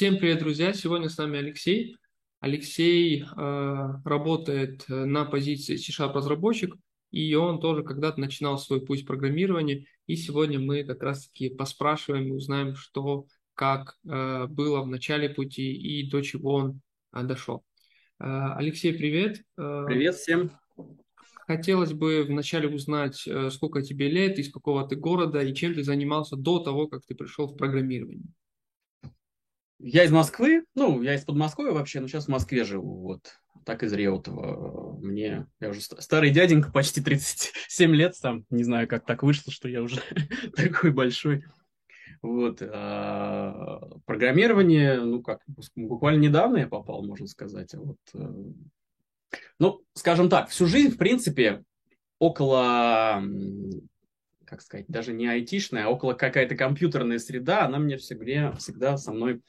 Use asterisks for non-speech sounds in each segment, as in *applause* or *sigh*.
Всем привет, друзья! Сегодня с нами Алексей. Алексей э, работает на позиции C-Sharp разработчик, и он тоже когда-то начинал свой путь программирования. И сегодня мы как раз-таки поспрашиваем и узнаем, что, как э, было в начале пути и до чего он э, дошел. Э, Алексей, привет! Э, привет всем! Хотелось бы вначале узнать, э, сколько тебе лет, из какого ты города и чем ты занимался до того, как ты пришел в программирование. Я из Москвы, ну, я из Подмосковья вообще, но сейчас в Москве живу, вот, так из Реутова. Мне, я уже старый дяденька, почти 37 лет, там, не знаю, как так вышло, что я уже *laughs* такой большой. Вот, а, программирование, ну, как, буквально недавно я попал, можно сказать, вот, э, ну, скажем так, всю жизнь, в принципе, около как сказать, даже не айтишная, а около какая-то компьютерная среда, она мне всегда, всегда со мной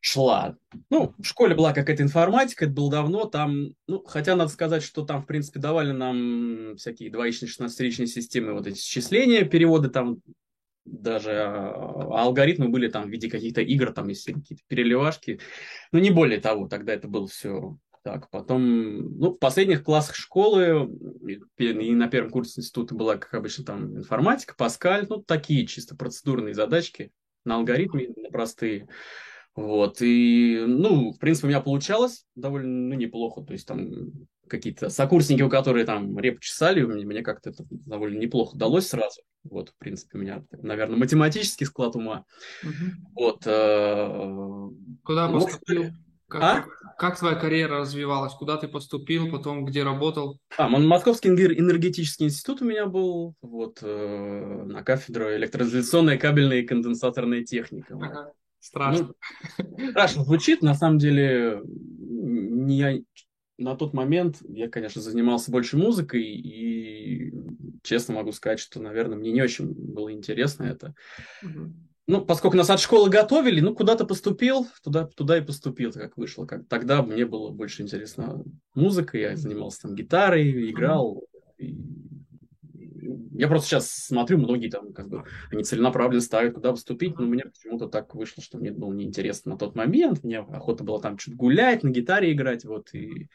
шла. Ну, в школе была какая-то информатика, это было давно, там, ну, хотя надо сказать, что там, в принципе, давали нам всякие двоичные, шестнадцатиричные системы, вот эти счисления, переводы там, даже а, алгоритмы были там в виде каких-то игр, там, если какие-то переливашки, но не более того, тогда это было все так, потом, ну, в последних классах школы и на первом курсе института была, как обычно, там информатика, Паскаль, ну, такие чисто процедурные задачки на алгоритме, на простые. Вот, и, ну, в принципе, у меня получалось довольно, ну, неплохо, то есть там какие-то сокурсники, у которых там реп чесали, мне, мне как-то это довольно неплохо удалось сразу. Вот, в принципе, у меня, наверное, математический склад ума. Угу. Вот. Э, Куда ну, поступил? Как, а? как твоя карьера развивалась? Куда ты поступил, потом где работал? А, Московский энергетический институт у меня был, вот, э, на кафедру электроизоляционная кабельная и конденсаторная техника. Ага. Страшно. Ну, страшно звучит, на самом деле, не я, на тот момент я, конечно, занимался больше музыкой, и честно могу сказать, что, наверное, мне не очень было интересно это. Угу ну, поскольку нас от школы готовили, ну, куда-то поступил, туда, туда и поступил, как вышло. Как, тогда мне было больше интересно музыка, я занимался там гитарой, играл. И... Я просто сейчас смотрю, многие там, как бы, они целенаправленно ставят, куда поступить, но мне почему-то так вышло, что мне было неинтересно на тот момент, мне охота была там что-то гулять, на гитаре играть, вот, и...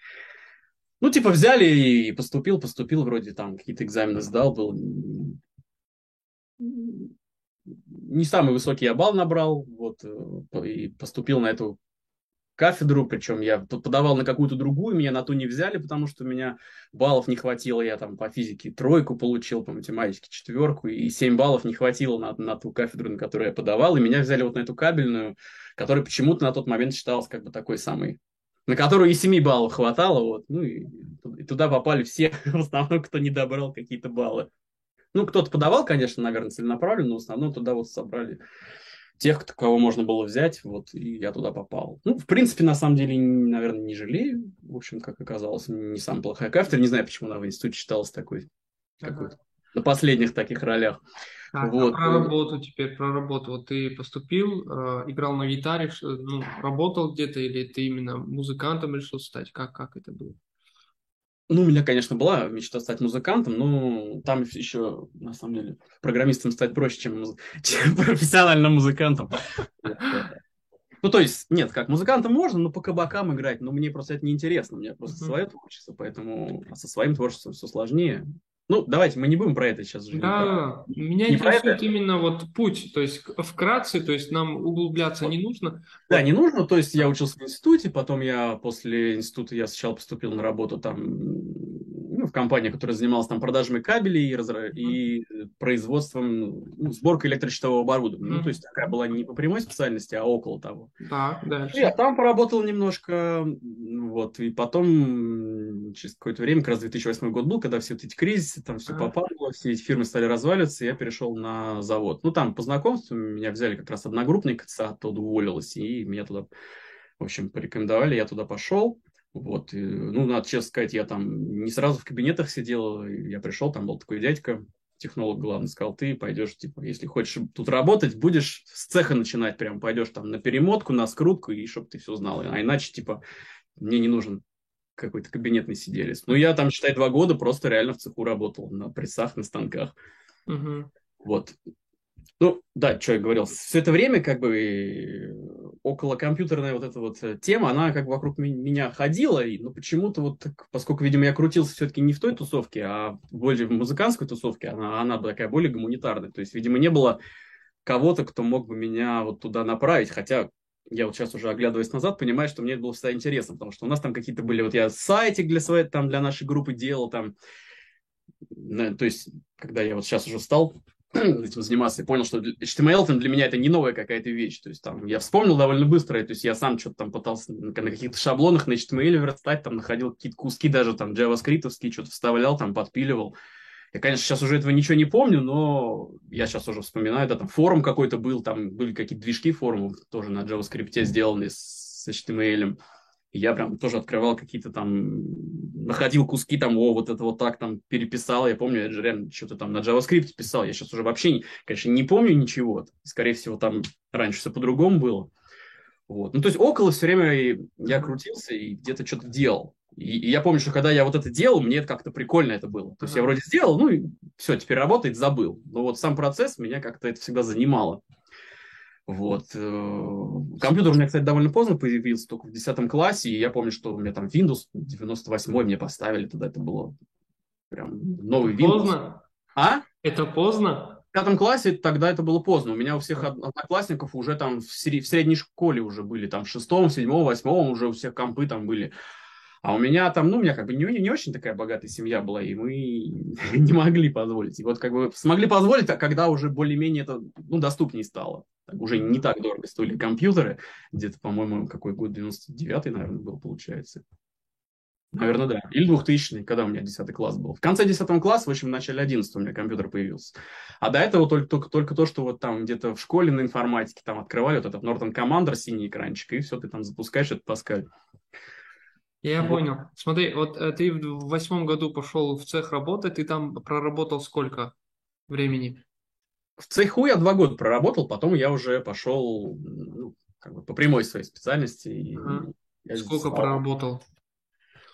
Ну, типа, взяли и поступил, поступил, вроде там какие-то экзамены сдал, был не самый высокий я балл набрал, вот, э, и поступил на эту кафедру, причем я подавал на какую-то другую, меня на ту не взяли, потому что у меня баллов не хватило, я там по физике тройку получил, по математике четверку, и 7 баллов не хватило на, на ту кафедру, на которую я подавал, и меня взяли вот на эту кабельную, которая почему-то на тот момент считалась как бы такой самый на которую и 7 баллов хватало, вот, ну и, и туда попали все, *laughs* в основном, кто не добрал какие-то баллы. Ну, кто-то подавал, конечно, наверное, целенаправленно, но в основном туда вот собрали тех, кого можно было взять, вот, и я туда попал. Ну, в принципе, на самом деле, наверное, не жалею, в общем, как оказалось, не самая плохая кафедра, не знаю, почему она в институте считалась такой, ага. на последних таких ролях. Так, вот. а про работу теперь, про работу. Вот ты поступил, э, играл на гитаре, ну, работал где-то, или ты именно музыкантом решил стать? Как, как это было? Ну, у меня, конечно, была мечта стать музыкантом, но там еще, на самом деле, программистом стать проще, чем, муз... *laughs* чем профессиональным музыкантом. Ну, то есть, нет, как музыкантом можно, но по кабакам играть, но мне просто это неинтересно, меня просто свое творчество, поэтому со своим творчеством все сложнее. Ну, давайте, мы не будем про это сейчас. Же да, меня не интересует именно вот путь, то есть вкратце, то есть нам углубляться вот. не нужно. Да, не нужно, то есть я учился в институте, потом я после института, я сначала поступил на работу там в компанию, которая занималась там продажами кабелей и, разра... mm-hmm. и производством, ну, сборкой электрощитового оборудования. Mm-hmm. Ну, то есть такая была не по прямой специальности, а около того. Да, дальше. Я там поработал немножко, вот, и потом через какое-то время, как раз 2008 год был, когда все вот эти кризисы, там все mm-hmm. попало, все эти фирмы стали разваливаться, я перешел на завод. Ну, там по знакомству меня взяли как раз одногруппница, оттуда уволилась, и меня туда, в общем, порекомендовали, я туда пошел. Вот, и, ну, надо честно сказать, я там не сразу в кабинетах сидел, я пришел, там был такой дядька, технолог главный, сказал, ты пойдешь, типа, если хочешь тут работать, будешь с цеха начинать прям, пойдешь там на перемотку, на скрутку, и чтобы ты все знал. А иначе, типа, мне не нужен какой-то кабинетный сиделец. Ну, я там, считай, два года просто реально в цеху работал, на прессах, на станках. Угу. Вот. Ну, да, что я говорил, все это время как бы около компьютерная вот эта вот э, тема, она как вокруг меня ходила, и, но почему-то вот, поскольку, видимо, я крутился все-таки не в той тусовке, а более в музыкантской тусовке, она, она такая более гуманитарная, то есть, видимо, не было кого-то, кто мог бы меня вот туда направить, хотя я вот сейчас уже оглядываясь назад, понимаю, что мне это было всегда интересно, потому что у нас там какие-то были, вот я сайтик для своей, там, для нашей группы делал, там, то есть, когда я вот сейчас уже стал *clears throat* этим заниматься и понял, что HTML там, для меня это не новая какая-то вещь. То есть там я вспомнил довольно быстро, то есть я сам что-то там пытался на каких-то шаблонах на HTML верстать, там находил какие-то куски даже там JavaScript, что-то вставлял, там подпиливал. Я, конечно, сейчас уже этого ничего не помню, но я сейчас уже вспоминаю, да, там форум какой-то был, там были какие-то движки форумов тоже на JavaScript сделанные с HTML я прям тоже открывал какие-то там, находил куски там, о, вот это вот так там переписал. Я помню, я же реально что-то там на JavaScript писал. Я сейчас уже вообще, конечно, не помню ничего. Скорее всего, там раньше все по-другому было. Вот. Ну, то есть около все время я крутился и где-то что-то делал. И, и я помню, что когда я вот это делал, мне это как-то прикольно это было. То есть я вроде сделал, ну и все, теперь работает, забыл. Но вот сам процесс меня как-то это всегда занимало. Вот. Э, компьютер у меня, кстати, довольно поздно появился, только в 10 классе, и я помню, что у меня там Windows 98 мне поставили, тогда это было прям новый Windows. Поздно? А? Это поздно? В пятом классе тогда это было поздно. У меня у всех одноклассников уже там в, средней школе уже были, там в шестом, седьмом, восьмом уже у всех компы там были. А у меня там, ну, у меня как бы не, не очень такая богатая семья была, и мы *laughs* не могли позволить. И вот как бы смогли позволить, а когда уже более-менее это, ну, доступнее стало. Так, уже не так дорого стоили компьютеры. Где-то, по-моему, какой год, 99-й, наверное, был, получается. Наверное, да. Или 2000 когда у меня 10 класс был. В конце 10 класса, в общем, в начале 11 у меня компьютер появился. А до этого только, только, только то, что вот там где-то в школе на информатике там открывали вот этот Norton Commander, синий экранчик, и все, ты там запускаешь этот Паскаль. Я вот. понял. Смотри, вот э, ты в восьмом году пошел в цех работать, ты там проработал сколько времени? В цеху я два года проработал, потом я уже пошел ну, как бы по прямой своей специальности. Ага. Сколько стал... проработал?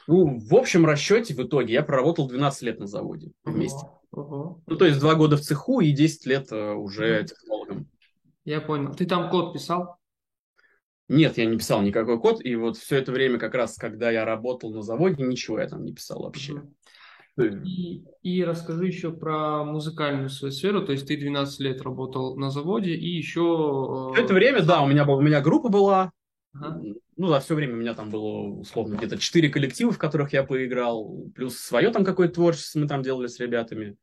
Ну, в общем расчете в итоге я проработал 12 лет на заводе ага. вместе. Ага. Ну, то есть два года в цеху и 10 лет э, уже технологом. Я понял. Ты там код писал? Нет, я не писал никакой код, и вот все это время, как раз, когда я работал на заводе, ничего я там не писал вообще. И, и расскажи еще про музыкальную свою сферу, то есть ты 12 лет работал на заводе, и еще... Все это время, да, у меня, у меня группа была, ага. ну, за все время у меня там было, условно, где-то 4 коллектива, в которых я поиграл, плюс свое там какое-то творчество мы там делали с ребятами.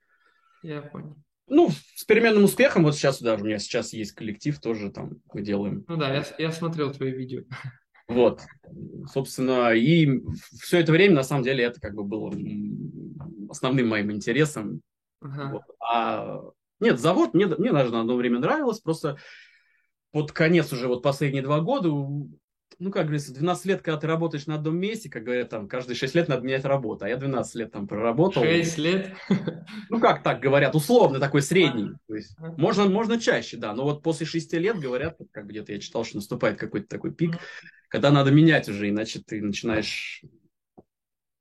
Я понял. Ну, с переменным успехом. Вот сейчас даже у меня сейчас есть коллектив, тоже там мы делаем. Ну да, я, я смотрел твои видео. Вот, собственно, и все это время, на самом деле, это как бы было основным моим интересом. Ага. Вот. А нет, завод мне, мне даже на одно время нравилось, просто под конец уже вот последние два года ну, как говорится, 12 лет, когда ты работаешь на одном месте, как говорят, там, каждые 6 лет надо менять работу, а я 12 лет там проработал. 6 лет? Ну, как так говорят, условно такой средний. То есть, можно, можно чаще, да, но вот после 6 лет говорят, как где-то я читал, что наступает какой-то такой пик, когда надо менять уже, иначе ты начинаешь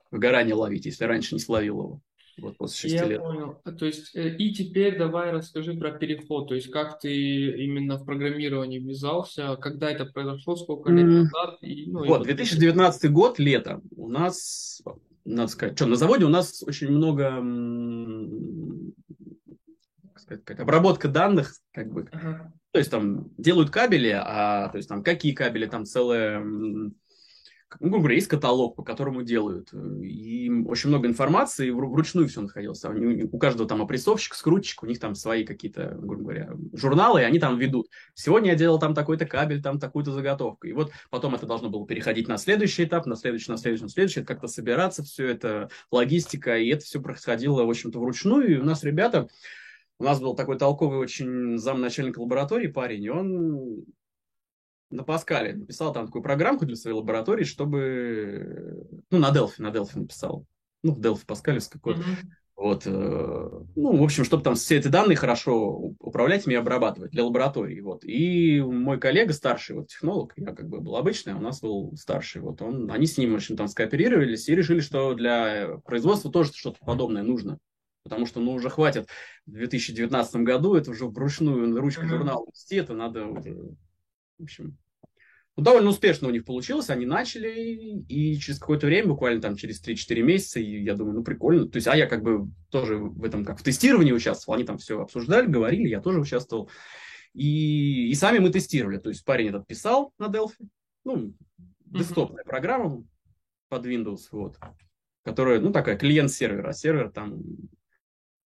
выгорание ловить, если раньше не словил его. Вот после 6 Я лет. понял. То есть, э, и теперь давай расскажи про переход. То есть, как ты именно в программировании ввязался, когда это произошло, сколько лет назад? И, ну, вот, и 2019 год, лето. У нас, надо сказать, что, на заводе у нас очень много сказать, как обработка данных, как бы. Ага. То есть там делают кабели, а то есть там какие кабели, там целая грубо говоря, есть каталог, по которому делают. И очень много информации, вручную все находилось. У каждого там опрессовщик, скрутчик, у них там свои какие-то, грубо говоря, журналы, и они там ведут. Сегодня я делал там такой-то кабель, там такую-то заготовку. И вот потом это должно было переходить на следующий этап, на следующий, на следующий, на следующий, как-то собираться, все это, логистика, и это все происходило, в общем-то, вручную. И у нас ребята, у нас был такой толковый очень замначальник лаборатории парень, и он на Паскале написал там такую программку для своей лаборатории, чтобы... Ну, на Delphi, на Delphi написал. Ну, в Delphi паскалевский код. Mm-hmm. Вот, э, ну, в общем, чтобы там все эти данные хорошо управлять ими и обрабатывать для лаборатории. Вот. И мой коллега, старший вот, технолог, я как бы был обычный, а у нас был старший. Вот он, они с ним, в общем, там скооперировались и решили, что для производства тоже что-то подобное нужно. Потому что, ну, уже хватит в 2019 году, это уже вручную mm-hmm. журнала вести, это надо уже в общем, довольно успешно у них получилось, они начали, и через какое-то время, буквально там через 3-4 месяца, и я думаю, ну прикольно. То есть, а я как бы тоже в этом как в тестировании участвовал, они там все обсуждали, говорили, я тоже участвовал. И, и сами мы тестировали. То есть парень этот писал на Delphi, ну, десктопная mm-hmm. программа под Windows, вот, которая, ну, такая клиент-сервер, а сервер там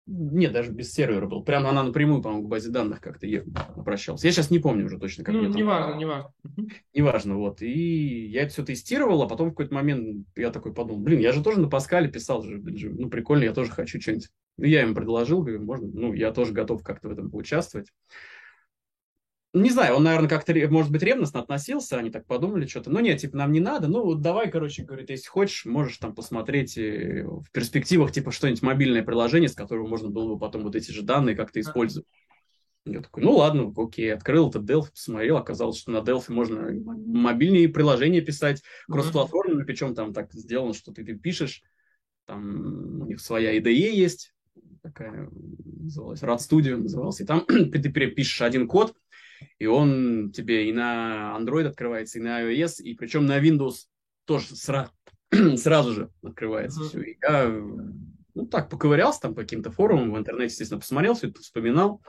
нет, даже без сервера был. Прямо она напрямую, по-моему, к базе данных как-то обращался. Я сейчас не помню уже точно, как ну, там... Неважно, неважно. Неважно, вот. И я это все тестировал, а потом в какой-то момент я такой подумал, блин, я же тоже на Паскале писал же, ну, прикольно, я тоже хочу что-нибудь. Ну, я им предложил, говорю, можно, ну, я тоже готов как-то в этом поучаствовать не знаю, он, наверное, как-то, может быть, ревностно относился, они так подумали что-то. Ну, нет, типа, нам не надо. Ну, вот давай, короче, говорит, если хочешь, можешь там посмотреть э, в перспективах, типа, что-нибудь мобильное приложение, с которого можно было бы потом вот эти же данные как-то использовать. Я такой, ну ладно, окей, открыл этот Delphi, посмотрел, оказалось, что на Delphi можно мобильные приложения писать, кроссплатформенные, причем там так сделано, что ты, ты пишешь, там у них своя IDE есть, такая называлась, Rad Studio назывался, и там *clears throat* ты пишешь один код, и он тебе и на Android открывается, и на iOS, и причем на Windows тоже сра- *clears throat* сразу же открывается mm-hmm. все. И я ну, так поковырялся там по каким-то форумам в интернете, естественно, посмотрел все это, вспоминал.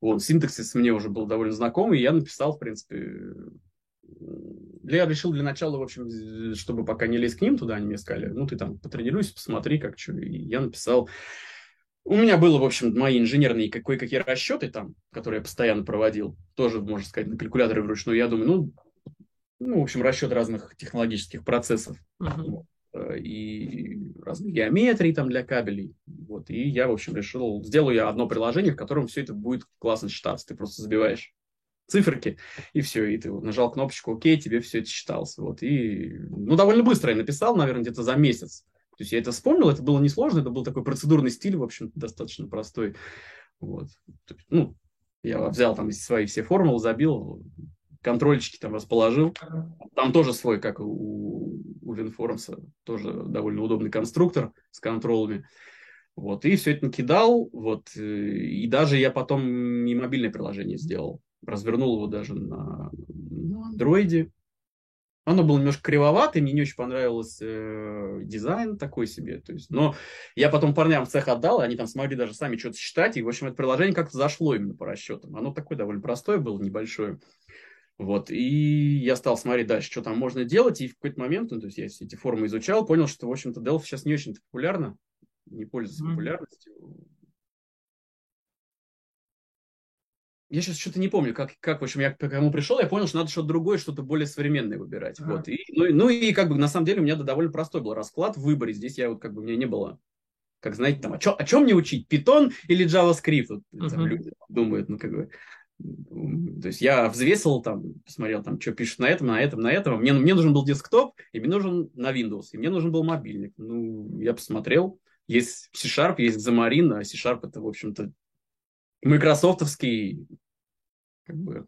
Вот, синтаксис мне уже был довольно знакомый, и я написал, в принципе, я решил для начала, в общем, чтобы пока не лезть к ним туда, они мне сказали, ну, ты там потренируйся, посмотри, как что. И я написал у меня было, в общем, мои инженерные кое-какие расчеты там, которые я постоянно проводил, тоже, можно сказать, на калькуляторе вручную. Я думаю, ну, ну в общем, расчет разных технологических процессов. Uh-huh. И разные геометрии там для кабелей. Вот. И я, в общем, решил, сделаю я одно приложение, в котором все это будет классно считаться. Ты просто забиваешь циферки, и все, и ты нажал кнопочку «Окей», тебе все это считалось. Вот. И, ну, довольно быстро я написал, наверное, где-то за месяц. То есть я это вспомнил, это было несложно, это был такой процедурный стиль, в общем, достаточно простой. Вот. Ну, я взял там свои все формулы, забил, контрольчики там расположил. Там тоже свой, как у, у WinForms, тоже довольно удобный конструктор с контролами. Вот, и все это накидал, вот, э, и даже я потом и мобильное приложение сделал. Развернул его даже на, на андроиде, оно было немножко кривовато, мне не очень понравился э, дизайн такой себе. То есть, но я потом парням в цех отдал, и они там смогли даже сами что-то считать. И, в общем, это приложение как-то зашло именно по расчетам. Оно такое довольно простое было, небольшое. Вот, и я стал смотреть дальше, что там можно делать, и в какой-то момент, ну, то есть я все эти формы изучал, понял, что, в общем-то, Delphi сейчас не очень популярно, не пользуется mm-hmm. популярностью. Я сейчас что-то не помню, как, как, в общем, я к кому пришел, я понял, что надо что-то другое, что-то более современное выбирать. Ага. Вот. И, ну, ну и как бы на самом деле у меня да, довольно простой был расклад в выборе. Здесь я вот как бы у меня не было, как знаете, там, о, чё, о чем мне учить, Python или JavaScript? Вот, uh-huh. там, люди думают, ну как бы. То есть я взвесил там, посмотрел там, что пишут на этом, на этом, на этом. Мне, мне нужен был десктоп, и мне нужен на Windows, и мне нужен был мобильник. Ну, я посмотрел, есть C-Sharp, есть Xamarin, а C-Sharp это, в общем-то, майкрософтовский как бы,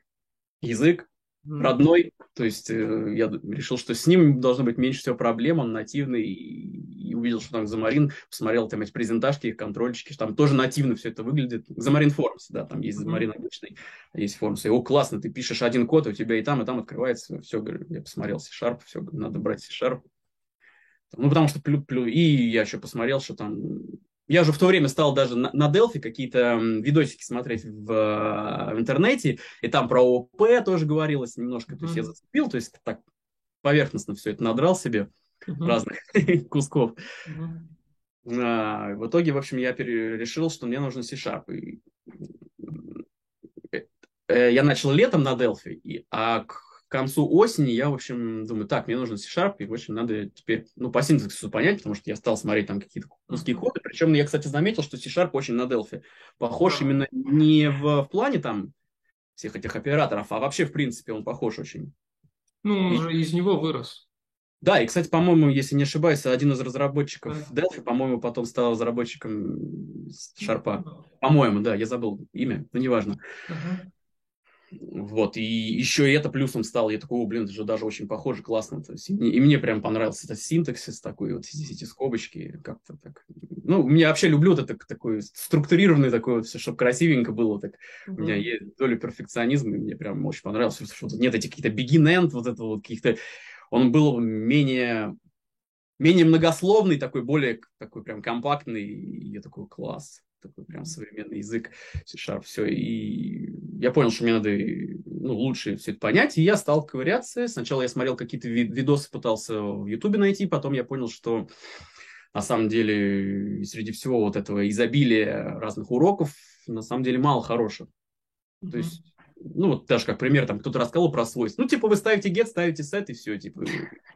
язык родной, то есть э, я решил, что с ним должно быть меньше всего проблем, он нативный, и, и увидел, что там Замарин, посмотрел там эти презентажки, их контрольчики, там тоже нативно все это выглядит. Замарин Формс, да, там есть Замарин обычный, есть Формс, и о, классно, ты пишешь один код, у тебя и там, и там открывается, все, я посмотрел C-Sharp, все, надо брать C-Sharp. Ну, потому что плю, плю, и я еще посмотрел, что там я уже в то время стал даже на, на Delphi какие-то видосики смотреть в, в интернете, и там про ОП тоже говорилось немножко, то есть mm-hmm. я зацепил, то есть так поверхностно все это надрал себе mm-hmm. разных *laughs* кусков. Mm-hmm. А, в итоге, в общем, я решил, что мне нужен C-Sharp. И, э, э, я начал летом на Delphi, и, а к концу осени я, в общем, думаю, так, мне нужен C-Sharp, и, в общем, надо теперь, ну, по синтаксису понять, потому что я стал смотреть там какие-то куски кода. Причем я, кстати, заметил, что C-Sharp очень на Delphi похож именно не в, в плане там всех этих операторов, а вообще, в принципе, он похож очень. Ну, он и... же из него вырос. Да, и, кстати, по-моему, если не ошибаюсь, один из разработчиков Delphi, по-моему, потом стал разработчиком Шарпа. По-моему, да, я забыл имя, но неважно. Uh-huh. Вот, и еще и это плюсом стало. Я такой, о, блин, это же даже очень похоже, классно. То есть, и, и мне прям понравился этот синтаксис такой, вот эти, эти скобочки, как-то так. Ну, я вообще люблю вот это такой структурированный такой вот, все, чтобы красивенько было. Так. Mm-hmm. У меня есть доля перфекционизма, и мне прям очень понравилось, что нет этих каких-то begin-end, вот это вот каких-то... Он был менее менее многословный, такой более такой прям компактный, и я такой класс такой прям современный язык C-Sharp, все. И я понял, что мне надо ну, лучше все это понять, и я стал ковыряться. Сначала я смотрел какие-то видосы, пытался в Ютубе найти, потом я понял, что на самом деле среди всего вот этого изобилия разных уроков на самом деле мало хороших. Mm-hmm. То есть ну, вот даже как пример, там кто-то рассказал про свойства. Ну, типа, вы ставите get, ставите set, и все, типа.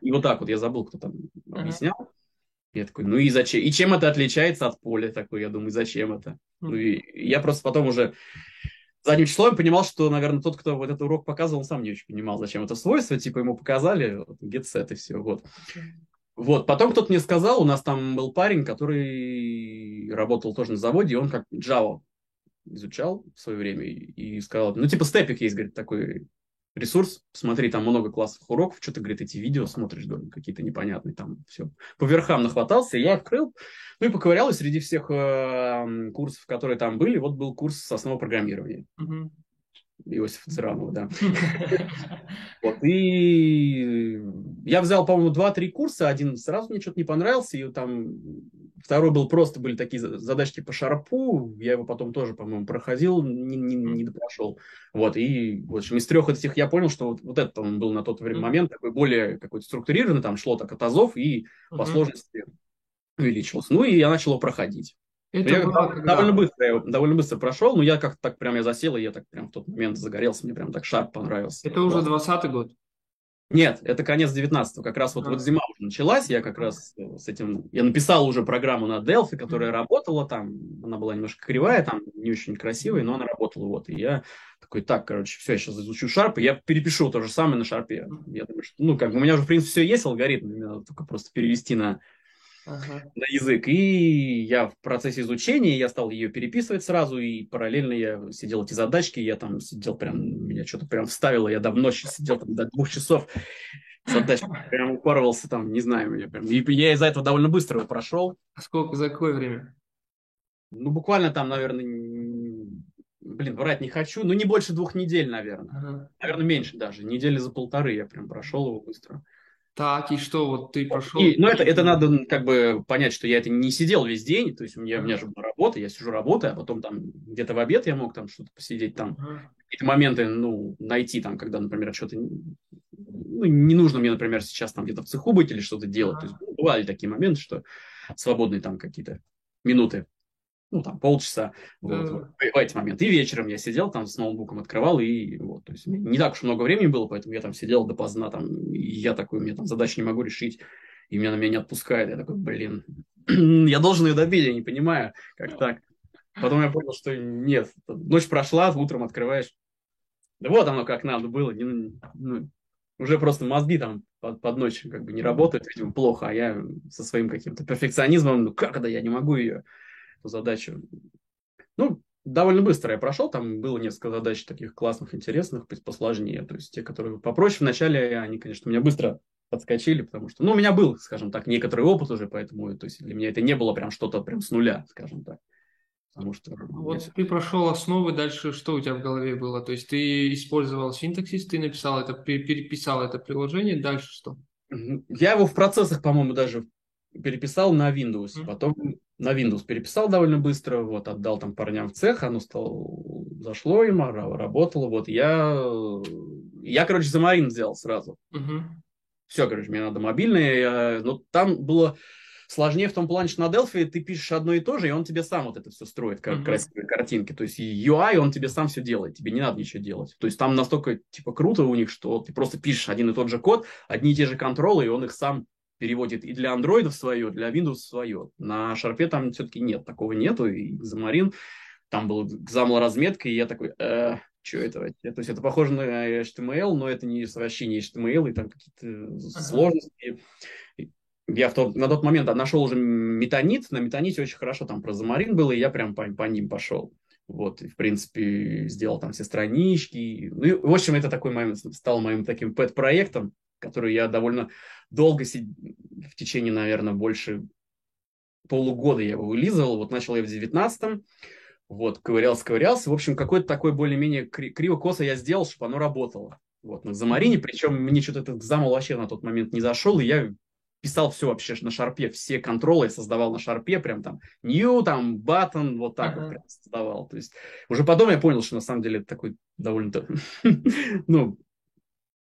И вот так вот, я забыл, кто там объяснял. Uh-huh. Я такой, ну и зачем? И чем это отличается от поля? Такой, я думаю, зачем это? Ну и я просто потом уже задним числом понимал, что, наверное, тот, кто вот этот урок показывал, он сам не очень понимал, зачем это свойство. Типа ему показали get set и все, вот. Вот, потом кто-то мне сказал, у нас там был парень, который работал тоже на заводе, и он как Java изучал в свое время и сказал, ну, типа, степик есть, говорит, такой ресурс, смотри, там много классных уроков, что ты, говорит, эти видео смотришь, говорит, какие-то непонятные, там все по верхам нахватался, я открыл, ну и поковырял, и среди всех э, курсов, которые там были, вот был курс с основы программирования. Mm-hmm. Иосифа Циранова, да. *laughs* Вот, и я взял, по-моему, два-три курса, один сразу мне что-то не понравился, и там второй был просто, были такие задачки по шарпу, я его потом тоже, по-моему, проходил, не, не, не допрошел. Вот, и, в общем, из трех этих я понял, что вот, вот этот он был на тот время момент такой более какой-то структурированный, там шло так от азов, и по сложности увеличился. Ну, и я начал его проходить. Это я было, когда... довольно быстро, я довольно быстро прошел, но я как-то так прям я засел, и я так прям в тот момент загорелся, мне прям так шарп понравился. Это уже 20 год? Нет, это конец 19-го, как раз вот, а. вот зима уже началась, я как раз э, с этим, я написал уже программу на Delphi, которая работала там, она была немножко кривая, там не очень красивая, но она работала, вот, и я такой, так, короче, все, я сейчас изучу шарп, и я перепишу то же самое на шарпе. Я думаю, что, ну, как бы у меня уже, в принципе, все есть алгоритм, мне надо только просто перевести на ага. на язык. И я в процессе изучения, я стал ее переписывать сразу, и параллельно я сидел эти задачки, я там сидел прям, меня что-то прям вставило, я ночи сидел там до двух часов задачки, прям упарывался там, не знаю, меня прям. И я из-за этого довольно быстро его прошел. А сколько, за какое время? Ну, буквально там, наверное, блин, врать не хочу, ну, не больше двух недель, наверное. Ага. Наверное, меньше даже. Недели за полторы я прям прошел его быстро. Так, и что, вот ты прошел... И, ну, это, это надо как бы понять, что я это не сидел весь день, то есть у меня, у меня же была работа, я сижу работаю, а потом там где-то в обед я мог там что-то посидеть там, uh-huh. какие-то моменты, ну, найти там, когда, например, что-то, ну, не нужно мне, например, сейчас там где-то в цеху быть или что-то делать, uh-huh. то есть бывали такие моменты, что свободные там какие-то минуты ну, там, полчаса, вот, mm. в, эти моменты. И вечером я сидел там с ноутбуком, открывал, и вот, то есть не так уж много времени было, поэтому я там сидел допоздна, там, и я такой, мне там задачи не могу решить, и меня на меня не отпускает, я такой, блин, *clears throat* я должен ее добить, я не понимаю, как так. Потом я понял, что нет, ночь прошла, утром открываешь, да вот оно как надо было, не, ну, уже просто мозги там под, под ночь как бы не работают, видимо, плохо, а я со своим каким-то перфекционизмом, ну как это, я не могу ее задачу. Ну, довольно быстро я прошел, там было несколько задач таких классных, интересных, посложнее. То есть те, которые попроще вначале, они, конечно, меня быстро подскочили, потому что, ну, у меня был, скажем так, некоторый опыт уже, поэтому, то есть для меня это не было прям что-то прям с нуля, скажем так. Потому что... Вот я... ты прошел основы, дальше что у тебя в голове было? То есть ты использовал синтаксис, ты написал это, переписал это приложение, дальше что? Я его в процессах, по-моему, даже переписал на Windows. Mm-hmm. Потом на Windows переписал довольно быстро, вот, отдал там парням в цех, оно стало, зашло им, работало, вот, я, я, короче, Замарин сделал сразу. Uh-huh. Все, короче, мне надо мобильное, я, но там было сложнее в том плане, что на Delphi ты пишешь одно и то же, и он тебе сам вот это все строит, как uh-huh. красивые картинки, то есть UI он тебе сам все делает, тебе не надо ничего делать, то есть там настолько, типа, круто у них, что ты просто пишешь один и тот же код, одни и те же контролы, и он их сам переводит и для андроидов свое, для Windows свое. На шарпе там все-таки нет, такого нету. И Xamarin, там был XAML разметка, и я такой, э, что это? То есть это похоже на HTML, но это не вообще не HTML, и там какие-то ага. сложности. Я в тот, на тот момент нашел уже метанит, на метаните очень хорошо там про Xamarin было, и я прям по, по ним пошел. Вот, и, в принципе, сделал там все странички. Ну, и, в общем, это такой моим, стал моим таким пэт-проектом, который я довольно долго, в течение, наверное, больше полугода я его вылизывал. Вот начал я в девятнадцатом, вот, ковырялся, ковырялся. В общем, какой-то такой более-менее криво-косо я сделал, чтобы оно работало. Вот, на Замарине, причем мне что-то этот замол вообще на тот момент не зашел, и я писал все вообще на шарпе, все контролы я создавал на шарпе, прям там new, там button, вот так uh-huh. вот прям создавал. То есть уже потом я понял, что на самом деле это такой довольно, *laughs* ну,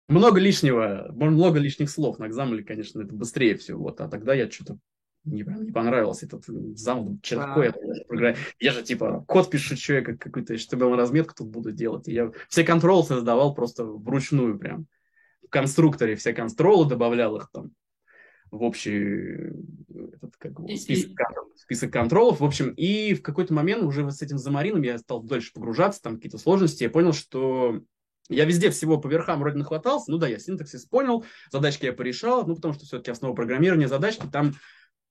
много лишнего, много лишних слов. На экзамене, конечно, это быстрее все. Вот, а тогда я что-то не, не понравился этот зам, что такое программа. Я же типа код пишу, что я как какой-то HTML разметку тут буду делать. И я все контролы создавал просто вручную прям. В конструкторе все контролы добавлял их там в общий этот, как, список, список контролов. В общем, и в какой-то момент уже с этим замарином я стал дальше погружаться, там какие-то сложности. Я понял, что я везде всего по верхам вроде нахватался. Ну да, я синтаксис понял, задачки я порешал, ну потому что все-таки основа программирования задачки, там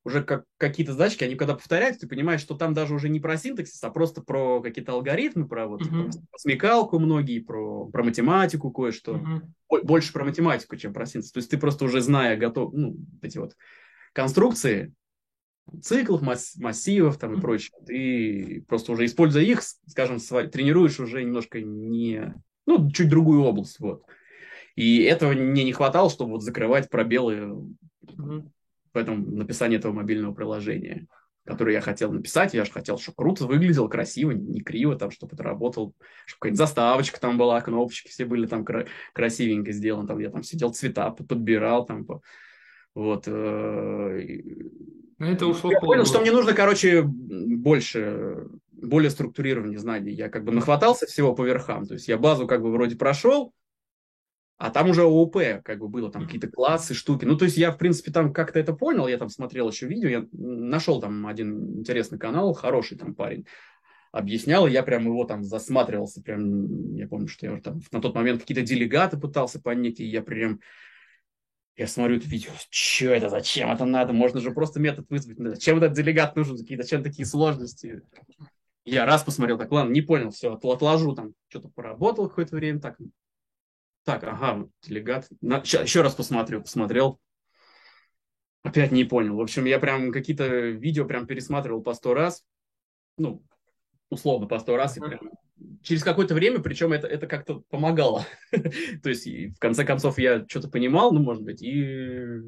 уже как какие-то задачки, они когда повторяются, ты понимаешь, что там даже уже не про синтаксис, а просто про какие-то алгоритмы, про вот uh-huh. про смекалку многие, про, про математику кое-что. Uh-huh. Больше про математику, чем про синтаксис. То есть ты просто уже зная готов, ну, эти вот конструкции, циклов, масс, массивов там и прочее, ты просто уже используя их, скажем, свой, тренируешь уже немножко не ну, чуть другую область, вот. И этого мне не хватало, чтобы вот закрывать пробелы mm-hmm. в этом написании этого мобильного приложения, которое я хотел написать. Я же хотел, чтобы круто выглядело, красиво, не криво, там, чтобы это работало, чтобы какая-нибудь заставочка там была, кнопочки все были там кра- красивенько сделаны. Там я там сидел, цвета подбирал там. По... Вот. Э, это ушло я понял, что мне нужно, короче, больше более структурированные знаний. Я как бы нахватался всего по верхам. То есть я базу как бы вроде прошел, а там уже ООП как бы было, там какие-то классы, штуки. Ну, то есть я, в принципе, там как-то это понял, я там смотрел еще видео, я нашел там один интересный канал, хороший там парень, объяснял, и я прям его там засматривался, прям, я помню, что я там на тот момент какие-то делегаты пытался понять, и я прям, я смотрю это видео, что это, зачем это надо, можно же просто метод вызвать, зачем этот делегат нужен, какие-то чем такие сложности. Я раз посмотрел, так, ладно, не понял, все, отложу там, что-то поработал какое-то время, так, так, ага, делегат, На, еще раз посмотрю, посмотрел, опять не понял. В общем, я прям какие-то видео прям пересматривал по сто раз, ну, условно по сто раз, и прям через какое-то время, причем это, это как-то помогало. *laughs* То есть, в конце концов, я что-то понимал, ну, может быть, и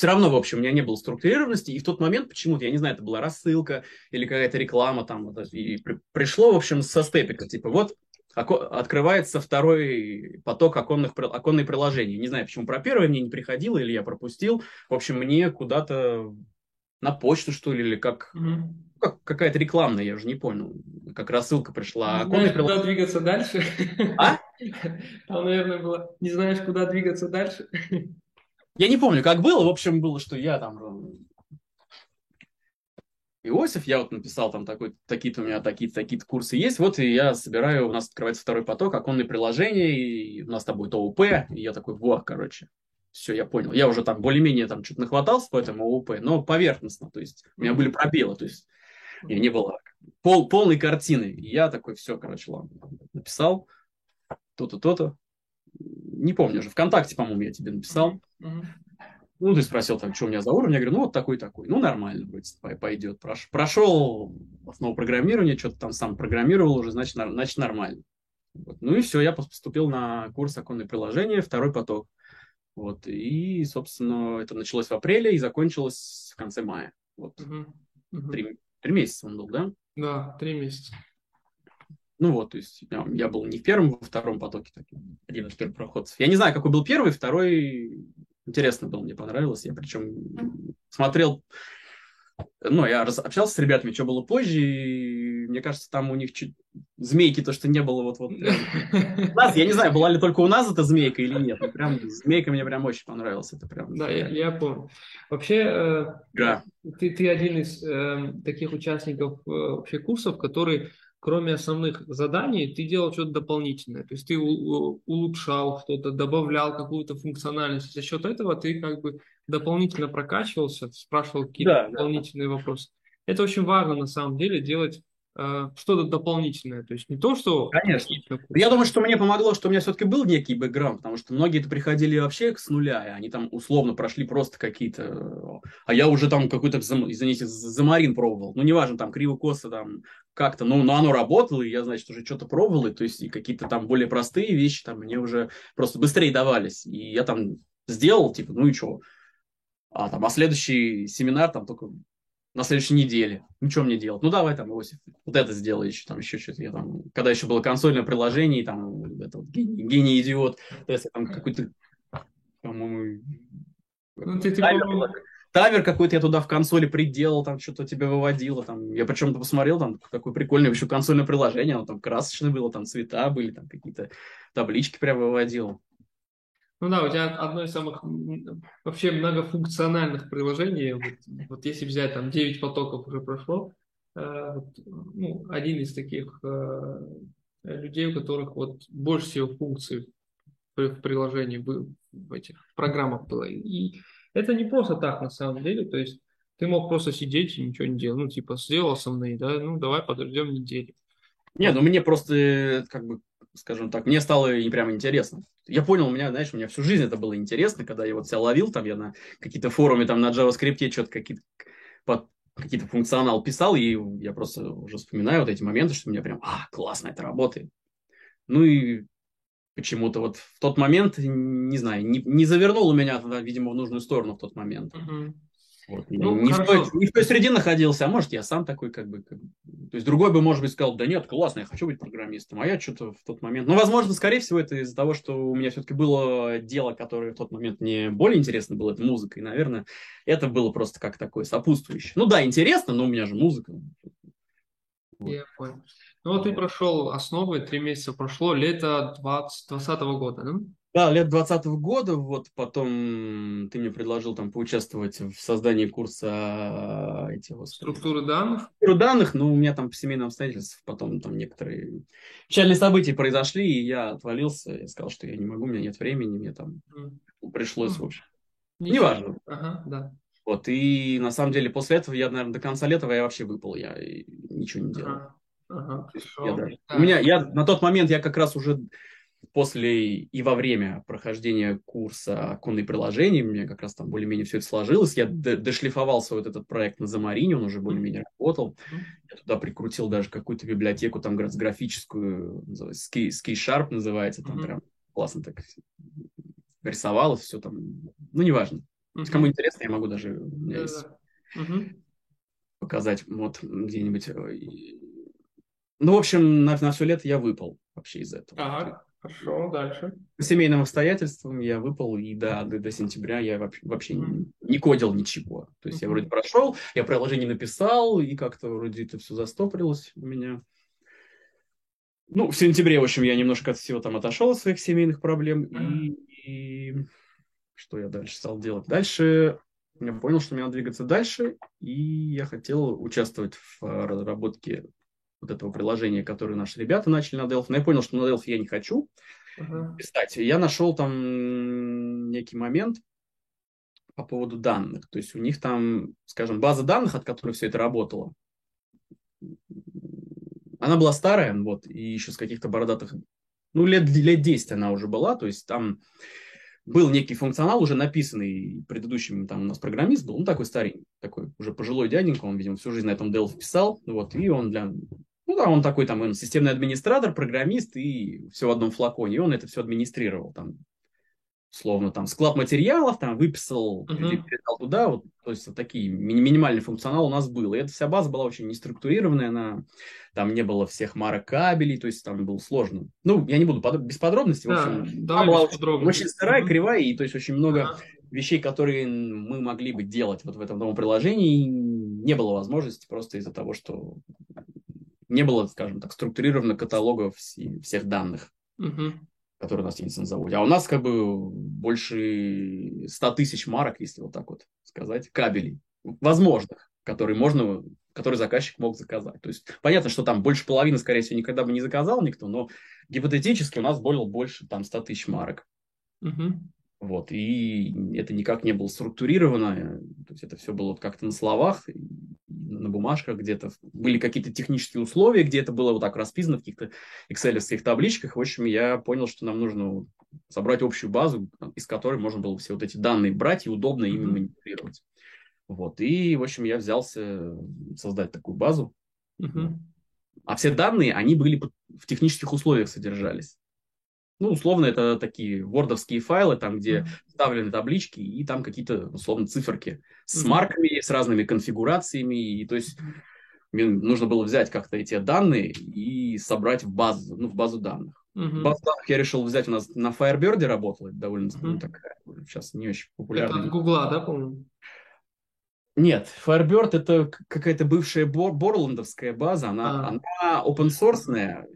все равно, в общем, у меня не было структурированности, и в тот момент почему-то, я не знаю, это была рассылка или какая-то реклама там, и при, пришло, в общем, со степика, типа, вот открывается второй поток оконных, оконных приложений. Не знаю, почему про первое мне не приходило, или я пропустил. В общем, мне куда-то на почту, что ли, или как, mm-hmm. как какая-то рекламная, я уже не понял. Как рассылка пришла. Не знаешь, прилож... куда двигаться дальше? А? Там, наверное, было, не знаешь, куда двигаться дальше? Я не помню, как было. В общем, было, что я там Иосиф, я вот написал там такой, такие-то у меня такие-то такие курсы есть, вот и я собираю, у нас открывается второй поток, оконные приложения, и у нас там будет ОУП, и я такой, во, короче, все, я понял. Я уже там более-менее там что-то нахватался по этому ОУП, но поверхностно, то есть у меня были пробелы, то есть меня не было пол, полной картины. И я такой, все, короче, ладно, написал то-то, то-то, не помню уже, ВКонтакте, по-моему, я тебе написал. Ну, ты спросил, там, что у меня за уровень. Я говорю, ну, вот такой-такой. Ну, нормально вроде пойдет. Прош, прошел основу программирования, что-то там сам программировал уже, значит, значит нормально. Вот. Ну и все, я поступил на курс оконные приложения, второй поток. Вот. И, собственно, это началось в апреле и закончилось в конце мая. Вот. Угу. Угу. Три, три месяца он был, да? Да, три месяца. Ну вот, то есть я, я был не в первом, во втором потоке, так, один из первых проходцев. Я не знаю, какой был первый, второй интересно был, мне понравилось. Я причем смотрел, ну, я общался с ребятами, что было позже, и мне кажется, там у них чуть змейки, то, что не было вот вот. У нас, я не знаю, была ли только у нас эта змейка или нет, но прям змейка мне прям очень понравилась. Это прям. Да, я, я помню. Вообще, э, да. ты, ты один из э, таких участников э, вообще курсов, который кроме основных заданий, ты делал что-то дополнительное. То есть ты улучшал что-то, добавлял какую-то функциональность. За счет этого ты как бы дополнительно прокачивался, спрашивал какие-то да, дополнительные да. вопросы. Это очень важно на самом деле делать что-то дополнительное. То есть не то, что... Конечно. Я думаю, что мне помогло, что у меня все-таки был некий бэкграунд, потому что многие-то приходили вообще с нуля, и они там условно прошли просто какие-то... А я уже там какой-то, извините, замарин пробовал. Ну, неважно, там криво-косо там как-то, ну, но оно работало, и я, значит, уже что-то пробовал, и то есть и какие-то там более простые вещи там мне уже просто быстрее давались. И я там сделал, типа, ну и что? А там, а следующий семинар там только на следующей неделе. Ну, что мне делать? Ну, давай там, Иосиф, вот это сделай еще, там еще что-то. Я там, когда еще было консольное приложение, там, это вот, гений, гений идиот, то есть там какой-то, по-моему, ну, ты, типа... таймер, таймер какой-то я туда в консоли приделал, там что-то тебе выводило, там, я причем посмотрел, там, какое прикольное еще консольное приложение, оно там красочное было, там цвета были, там какие-то таблички прям выводил. Ну да, у тебя одно из самых вообще многофункциональных приложений. Вот, вот если взять там 9 потоков уже прошло, э, ну, один из таких э, людей, у которых вот больше всего функций в, приложении, в, в этих программах было. И это не просто так на самом деле, то есть ты мог просто сидеть и ничего не делать. Ну, типа, сделал основные, да, ну, давай подождем недели. Не, ну мне просто, как бы, скажем так, мне стало и прям интересно. Я понял, у меня, знаешь, у меня всю жизнь это было интересно, когда я вот себя ловил, там я на какие-то форуме, там на JavaScript что-то какие-то какие-то функционал писал, и я просто уже вспоминаю вот эти моменты, что меня прям, а, классно, это работает. Ну и почему-то вот в тот момент, не знаю, не, не завернул у меня видимо, в нужную сторону в тот момент. Uh-huh. Вот. Ну, не, в той, не в той среде находился, а может, я сам такой, как бы, как... То есть другой бы, может быть, сказал, да нет, классно, я хочу быть программистом, а я что-то в тот момент... Ну, возможно, скорее всего, это из-за того, что у меня все-таки было дело, которое в тот момент мне более интересно было, это музыка, и, наверное, это было просто как такое сопутствующее. Ну да, интересно, но у меня же музыка. Вот. Я понял. Ну, вот ты прошел основы, три месяца прошло, лето 2020 года, да? Да, лет 20 года, вот потом ты мне предложил там поучаствовать в создании курса этих вот, структуры данных. Структуры данных, но у меня там по семейным обстоятельствам потом там некоторые печальные события произошли, и я отвалился, я сказал, что я не могу, у меня нет времени, мне там mm. пришлось, mm. в общем. Ничего. Неважно. Ага, да. Вот, и на самом деле после этого я, наверное, до конца лета я вообще выпал, я ничего не делал. Ага. Ага, я, да. Да. У меня, я на тот момент я как раз уже после и во время прохождения курса оконной приложений, мне как раз там более-менее все это сложилось, я дошлифовал свой вот этот проект на Замарине, он уже более-менее работал, я туда прикрутил даже какую-то библиотеку там графическую, Ski, Ski Sharp называется, там mm-hmm. прям классно так рисовал все там, ну, неважно. Mm-hmm. Кому интересно, я могу даже, у меня есть mm-hmm. показать вот где-нибудь. Э, ну, в общем, на, на все лето я выпал вообще из этого. Ага. Хорошо, дальше. По семейным обстоятельствам я выпал, и до, до, до сентября я вообще, вообще mm. не, не кодил ничего. То есть mm-hmm. я вроде прошел, я приложение написал, и как-то вроде это все застопорилось у меня. Ну, в сентябре, в общем, я немножко от всего там отошел от своих семейных проблем, mm-hmm. и, и что я дальше стал делать? Дальше я понял, что мне надо двигаться дальше, и я хотел участвовать в разработке вот этого приложения, которое наши ребята начали на Delphi. Но я понял, что на Delphi я не хочу uh-huh. писать. Я нашел там некий момент по поводу данных. То есть у них там, скажем, база данных, от которой все это работало, она была старая, вот, и еще с каких-то бородатых, ну, лет, лет 10 она уже была, то есть там был некий функционал, уже написанный предыдущим, там у нас программист был, ну, такой старенький, такой уже пожилой дяденька, он, видимо, всю жизнь на этом Delphi писал, вот, и он для ну да, он такой там он системный администратор, программист и все в одном флаконе. И он это все администрировал там словно там склад материалов, там выписал, uh-huh. передал туда, вот, то есть вот такие ми- минимальный функционал у нас был. И эта вся база была очень неструктурированная, она, там не было всех марок кабелей, то есть там было сложно. Ну, я не буду под, без подробностей, да, в общем, она была очень, очень старая, uh-huh. кривая, и то есть очень много uh-huh. вещей, которые мы могли бы делать вот в этом новом приложении, не было возможности просто из-за того, что не было, скажем так, структурировано каталогов всех данных, угу. которые у нас есть на заводе. А у нас как бы больше 100 тысяч марок, если вот так вот сказать, кабелей возможных, которые можно который заказчик мог заказать. То есть понятно, что там больше половины, скорее всего, никогда бы не заказал никто, но гипотетически у нас было больше там 100 тысяч марок. Угу. Вот, и это никак не было структурировано, то есть это все было как-то на словах, на бумажках где-то. Были какие-то технические условия, где это было вот так расписано в каких-то excel табличках. В общем, я понял, что нам нужно собрать общую базу, из которой можно было все вот эти данные брать и удобно ими манипулировать. Вот, и, в общем, я взялся создать такую базу. Uh-huh. А все данные, они были в технических условиях содержались. Ну, условно, это такие вордовские файлы, там, где вставлены таблички, и там какие-то, условно, циферки с марками, с разными конфигурациями. И, то есть мне нужно было взять как-то эти данные и собрать в базу, ну, в базу данных. Uh-huh. Базу данных я решил взять у нас на Firebird работала, довольно uh-huh. ну, такая, сейчас не очень популярная. Это от Гугла, да, по-моему? Нет, Firebird это какая-то бывшая бор- борландовская база, она, а. она open source,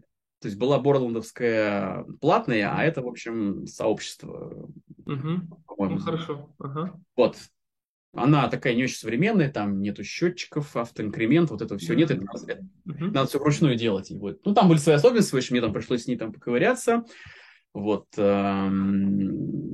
то есть была Борландовская платная, а это, в общем, сообщество. Угу. Ну, хорошо. Ага. Вот. Она такая не очень современная, там нету счетчиков, автоинкремент, вот этого все нет, это надо, uh надо все вручную делать. И вот. Ну, там были свои особенности, в общем, мне там пришлось с ней там поковыряться. Вот. Эм,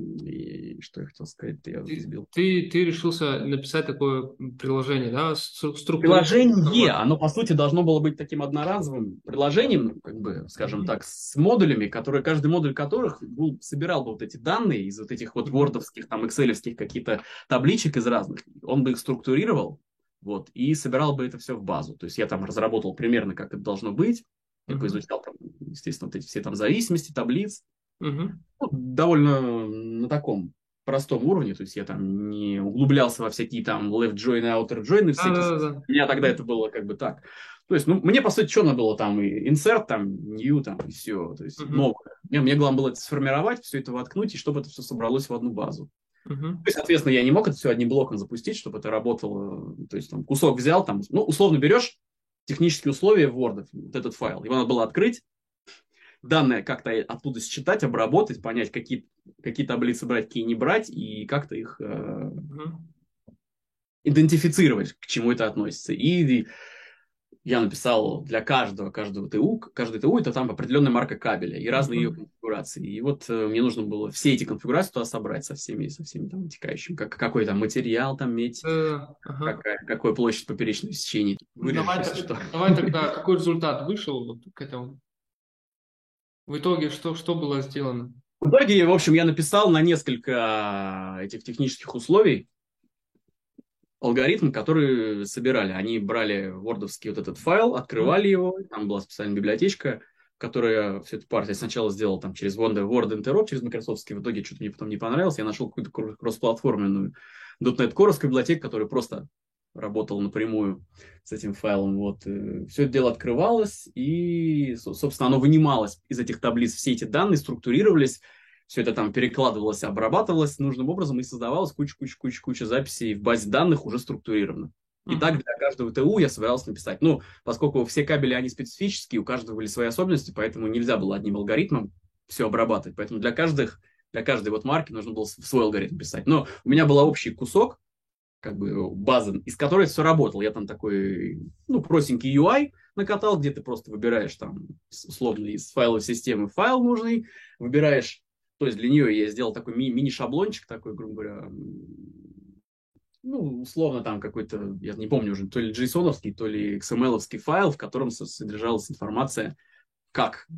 что я хотел сказать, я ты, сбил. Ты, ты решился написать такое приложение, да? Структура... Приложение, оно, по сути, должно было быть таким одноразовым приложением, как бы, скажем так, с модулями, которые, каждый модуль которых был, собирал бы вот эти данные из вот этих вот вордовских, там, экселевских какие-то табличек из разных. Он бы их структурировал, вот, и собирал бы это все в базу. То есть я там разработал примерно, как это должно быть, я поизучал там, естественно, вот эти все там зависимости, таблиц, Угу. Ну, довольно на таком простом уровне, то есть я там не углублялся во всякие там left join, outer join, всякие. Да, да, да. У меня тогда это было как бы так. То есть, ну, мне, по сути, что надо было там, и insert, там, new, там, и все, то есть, uh новое. Мне, мне главное было это сформировать, все это воткнуть, и чтобы это все собралось в одну базу. Uh-huh. То есть, соответственно, я не мог это все одним блоком запустить, чтобы это работало. То есть, там, кусок взял, там, ну, условно берешь технические условия в Word, вот этот файл, его надо было открыть, данные как-то оттуда считать, обработать, понять, какие, какие таблицы брать, какие не брать, и как-то их э, идентифицировать, к чему это относится. И я написал для каждого, каждого ТУ, каждый ТУ это там определенная марка кабеля и разные ее конфигурации. И вот э, мне нужно было все эти конфигурации туда собрать со всеми, со всеми там вытекающими, как, какой там материал там медь, uh, ага. какая, какая площадь поперечного сечения. Вырежешь, давай, *laughs* что. давай тогда, какой результат вышел вот к этому? В итоге что, что было сделано? В итоге, в общем, я написал на несколько этих технических условий алгоритм, который собирали. Они брали вордовский вот этот файл, открывали его, там была специальная библиотечка, которая всю эту партию сначала сделал там через Word, Word Interop, через Microsoft, в итоге что-то мне потом не понравилось, я нашел какую-то кроссплатформенную .NET Core библиотеку, которая просто работал напрямую с этим файлом. Вот. Э, Все это дело открывалось, и, собственно, оно вынималось из этих таблиц. Все эти данные структурировались, все это там перекладывалось, обрабатывалось нужным образом и создавалось куча-куча-куча-куча записей в базе данных уже структурированно. И так для каждого ТУ я собирался написать. Ну, поскольку все кабели, они специфические, у каждого были свои особенности, поэтому нельзя было одним алгоритмом все обрабатывать. Поэтому для каждых для каждой вот марки нужно было свой алгоритм писать. Но у меня был общий кусок, как бы база, из которой все работало. Я там такой, ну, простенький UI накатал, где ты просто выбираешь там, условно, из файловой системы файл нужный, выбираешь, то есть для нее я сделал такой ми- мини-шаблончик такой, грубо говоря, ну, условно там какой-то, я не помню уже, то ли json то ли xml файл, в котором содержалась информация, как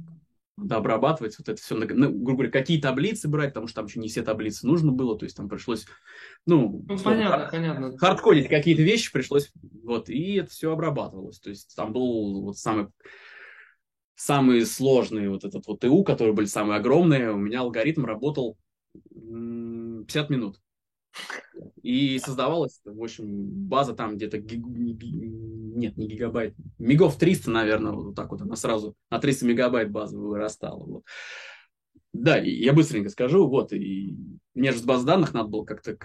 да, обрабатывать вот это все, ну, грубо говоря, какие таблицы брать, потому что там еще не все таблицы нужно было, то есть там пришлось, ну, ну понятно, хар- понятно. хардкодить какие-то вещи пришлось, вот, и это все обрабатывалось, то есть там был вот самый, самые сложные вот этот вот ТУ, которые были самые огромные, у меня алгоритм работал 50 минут. И создавалась, в общем, база там где-то, гиг... нет, не гигабайт, мегов 300, наверное, вот так вот она сразу на 300 мегабайт база вырастала. Вот. Да, я быстренько скажу, вот, и мне же с баз данных надо было как-то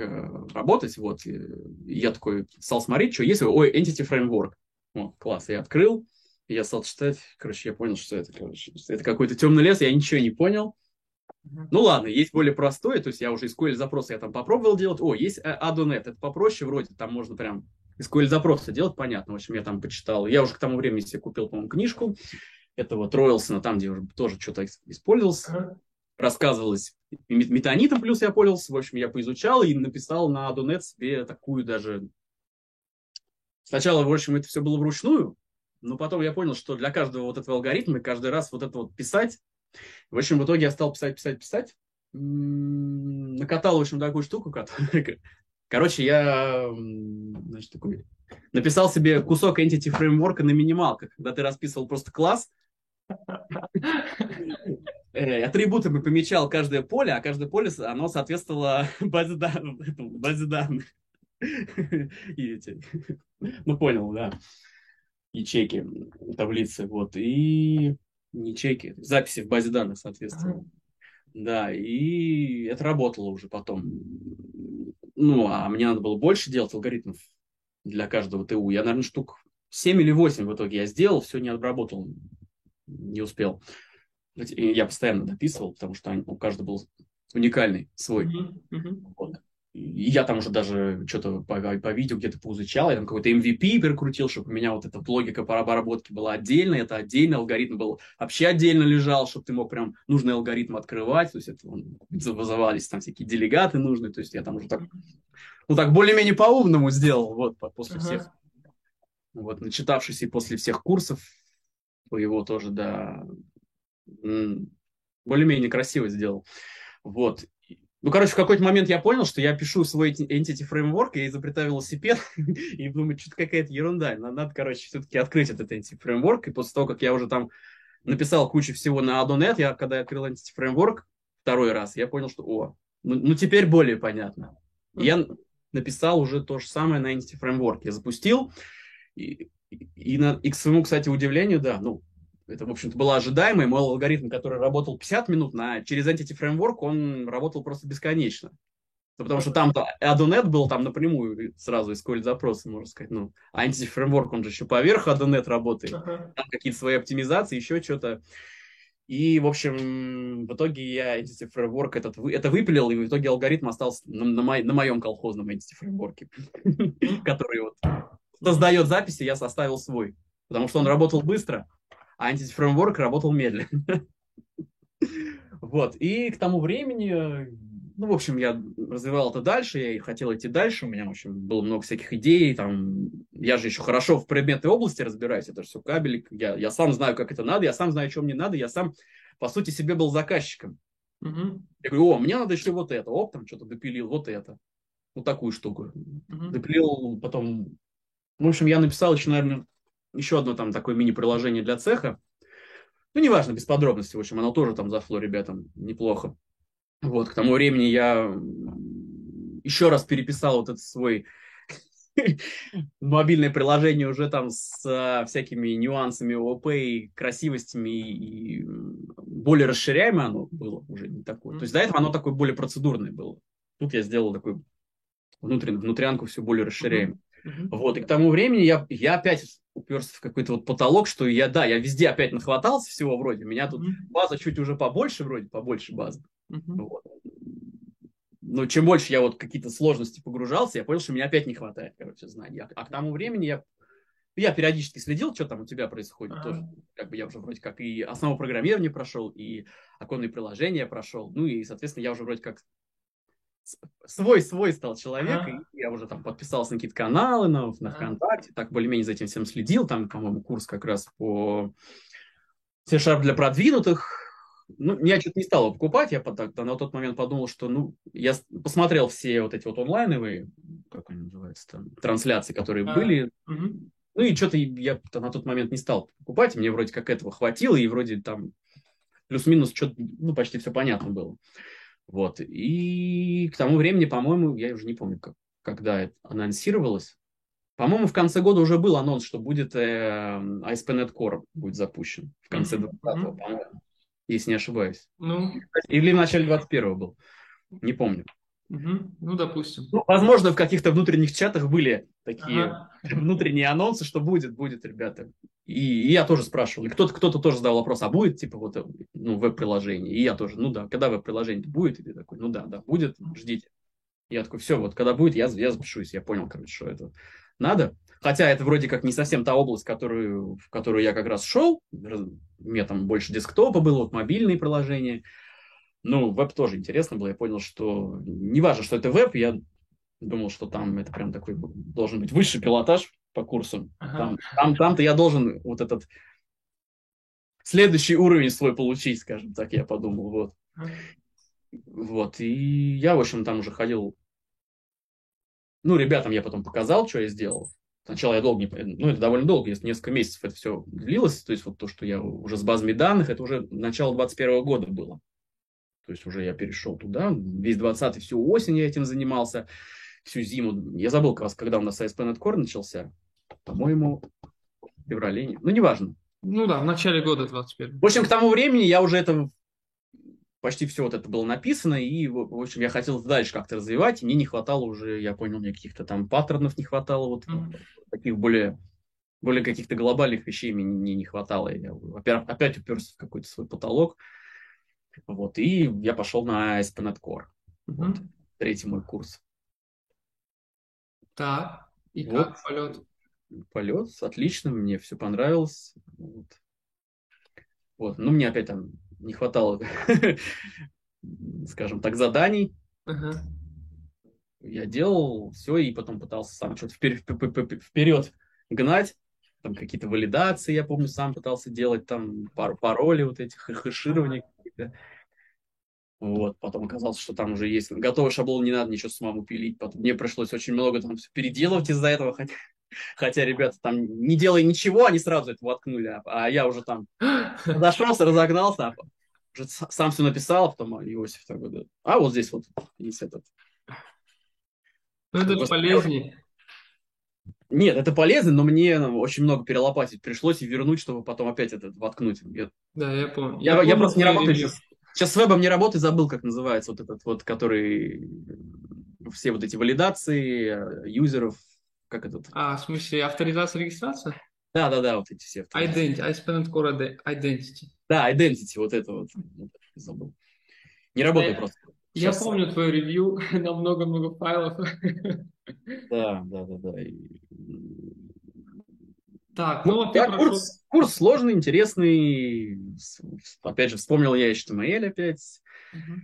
работать, вот, и я такой стал смотреть, что есть, ой, Entity Framework, вот, класс, я открыл, я стал читать, короче, я понял, что это, короче, это какой-то темный лес, я ничего не понял, ну ладно, есть более простое, то есть я уже SQL запросы я там попробовал делать. О, есть Adonet, это попроще вроде, там можно прям SQL запросы делать, понятно. В общем, я там почитал. Я уже к тому времени себе купил, по-моему, книжку этого Ройлсона, там, где уже тоже что-то использовалось. Рассказывалось метанитом плюс я пользовался, в общем, я поизучал и написал на Adonet себе такую даже... Сначала, в общем, это все было вручную, но потом я понял, что для каждого вот этого алгоритма каждый раз вот это вот писать, в общем, в итоге я стал писать, писать, писать, накатал, в общем, такую штуку. *laughs* Короче, я значит, такой, написал себе кусок Entity фреймворка на минималках, когда ты расписывал просто класс, э, атрибутами помечал каждое поле, а каждое поле, оно соответствовало *laughs* базе данных. Базе данных. *laughs* И эти, ну, понял, да. Ячейки, таблицы, вот. И ячейки, записи в базе данных, соответственно. Да, и это работало уже потом. Ну, а мне надо было больше делать алгоритмов для каждого ТУ. Я, наверное, штук 7 или 8 в итоге я сделал, все не обработал, не успел. Я постоянно дописывал, потому что у каждого был уникальный свой. Uh-huh, Вот. Я там уже даже что-то по, по видео где-то поизучал, я там какой-то MVP перекрутил, чтобы у меня вот эта логика по обработке была отдельная, это отдельный алгоритм был, вообще отдельно лежал, чтобы ты мог прям нужный алгоритм открывать, то есть это он, вызывались там всякие делегаты нужные, то есть я там уже так, ну так более-менее по-умному сделал, вот, после uh-huh. всех, вот, начитавшись и после всех курсов, по его тоже, да, более-менее красиво сделал. Вот. Ну, короче, в какой-то момент я понял, что я пишу свой Entity Framework, я изобретаю велосипед, *laughs* и думаю, что-то какая-то ерунда. Надо, надо короче, все-таки открыть этот Entity Framework. И после того, как я уже там написал кучу всего на Adonet, я, когда я открыл Entity Framework второй раз, я понял, что, о, ну, ну теперь более понятно. И я написал уже то же самое на Entity Framework. Я запустил, и, и, и, на, и к своему, кстати, удивлению, да, ну, это, в общем-то, было ожидаемо. Мой алгоритм, который работал 50 минут, на, через Entity Framework он работал просто бесконечно. Ну, потому что там Adonet был там напрямую сразу коль запроса, можно сказать. Ну, а Entity Framework, он же еще поверх Adonet работает. Uh-huh. Там какие-то свои оптимизации, еще что-то. И, в общем, в итоге я Entity Framework этот, это выпилил, и в итоге алгоритм остался на, на, мой, на моем колхозном Entity Framework, *laughs* который вот создает записи, я составил свой. Потому что он работал быстро, а антифреймворк работал медленно. *laughs* Вот, и к тому времени, ну, в общем, я развивал это дальше, я хотел идти дальше, у меня, в общем, было много всяких идей, там, я же еще хорошо в предметной области разбираюсь, это же все кабели, я, я сам знаю, как это надо, я сам знаю, что мне надо, я сам, по сути, себе был заказчиком. Угу. Я говорю, о, мне надо еще вот это, оп, там что-то допилил, вот это, вот такую штуку. Угу. Допилил, потом, в общем, я написал еще, наверное, еще одно там такое мини-приложение для цеха. Ну, неважно, без подробностей, в общем, оно тоже там зашло ребятам неплохо. Вот, к тому времени я еще раз переписал вот этот свой *laughs* мобильное приложение уже там с а, всякими нюансами ОП и красивостями и более расширяемое оно было уже не такое. То есть до этого оно такое более процедурное было. Тут я сделал такой внутреннюю внутрянку все более расширяемую. Mm-hmm. Вот, и к тому времени я, я опять уперся в какой-то вот потолок, что я, да, я везде опять нахватался всего вроде, у меня тут mm-hmm. база чуть уже побольше вроде, побольше базы. Mm-hmm. Вот. Но чем больше я вот какие-то сложности погружался, я понял, что мне опять не хватает, короче, знаний. А, а к тому времени я, я периодически следил, что там у тебя происходит uh-huh. тоже. Как бы я уже вроде как и основу программирования прошел, и оконные приложения прошел. Ну и, соответственно, я уже вроде как свой-свой стал человек, ага. и я уже там подписался на какие-то каналы на, на ВКонтакте, так более-менее за этим всем следил, там, по-моему, курс как раз по C-Sharp для продвинутых, ну, я что-то не стал покупать, я тогда на тот момент подумал, что, ну, я посмотрел все вот эти вот онлайновые, как они называются там, трансляции, которые а, были, угу. ну, и что-то я на тот момент не стал покупать, мне вроде как этого хватило, и вроде там плюс-минус что-то, ну, почти все понятно было. Вот. И к тому времени, по-моему, я уже не помню, как, когда это анонсировалось. По-моему, в конце года уже был анонс, что будет э, ASP.NET Core будет запущен в конце 20 mm-hmm. по-моему, если не ошибаюсь. Ну... Или в начале 21 был. Не помню. Угу. Ну, допустим. Ну, возможно, в каких-то внутренних чатах были такие ага. внутренние анонсы, что будет, будет, ребята. И, и я тоже спрашивал. И кто-то, кто-то тоже задал вопрос, а будет, типа, вот, ну, веб-приложение? И я тоже, ну да, когда веб-приложение будет? И ты такой, ну да, да, будет, ждите. Я такой, все, вот когда будет, я, я запишусь. Я понял, короче, что это надо. Хотя это вроде как не совсем та область, которую, в которую я как раз шел. У меня там больше десктопа было, вот мобильные приложения. Ну, веб тоже интересно было. Я понял, что не важно, что это веб, я думал, что там это прям такой должен быть высший пилотаж по курсу. Ага. Там, там, там-то я должен вот этот следующий уровень свой получить, скажем так, я подумал, вот. Ага. Вот, и я, в общем, там уже ходил, ну, ребятам я потом показал, что я сделал. Сначала я долго не... Ну, это довольно долго, несколько месяцев это все длилось. То есть вот то, что я уже с базами данных, это уже начало 21 года было. То есть уже я перешел туда. Весь 20-й, всю осень я этим занимался. Всю зиму. Я забыл, когда у нас ASP.NET Core начался. По-моему, в феврале. Ну, неважно. Ну да, в начале года 21. В общем, к тому времени я уже это почти все вот это было написано, и, в общем, я хотел дальше как-то развивать, мне не хватало уже, я понял, мне каких-то там паттернов не хватало, вот mm-hmm. таких более, более каких-то глобальных вещей мне не, не хватало. Я опять, опять уперся в какой-то свой потолок, вот, и я пошел на ASP.NET Core, mm-hmm. вот, третий мой курс. Так, и вот. как полет? Полет, отлично, мне все понравилось. Вот. вот. Ну, мне опять там не хватало, *laughs* скажем так, заданий. Uh-huh. Я делал все и потом пытался сам что-то вперед, вперед гнать. Там какие-то валидации, я помню, сам пытался делать, там пару пароли вот этих хэширования какие-то. Вот, потом оказалось, что там уже есть готовый шаблон, не надо ничего самому пилить. Потом мне пришлось очень много там переделывать из-за этого, хотя, хотя ребята там не делая ничего, они сразу это воткнули, а, а я уже там зашелся, разогнался, а уже сам все написал, а потом Иосиф такой, да. А вот здесь вот есть этот. Ну, это полезнее. Нет, это полезно, но мне очень много перелопатить пришлось и вернуть, чтобы потом опять этот воткнуть. Я... Да, я помню. Я, я, помню, я просто не работаю сейчас. Сейчас с вебом не работаю, забыл, как называется вот этот вот, который все вот эти валидации э, юзеров, как этот. А, в смысле авторизация, регистрация? Да, да, да, вот эти все. Identity, I spent core identity. Да, identity, вот это вот. Забыл. Не работает я, просто. Я Сейчас... помню твое ревью *laughs* на много-много файлов. *laughs* Да, да, да, да. Так, ну, ну да, прошел... курс, курс сложный, интересный. Опять же, вспомнил я HTML опять. Угу.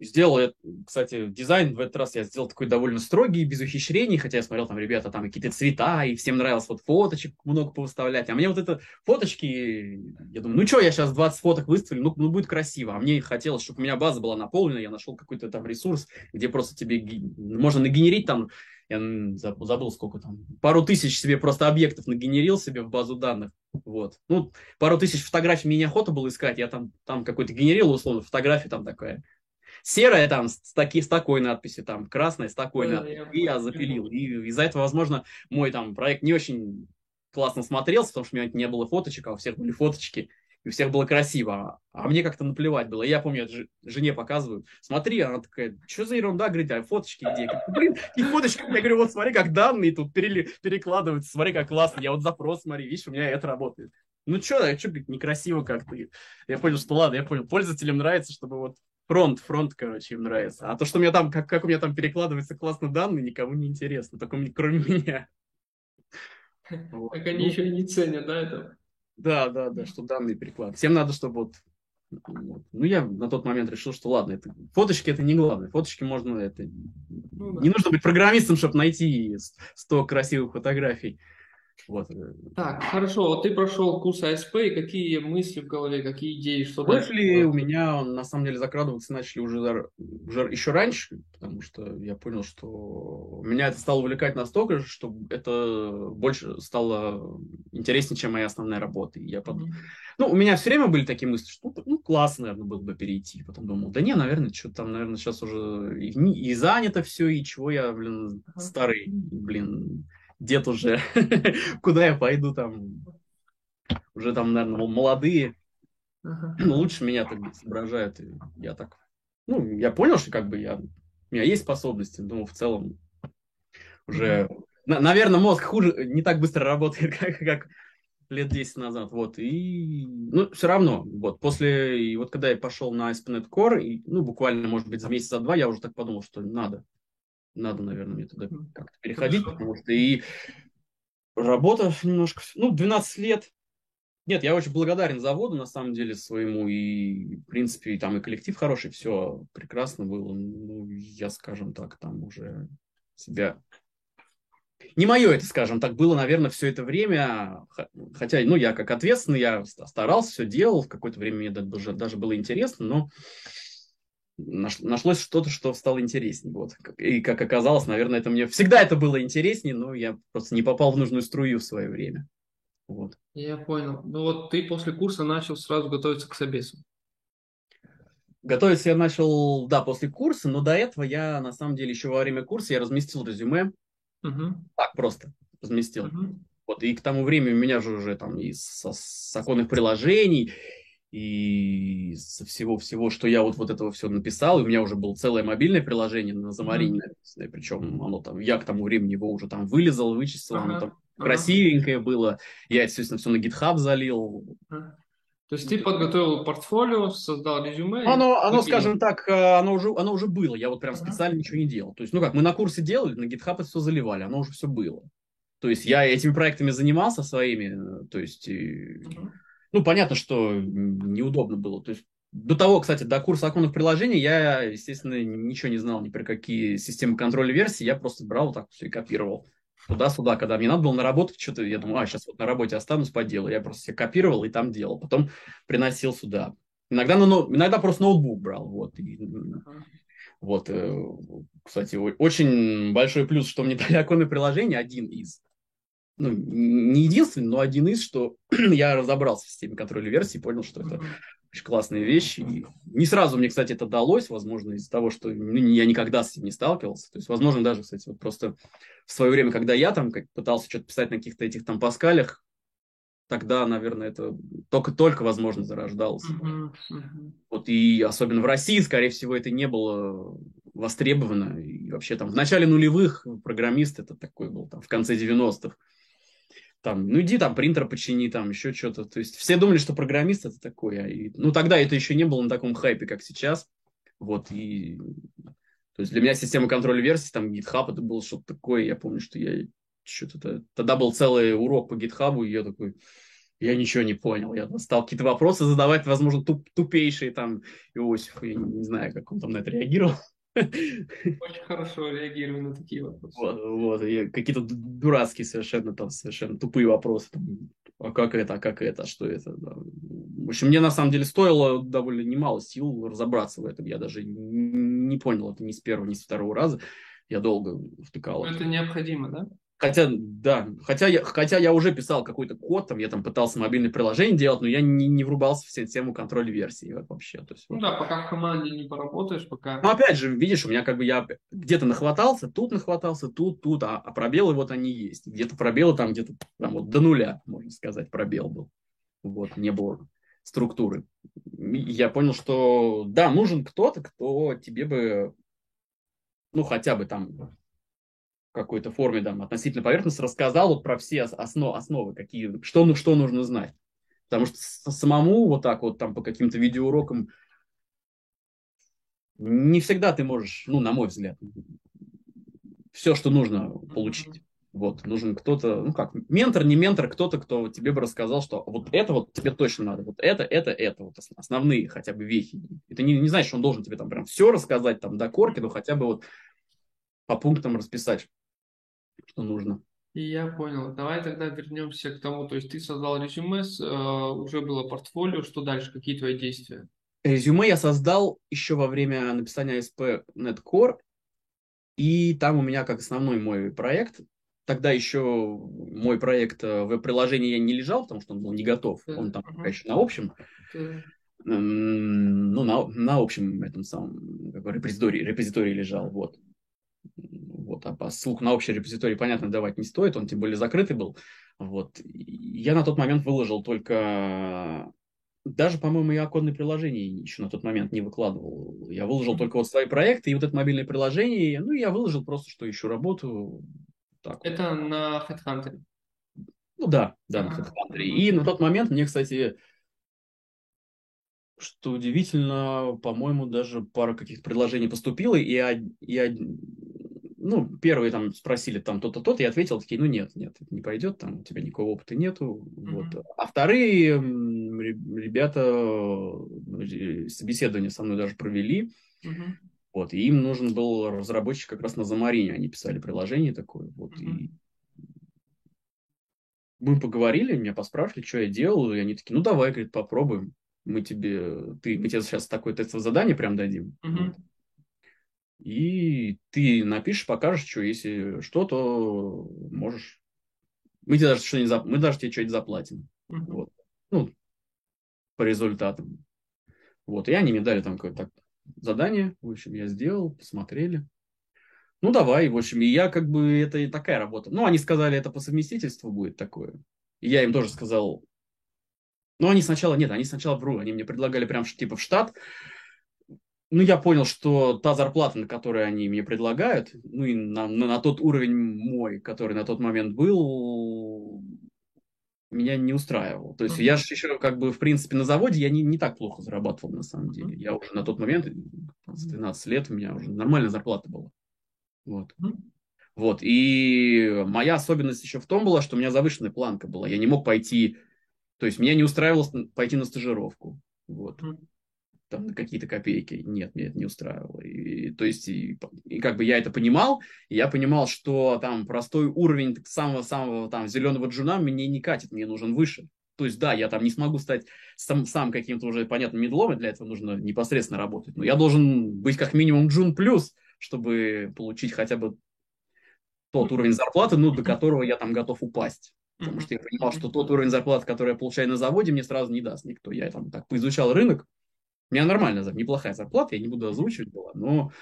Сделал кстати, дизайн в этот раз я сделал такой довольно строгий, без ухищрений, хотя я смотрел там, ребята, там какие-то цвета, и всем нравилось вот фоточек много повыставлять. А мне вот это фоточки, я думаю, ну что, я сейчас 20 фоток выставлю, ну, ну будет красиво. А мне хотелось, чтобы у меня база была наполнена, я нашел какой-то там ресурс, где просто тебе можно нагенерить там, я забыл сколько там, пару тысяч себе просто объектов нагенерил себе в базу данных. Вот. Ну, пару тысяч фотографий мне неохота было искать, я там, там какой-то генерил, условно, фотографии там такая серая там с, таки, с такой надписью, там красная с такой да, надписью. Я и я запилил. И из-за этого, возможно, мой там проект не очень классно смотрелся, потому что у меня не было фоточек, а у всех были фоточки, и у всех было красиво. А мне как-то наплевать было. Я помню, я жене показываю, смотри, она такая, что за ерунда, говорит, а фоточки где? Я говорю, Блин, и фоточки, я говорю, вот смотри, как данные тут перели, перекладываются, смотри, как классно, я вот запрос, смотри, видишь, у меня это работает. Ну что, что, некрасиво как-то. Я понял, что ладно, я понял, пользователям нравится, чтобы вот Фронт, фронт, короче, им нравится. А то, что у меня там, как, как у меня там перекладываются классно данные, никому не интересно, только кроме меня. Вот. Так они ну, еще и не ценят, да, это? Да, да, да, что данные перекладывают. Всем надо, чтобы вот ну, я на тот момент решил, что ладно, это, фоточки это не главное. Фоточки можно, это, ну, да. не нужно быть программистом, чтобы найти 100 красивых фотографий. Вот. Так, хорошо, вот ты прошел курс АСП, и какие мысли в голове, какие идеи, что Мысли у меня, на самом деле, закрадываться начали уже, уже еще раньше, потому что я понял, что меня это стало увлекать настолько, что это больше стало интереснее, чем моя основная работа. И я подумал, mm-hmm. ну, у меня все время были такие мысли, что ну, классно, наверное, было бы перейти. Потом думал, да не, наверное, что-то там, наверное, сейчас уже и, и занято все, и чего я, блин, старый, блин, дед уже, *laughs* куда я пойду там, уже там, наверное, молодые, ну, лучше меня так соображают, и я так, ну, я понял, что как бы я, у меня есть способности, но в целом уже, на, наверное, мозг хуже, не так быстро работает, *laughs* как, как лет 10 назад, вот, и, ну, все равно, вот, после, и вот когда я пошел на ASP.NET Core, и, ну, буквально, может быть, за месяц, за два, я уже так подумал, что надо, надо, наверное, мне туда как-то переходить, Хорошо. потому что и работа немножко, ну, 12 лет, Нет, я очень благодарен заводу, на самом деле, своему, и, в принципе, там и коллектив хороший, все прекрасно было. Ну, я, скажем так, там уже себя... Не мое это, скажем так, было, наверное, все это время, хотя, ну, я как ответственный, я старался, все делал, в какое-то время мне даже было интересно, но нашлось что-то, что стало интереснее. Вот. И как оказалось, наверное, это мне всегда это было интереснее, но я просто не попал в нужную струю в свое время. Вот. Я понял. Ну вот ты после курса начал сразу готовиться к собесу. Готовиться я начал, да, после курса, но до этого я, на самом деле, еще во время курса я разместил резюме. Угу. Так просто разместил. Угу. Вот, и к тому времени у меня же уже там из с оконных приложений, и со всего-всего, что я вот, вот этого все написал, и у меня уже было целое мобильное приложение на Замарине написанное, причем оно там, я к тому времени его уже там вылезал, вычистил, ага. оно там ага. красивенькое было, я, естественно, все на GitHub залил. Ага. То есть ты подготовил портфолио, создал резюме? Оно, оно скажем так, э, оно уже, оно уже было, я вот прям специально ничего не делал. То есть, ну как, мы на курсе делали, на GitHub это все заливали, оно уже все было. То есть я этими проектами занимался своими, э, то есть... Uh-huh ну, понятно, что неудобно было. То есть до того, кстати, до курса оконных приложений я, естественно, ничего не знал ни про какие системы контроля версий. Я просто брал так все и копировал. Туда-сюда, когда мне надо было наработать что-то, я думаю, а, сейчас вот на работе останусь, поделаю. Я просто себе копировал и там делал. Потом приносил сюда. Иногда, ну, иногда просто ноутбук брал. Вот, и, вот, э, кстати, очень большой плюс, что мне *laughs* дали оконные приложения, один из ну, не единственный, но один из, что *clears throat* я разобрался в системе контроля версий, понял, что это очень классные вещи. И не сразу мне, кстати, это далось, возможно, из-за того, что ну, я никогда с этим не сталкивался. То есть, возможно, даже, кстати, вот просто в свое время, когда я там как, пытался что-то писать на каких-то этих там паскалях, тогда, наверное, это только-только, возможно, зарождалось. Uh-huh, uh-huh. Вот и особенно в России, скорее всего, это не было востребовано. И вообще там в начале нулевых программист это такой был, там, в конце 90-х там, ну иди там принтер почини, там еще что-то. То есть все думали, что программист это такое. И, ну тогда это еще не было на таком хайпе, как сейчас. Вот, и то есть для меня система контроля версий, там GitHub это было что-то такое. Я помню, что я что-то... Тогда был целый урок по GitHub, и я такой, я ничего не понял. Я стал какие-то вопросы задавать, возможно, туп, тупейшие там Иосиф, я не знаю, как он там на это реагировал. Очень хорошо реагирую на такие вопросы. Вот, вот какие-то дурацкие совершенно там, совершенно тупые вопросы. Там, а как это, а как это, а что это. Да. В общем, мне на самом деле стоило довольно немало сил разобраться в этом. Я даже не понял это ни с первого, ни с второго раза. Я долго втыкал. Это необходимо, да? Хотя, да, хотя я, хотя я уже писал какой-то код, там, я там пытался мобильное приложение делать, но я не, не врубался в тему контроля версии вообще. То есть, ну да, пока в команде не поработаешь, пока... Ну, опять же, видишь, у меня как бы я где-то нахватался, тут нахватался, тут, тут, а, а пробелы вот они есть. Где-то пробелы там где-то там вот до нуля, можно сказать, пробел был. Вот, не было структуры. Я понял, что да, нужен кто-то, кто тебе бы, ну, хотя бы там какой-то форме, там, относительно поверхности, рассказал вот про все основ, основы, какие, что, ну, что нужно знать. Потому что самому вот так вот там по каким-то видеоурокам не всегда ты можешь, ну, на мой взгляд, все, что нужно получить. Вот, нужен кто-то, ну как, ментор, не ментор, кто-то, кто тебе бы рассказал, что вот это вот тебе точно надо, вот это, это, это, вот основные хотя бы вехи. Это не, не значит, что он должен тебе там прям все рассказать там до корки, но хотя бы вот по пунктам расписать что нужно. И я понял. Давай тогда вернемся к тому, то есть ты создал резюме, э, уже было портфолио, что дальше, какие твои действия? Резюме я создал еще во время написания ASP NetCore, и там у меня как основной мой проект, тогда еще мой проект э, в приложении я не лежал, потому что он был не готов, он там пока еще на общем, ну, на, на общем этом самом репозитории, репозитории лежал, вот. Вот, а ссылку на общий репозиторий, понятно, давать не стоит, он тем более закрытый был. Вот. Я на тот момент выложил только... Даже, по-моему, и оконные приложения еще на тот момент не выкладывал. Я выложил только вот свои проекты и вот это мобильное приложение. Ну, я выложил просто, что ищу работу. Так это вот. на HeadHunter? Ну да, да, на HeadHunter. И на тот момент мне, кстати, что удивительно, по-моему, даже пара каких-то предложений поступило, и, и ну, первые там спросили там то-то, то-то, я ответил, такие, ну нет, нет, это не пойдет, там у тебя никакого опыта нету. Mm-hmm. Вот. А вторые ребята э, собеседование со мной даже провели. Mm-hmm. Вот, и им нужен был разработчик как раз на Замарине, они писали приложение такое, вот, mm-hmm. и мы поговорили, меня поспрашивали, что я делал, и они такие, ну давай, говорит, попробуем, мы тебе, ты, мы тебе сейчас такое тестовое задание прям дадим, mm-hmm. вот. И ты напишешь, покажешь, что, если что, то можешь, мы тебе даже что-нибудь, зап... мы даже тебе что-нибудь заплатим, mm-hmm. вот, ну, по результатам, вот, и они мне дали там какое-то задание, в общем, я сделал, посмотрели, ну, давай, в общем, и я как бы, это и такая работа. Ну, они сказали, это по совместительству будет такое. И я им тоже сказал, ну, они сначала, нет, они сначала вру, они мне предлагали прям типа в штат. Ну, я понял, что та зарплата, на которую они мне предлагают, ну, и на, на, на тот уровень мой, который на тот момент был, меня не устраивал. То есть mm-hmm. я же еще как бы, в принципе, на заводе я не, не так плохо зарабатывал на самом деле. Я уже на тот момент, 12 лет, у меня уже нормальная зарплата была. Вот. Вот. И моя особенность еще в том была, что у меня завышенная планка была. Я не мог пойти, то есть меня не устраивало пойти на стажировку. Вот. Там на какие-то копейки. Нет, меня это не устраивало. И, то есть, и, и как бы я это понимал, и я понимал, что там простой уровень самого-самого там зеленого джуна мне не катит, мне нужен выше. То есть, да, я там не смогу стать сам, сам каким-то уже понятным медлом, и для этого нужно непосредственно работать. Но я должен быть как минимум джун плюс, чтобы получить хотя бы тот уровень зарплаты, ну, до которого я там готов упасть. Потому что я понимал, что тот уровень зарплаты, который я получаю на заводе, мне сразу не даст никто. Я там так поизучал рынок. У меня нормальная, неплохая зарплата, я не буду озвучивать была, но,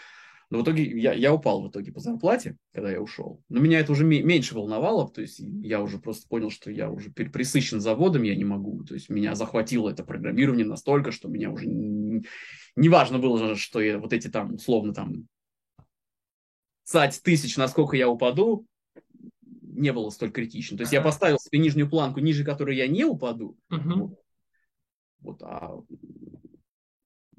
но в итоге я, я упал в итоге по зарплате, когда я ушел. Но меня это уже меньше волновало, то есть я уже просто понял, что я уже присыщен заводом, я не могу. То есть меня захватило это программирование настолько, что меня уже не, не важно было, что я вот эти там условно там 20 тысяч, насколько я упаду, не было столь критично. То есть я поставил себе нижнюю планку, ниже которой я не упаду. Uh-huh. Вот, а,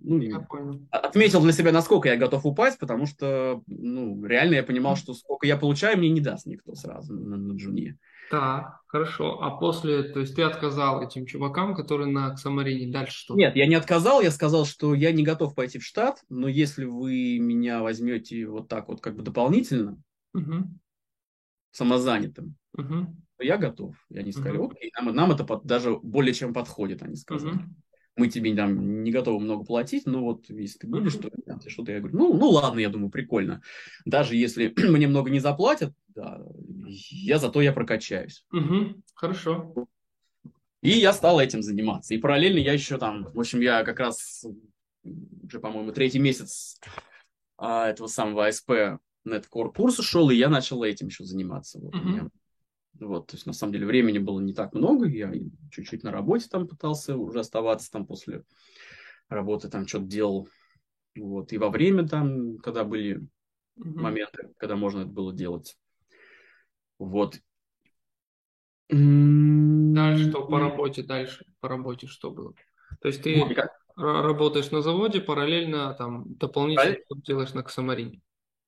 ну, я отметил для себя, насколько я готов упасть, потому что ну, реально я понимал, что сколько я получаю, мне не даст никто сразу на, на джуне. Так, хорошо. А после, то есть ты отказал этим чувакам, которые на Ксамарине, дальше что? Нет, я не отказал, я сказал, что я не готов пойти в штат, но если вы меня возьмете вот так вот как бы дополнительно, угу. самозанятым, угу. то я готов. И они сказали, угу. окей, нам, нам это под, даже более чем подходит, они сказали. Угу. Мы тебе там не готовы много платить, но вот если ты будешь, то что-то я говорю, ну, ну ладно, я думаю, прикольно. Даже если *clears throat* мне много не заплатят, да, я зато я прокачаюсь. Угу, хорошо. И я стал этим заниматься. И параллельно я еще там, в общем, я как раз уже, по-моему, третий месяц а, этого самого АСП Netcore курса шел, и я начал этим еще заниматься. Вот, угу. меня, вот, то есть, на самом деле, времени было не так много, я чуть-чуть на работе там пытался уже оставаться там после работы, там что-то делал. Вот, и во время там, когда были угу. моменты, когда можно это было делать. Вот. Дальше что по работе, дальше по работе что было? То есть ты вот, работаешь на заводе, параллельно там дополнительно Параллель... делаешь на Ксамарине?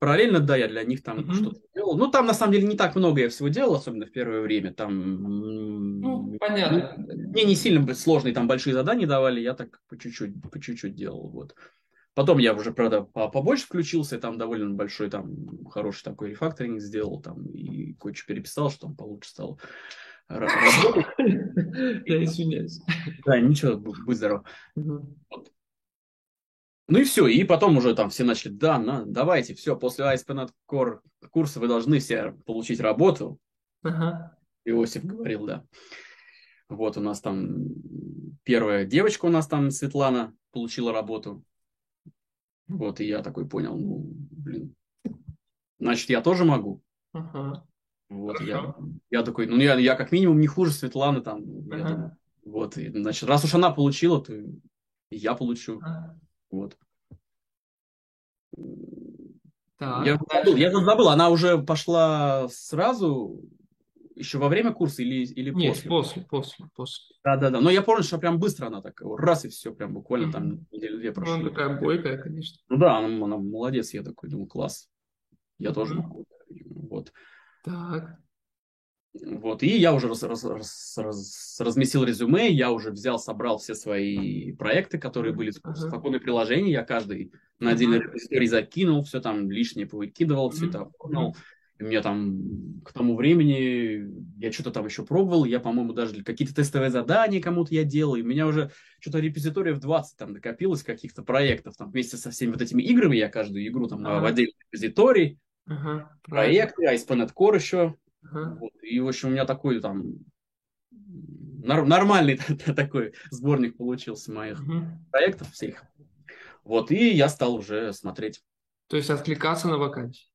Параллельно, да, я для них там uh-huh. что-то делал. Ну, там на самом деле не так много я всего делал, особенно в первое время. Там, ну, понятно. Мне не сильно сложные там большие задания давали, я так по чуть-чуть, по чуть-чуть делал. Вот. Потом я уже, правда, побольше включился, там довольно большой, там, хороший такой рефакторинг сделал, там, и кое-что переписал, что там получше стало. *laughs* Я извиняюсь. Да, ничего, будь здоров. Ну и все, и потом уже там все начали, да, на, давайте, все, после ASP.NET Core курса вы должны все получить работу. Ага. Иосиф говорил, да. Вот у нас там первая девочка у нас там, Светлана, получила работу. Вот, и я такой понял, ну, блин, значит, я тоже могу. Ага. Вот, я, я такой, ну, я, я как минимум не хуже Светланы там. Ага. Я думаю, вот, и, значит, раз уж она получила, то я получу. Ага. Вот. Так, я, забыл, я забыл, она уже пошла сразу еще во время курса или, или Нет, после? после, после, после. Да, да, да. Но я помню, что прям быстро она так, раз и все, прям буквально mm-hmm. там неделю-две прошли. Ну, она такая бойкая, конечно. Ну да, она, она молодец, я такой думаю, класс. я тоже могу. Вот. Так. Вот, и я уже раз, раз, раз, раз, разместил резюме, я уже взял, собрал все свои проекты, которые были в Ага. спокойной приложении, я каждый на отдельный репозиторий закинул, все там лишнее повыкидывал, цвета Мгм. оформил. И у меня там к тому времени я что-то там еще пробовал, я, по-моему, даже какие-то тестовые задания кому-то я делал, и у меня уже что-то репозиториев 20 там накопилось каких-то проектов, там вместе со всеми вот этими играми, я каждую игру там Ага. в отдельный репозиторий. Правильно. проекты, ASP.NET Core еще, Ага. вот. И, в общем, у меня такой там нормальный *laughs* такой сборник получился моих Мгм. проектов всех. Вот, и я стал уже смотреть. То есть откликаться на вакансии.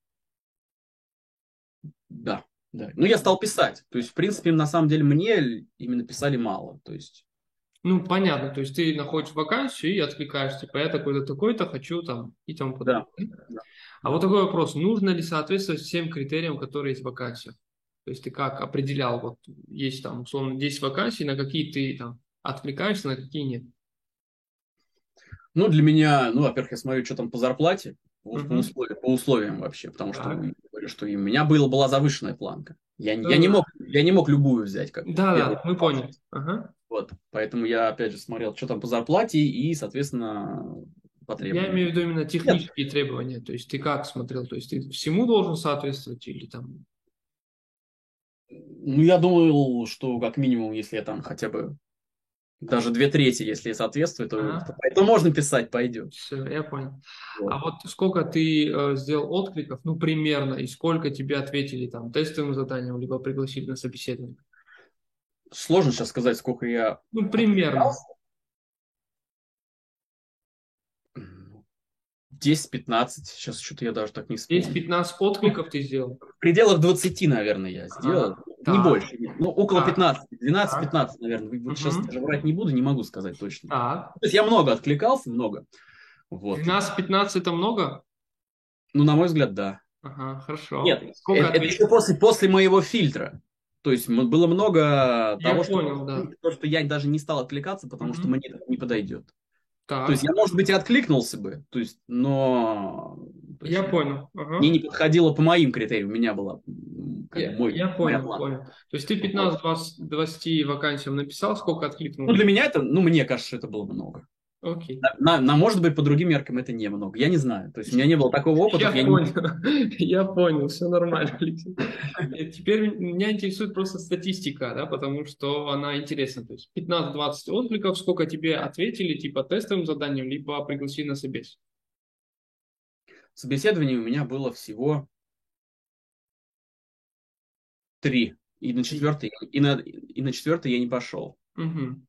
Да, да. Ну, я стал писать. То есть, в принципе, на самом деле, мне именно писали мало. То есть, Ну, понятно, то есть ты находишь вакансию и откликаешься, типа, я такой-то, такой-то, хочу там и тому подобное. да. А вот такой вопрос, нужно ли соответствовать всем критериям, которые есть в вакансиях? То есть ты как определял, вот есть там условно 10 вакансий, на какие ты там откликаешься, на какие нет? Ну, для меня, ну, во-первых, я смотрю, что там по зарплате, по, по условиям, по условиям вообще, потому что, Так. я говорю, что и у меня было, была завышенная планка. Я, я, не Мгм. мог, я не мог любую взять. Как Да, да, мы поняли. Ага. Вот, поэтому я опять же смотрел, что там по зарплате и, соответственно, по Я требованиям. имею в виду именно технические требования. То есть ты как смотрел? То есть ты всему должен соответствовать или там... Ну, я думал, что как минимум, если я там хотя бы даже две трети, если соответствует, то, Ага. то, то можно писать, пойдет. Все, я понял. Вот. А вот сколько ты э, сделал откликов, ну, примерно, и сколько тебе ответили там тестовым заданием, либо пригласили на собеседование? Сложно сейчас сказать, сколько я... Ну, примерно. 10-15, сейчас что-то я даже так не вспомню. 10-15 откликов ты сделал? В пределах 20, наверное, я сделал. Ага. Не Так. больше. Ну, около Так. 15. 12-15, Так. наверное. Вот Мгм. сейчас даже врать не буду, не могу сказать точно. Так. То есть я много откликался, много. Вот. 12-15 это много? Ну, на мой взгляд, да. Ага, хорошо. Нет, Сколько это, это еще после, после моего фильтра. То есть было много Я того, что, понял, да. то, что я даже не стал откликаться, потому что Мгм. мне это не подойдет. Так, То есть я, может быть, и откликнулся бы, то есть, но то есть, я понял. Ага. мне не подходило по моим критериям. У меня была как Я, мой, я понял, планка. понял. То есть ты 15-20 вакансиям написал, сколько Ну, откликнулось? для меня это, ну, мне кажется, это было много. Окей. На, на- на, может быть, по другим меркам это немного. Я не знаю. То есть у меня не было такого *laughs* опыта. Я я не- понял, *laughs* я понял, все нормально, Алексей. Э, Теперь меня интересует просто статистика, да, потому что она интересна. То есть 15-20 откликов, сколько тебе ответили, типа тестовым заданием, либо пригласили на собес. Собеседований у меня было всего три. И на четвертый, и на, и на четвертый я не пошел. Мгм.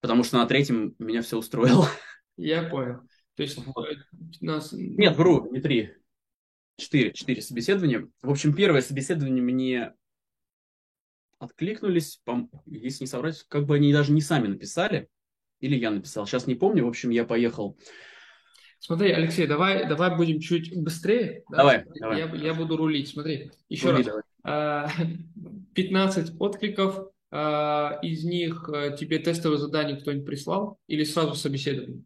Потому что на третьем меня все устроило. Я понял. То есть Вот. э, нас... Нет, вру, не три. Четыре. Четыре собеседования. В общем, первое собеседование мне откликнулись, если не соврать, как бы они даже не сами написали. Или я написал. Сейчас не помню. В общем, я поехал. Смотри, Алексей, давай, давай будем чуть быстрее. да? Давай, давай. Я, я буду рулить. Смотри, еще Рули раз. давай. А, *laughs* 15 откликов, а, из них а, тебе тестовое задание кто-нибудь прислал или сразу собеседование?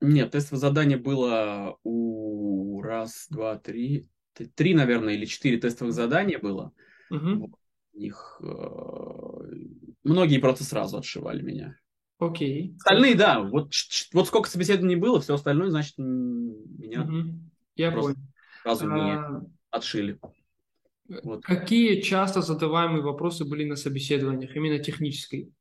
Нет, тестовое задание было у раз, два, три, три, наверное, или четыре тестовых задания было. Мгм. Их э, многие просто сразу отшивали меня. Окей. Остальные, да, вот, вот сколько собеседований было, все остальное, значит, меня Мгм. Я Просто понял. сразу не А, отшили. Вот. Какие часто задаваемые вопросы были на собеседованиях, именно технической?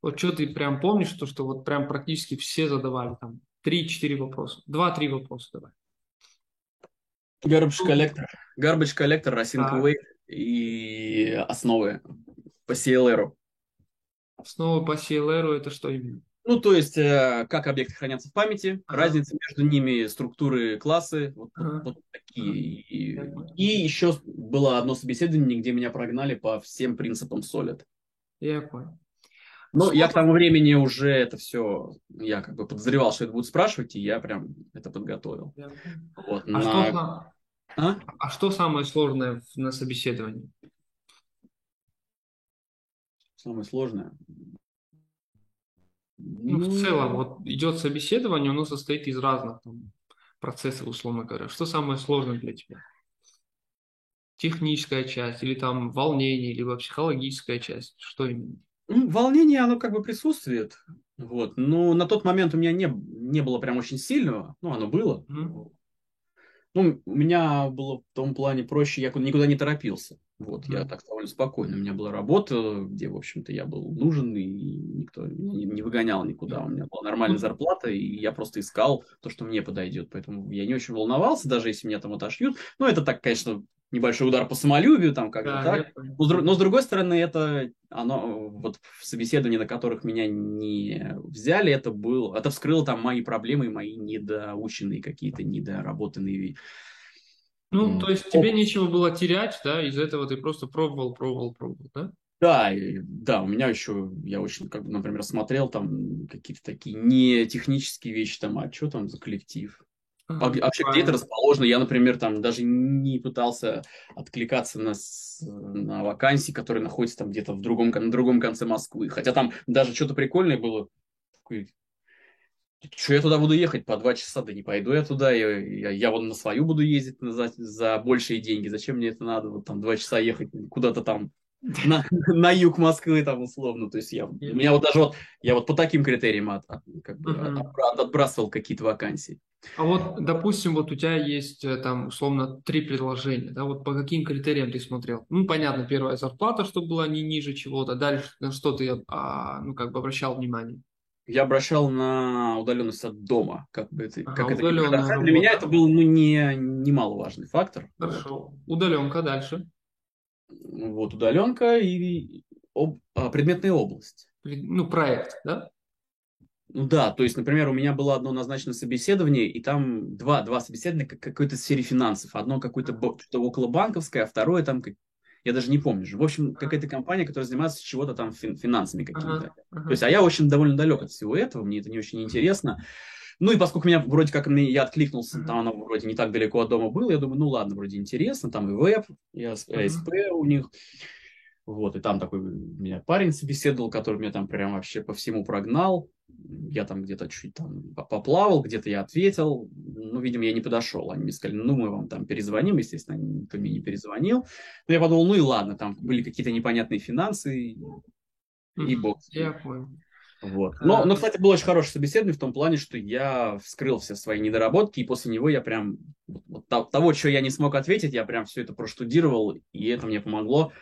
Вот что ты прям помнишь, то, что вот прям практически все задавали там 3-4 вопроса, 2-3 вопроса давай. Garbage коллектор. Garbage коллектор, Racing Так. Away и основы по CLR. Основы по CLR это что именно? Ну, то есть, э, как объекты хранятся в памяти, Ага. разница между ними, структуры, классы, вот, Ага. вот такие. И, и еще было одно собеседование, где меня прогнали по всем принципам Solid. Я понял. Но я к тому времени уже это все, я как бы подозревал, что это будут спрашивать, и я прям это подготовил. Понял. Вот, А, на- что, А? а что самое сложное на собеседовании? Самое сложное. Ну, в целом, вот идет собеседование, оно состоит из разных там, процессов, условно говоря. Что самое сложное для тебя? техническая часть, или там волнение, либо психологическая часть? Что именно? Ну, волнение, оно как бы присутствует. Вот. Но на тот момент у меня не, не было прям очень сильного. Ну, оно было. Мгм. Ну, у меня было в том плане проще, я никуда не торопился. Вот, я Мгм. так довольно спокойно. У меня была работа, где, в общем-то, я был нужен, и никто не, не выгонял никуда. У меня была нормальная зарплата, и я просто искал то, что мне подойдет. Поэтому я не очень волновался, даже если меня там отошьют. Ну, это так, конечно, небольшой удар по самолюбию, там как бы Да, так. Но с, но с другой стороны, это оно вот в собеседовании, на которых меня не взяли, это был, это вскрыло там мои проблемы, мои недоученные какие-то, недоработанные Ну, м, то есть тебе нечего было терять, да, из-за этого ты просто пробовал, пробовал, пробовал, да? Да, и- да, у меня еще, я очень, как бы, например, смотрел там какие-то такие не технические вещи, там, а что там за коллектив? Вообще, где это расположено? Я, например, там даже не пытался откликаться на, на вакансии, которые находятся там где-то в другом, на другом конце Москвы. Хотя там даже что-то прикольное было. Что я туда буду ехать по два часа? Да не пойду я туда. Я, я, я вот на свою буду ездить за, за большие деньги. Зачем мне это надо? Вот там два часа ехать куда-то там на, на юг Москвы там условно. То есть я, у меня вот даже вот, я вот по таким критериям от, от- как бы от- отбрасывал какие-то вакансии. А вот, допустим, вот у тебя есть э, там условно три предложения, да, вот по каким критериям ты смотрел? Ну, понятно, первая зарплата, чтобы была не ниже чего-то, дальше на что ты, а, ну, как бы обращал внимание? Я обращал на удаленность от дома, как бы это, Ага, как это. Для меня это был ну, не, немаловажный фактор. Вот. Хорошо. Удаленка дальше. Вот удаленка и об- а, предметная область. Ну, проект, да? Ну да, то есть, например, у меня было одно назначенное собеседование, и там два, два собеседования как какой-то сфере финансов. Одно какое-то что-то околобанковское, а второе там, как- я даже не помню. же. В общем, какая-то компания, которая занимается чего-то там фин- финансами какими-то. Ага. То есть, а я очень довольно далек от всего этого, мне это не очень интересно. Ну и поскольку меня вроде как я откликнулся, там оно вроде не так далеко от дома было, я думаю, ну ладно, вроде интересно, там и веб, и. АСП у них. Вот, и там такой меня парень собеседовал, который меня там прям вообще по всему прогнал. Я там где-то чуть там по- поплавал, где-то я ответил. Ну, видимо, я не подошел. Они мне сказали, ну, мы вам там перезвоним. Естественно, никто мне не перезвонил. Но я подумал, ну и ладно, там были какие-то непонятные финансы, и, и бог. Я понял. Вот. Но, А. но, кстати, было очень хорошее собеседование в том плане, что я вскрыл все свои недоработки, и после него я прям вот, вот то- того, что я не смог ответить, я прям все это проштудировал, и это мне помогло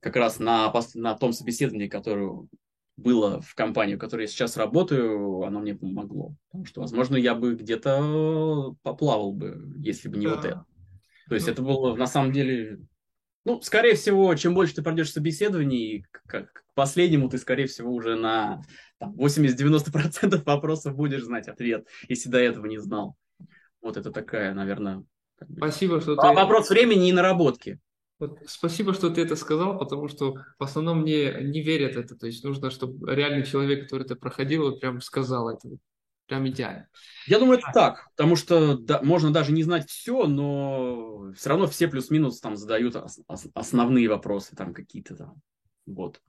как раз на, на том собеседовании, которое было в компании, в которой я сейчас работаю, оно мне помогло. Потому что, возможно, я бы где-то поплавал бы, если бы не вот Да. это. То есть Ну. это было на самом деле... Ну, скорее всего, чем больше ты пройдешь собеседований, к, к- последнему ты, скорее всего, уже на там, 80-90% вопросов будешь знать ответ, если до этого не знал. Вот это такая, наверное... Спасибо, что ты... Вопрос времени и наработки. Вот спасибо, что ты это сказал, потому что в основном мне не верят это. То есть нужно, чтобы реальный человек, который это проходил, вот прям сказал это. Прям идеально. Я думаю, это так, потому что да, можно даже не знать все, но все равно все плюс-минус там задают ос- ос- основные вопросы там какие-то там. Вот.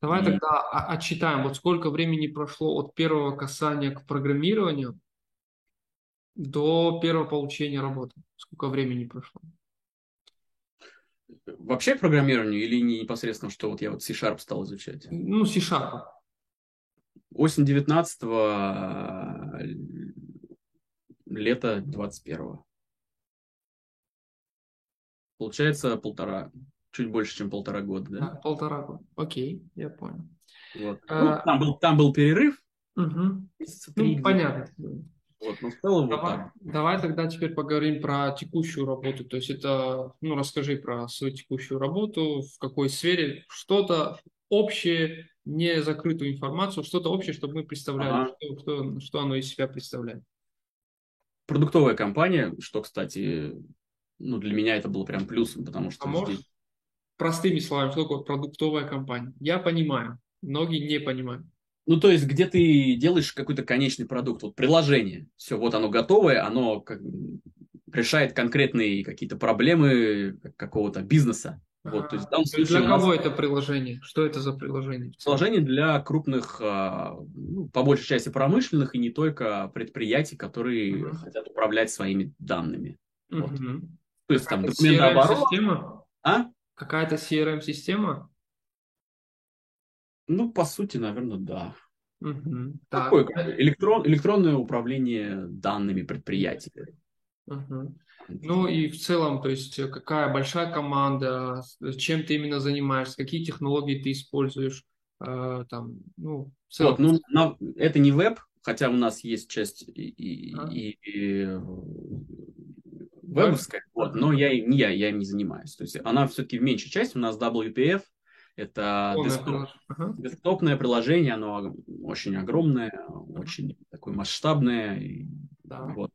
Давай И- тогда о- отсчитаем, вот сколько времени прошло от первого касания к программированию до первого получения работы. Сколько времени прошло? Вообще к программированию или не непосредственно, что вот я вот C-Sharp стал изучать? Ну, C-Sharp. Осень 19 лето 21 Получается полтора, чуть больше, чем полтора года, да? Да, полтора года. Окей, я понял. Вот. А- Ну, там, был, там был перерыв, три Ну, понятно. Вот, но в целом вот Давай, так. давай тогда теперь поговорим про текущую работу. То есть это, ну, расскажи про свою текущую работу, в какой сфере, что-то общее, не закрытую информацию, что-то общее, чтобы мы представляли, Ага. что, что, что оно из себя представляет. продуктовая компания, что, кстати, ну, для меня это было прям плюсом, потому что А здесь- простыми словами, что такое продуктовая компания? Я понимаю, многие не понимают. Ну, то есть, где ты делаешь какой-то конечный продукт, вот приложение, все, вот оно готовое, оно как, решает конкретные какие-то проблемы какого-то бизнеса. Вот, то есть, в данном То случае для у нас кого это приложение? Что это за приложение? приложение для крупных, а, ну, по большей части промышленных и не только предприятий, которые Мгм. хотят управлять своими данными. Вот. Мгм. То есть там Какая-то документооборот. CRM-система? А? Какая-то CRM-система? Ну, по сути, наверное, да. Мгм. Такое Так. электрон, электронное управление данными предприятия. Мгм. Ну и в целом, то есть э, какая большая команда, с- чем ты именно занимаешься, какие технологии ты используешь, э, там, ну, в целом. Вот, ну, на- это не веб, хотя у нас есть часть и, А. и- и, э, вебовская, вот, но я, не я, я им не занимаюсь. То есть она все-таки в меньшей части. У нас WPF, это Полное десктоп-. Ага. десктопное приложение, оно очень огромное, очень такое масштабное. и Да. вот.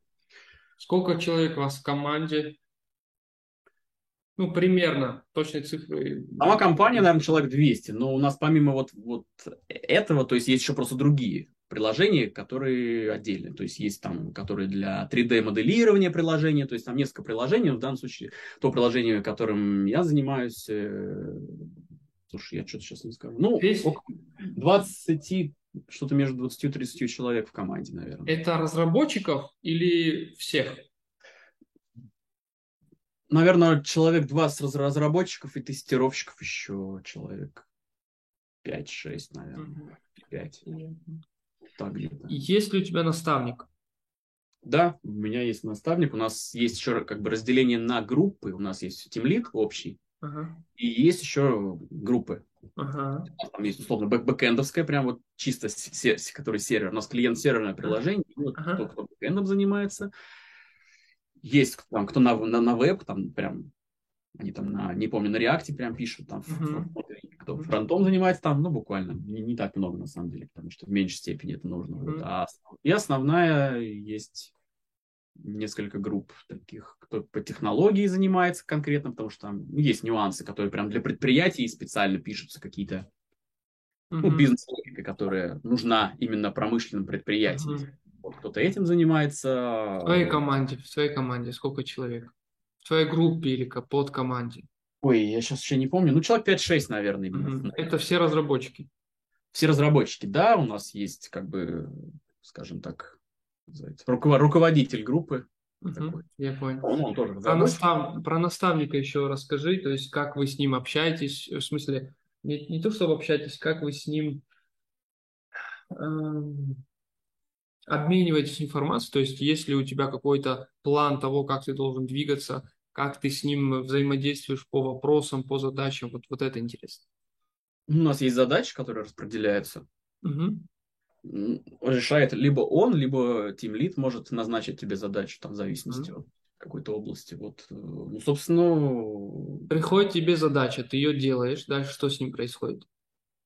Сколько человек у вас в команде? Ну, примерно, точной цифры. Сама компания, наверное, человек 200, но у нас помимо вот, вот этого, то есть есть еще просто другие приложения, которые отдельные. То есть есть там, которые для 3D-моделирования приложения, то есть там несколько приложений, но в данном случае то приложение, которым я занимаюсь, э, слушай, я что-то сейчас не скажу. Ну, Весь- около 20, что-то между 20 и 30 человек в команде, наверное. Это разработчиков или всех? Наверное, человек 20 раз- разработчиков и тестировщиков еще человек 5-6, наверное. Мгм. 5. Так где-то. Есть ли у тебя наставник? Да, у меня есть наставник, у нас есть еще как бы разделение на группы, у нас есть тимлид общий, Ага, и есть еще группы. ага, Там есть условно бэк бэкэндовская, прям вот чисто, се- се- который сервер. У нас клиент-серверное приложение, и вот Ага. кто, кто бэкэндом занимается. Есть там, кто на, на, на веб, там прям, они там на, не помню, на реакте прям пишут, там, Мгм. кто фронтом занимается, там, ну, буквально, не, не так много на самом деле, потому что в меньшей степени это нужно. вот. Мгм. А и основная есть несколько групп таких, кто по технологии занимается конкретно, потому что там ну, есть нюансы, которые прям для предприятий специально пишутся какие-то ну, Мгм. бизнес-логика, которая нужна именно промышленным предприятиям. Мгм. Вот кто-то этим занимается. В твоей команде, в твоей команде сколько человек? В твоей группе или под команде? Ой, я сейчас еще не помню. Ну, человек 5-6, наверное, именно. Мгм. Это все разработчики. Все разработчики, да, у нас есть, как бы, скажем так, называется, руков- руководитель группы. Такой. Я понял. Он, он тоже Про, разработчик. настав- про наставника еще расскажи, то есть как вы с ним общаетесь, в смысле, не, не то, чтобы общаетесь, как вы с ним эм, обмениваетесь информацией, то есть есть ли у тебя какой-то план того, как ты должен двигаться, как ты с ним взаимодействуешь по вопросам, по задачам, вот, вот это интересно. У нас есть задачи, которые распределяются. Мгм. Решает либо он, либо тимлит может назначить тебе задачу, там, в зависимости от какой-то области. Вот, э, ну, собственно, Приходит тебе задача, ты ее делаешь, дальше что с ним происходит?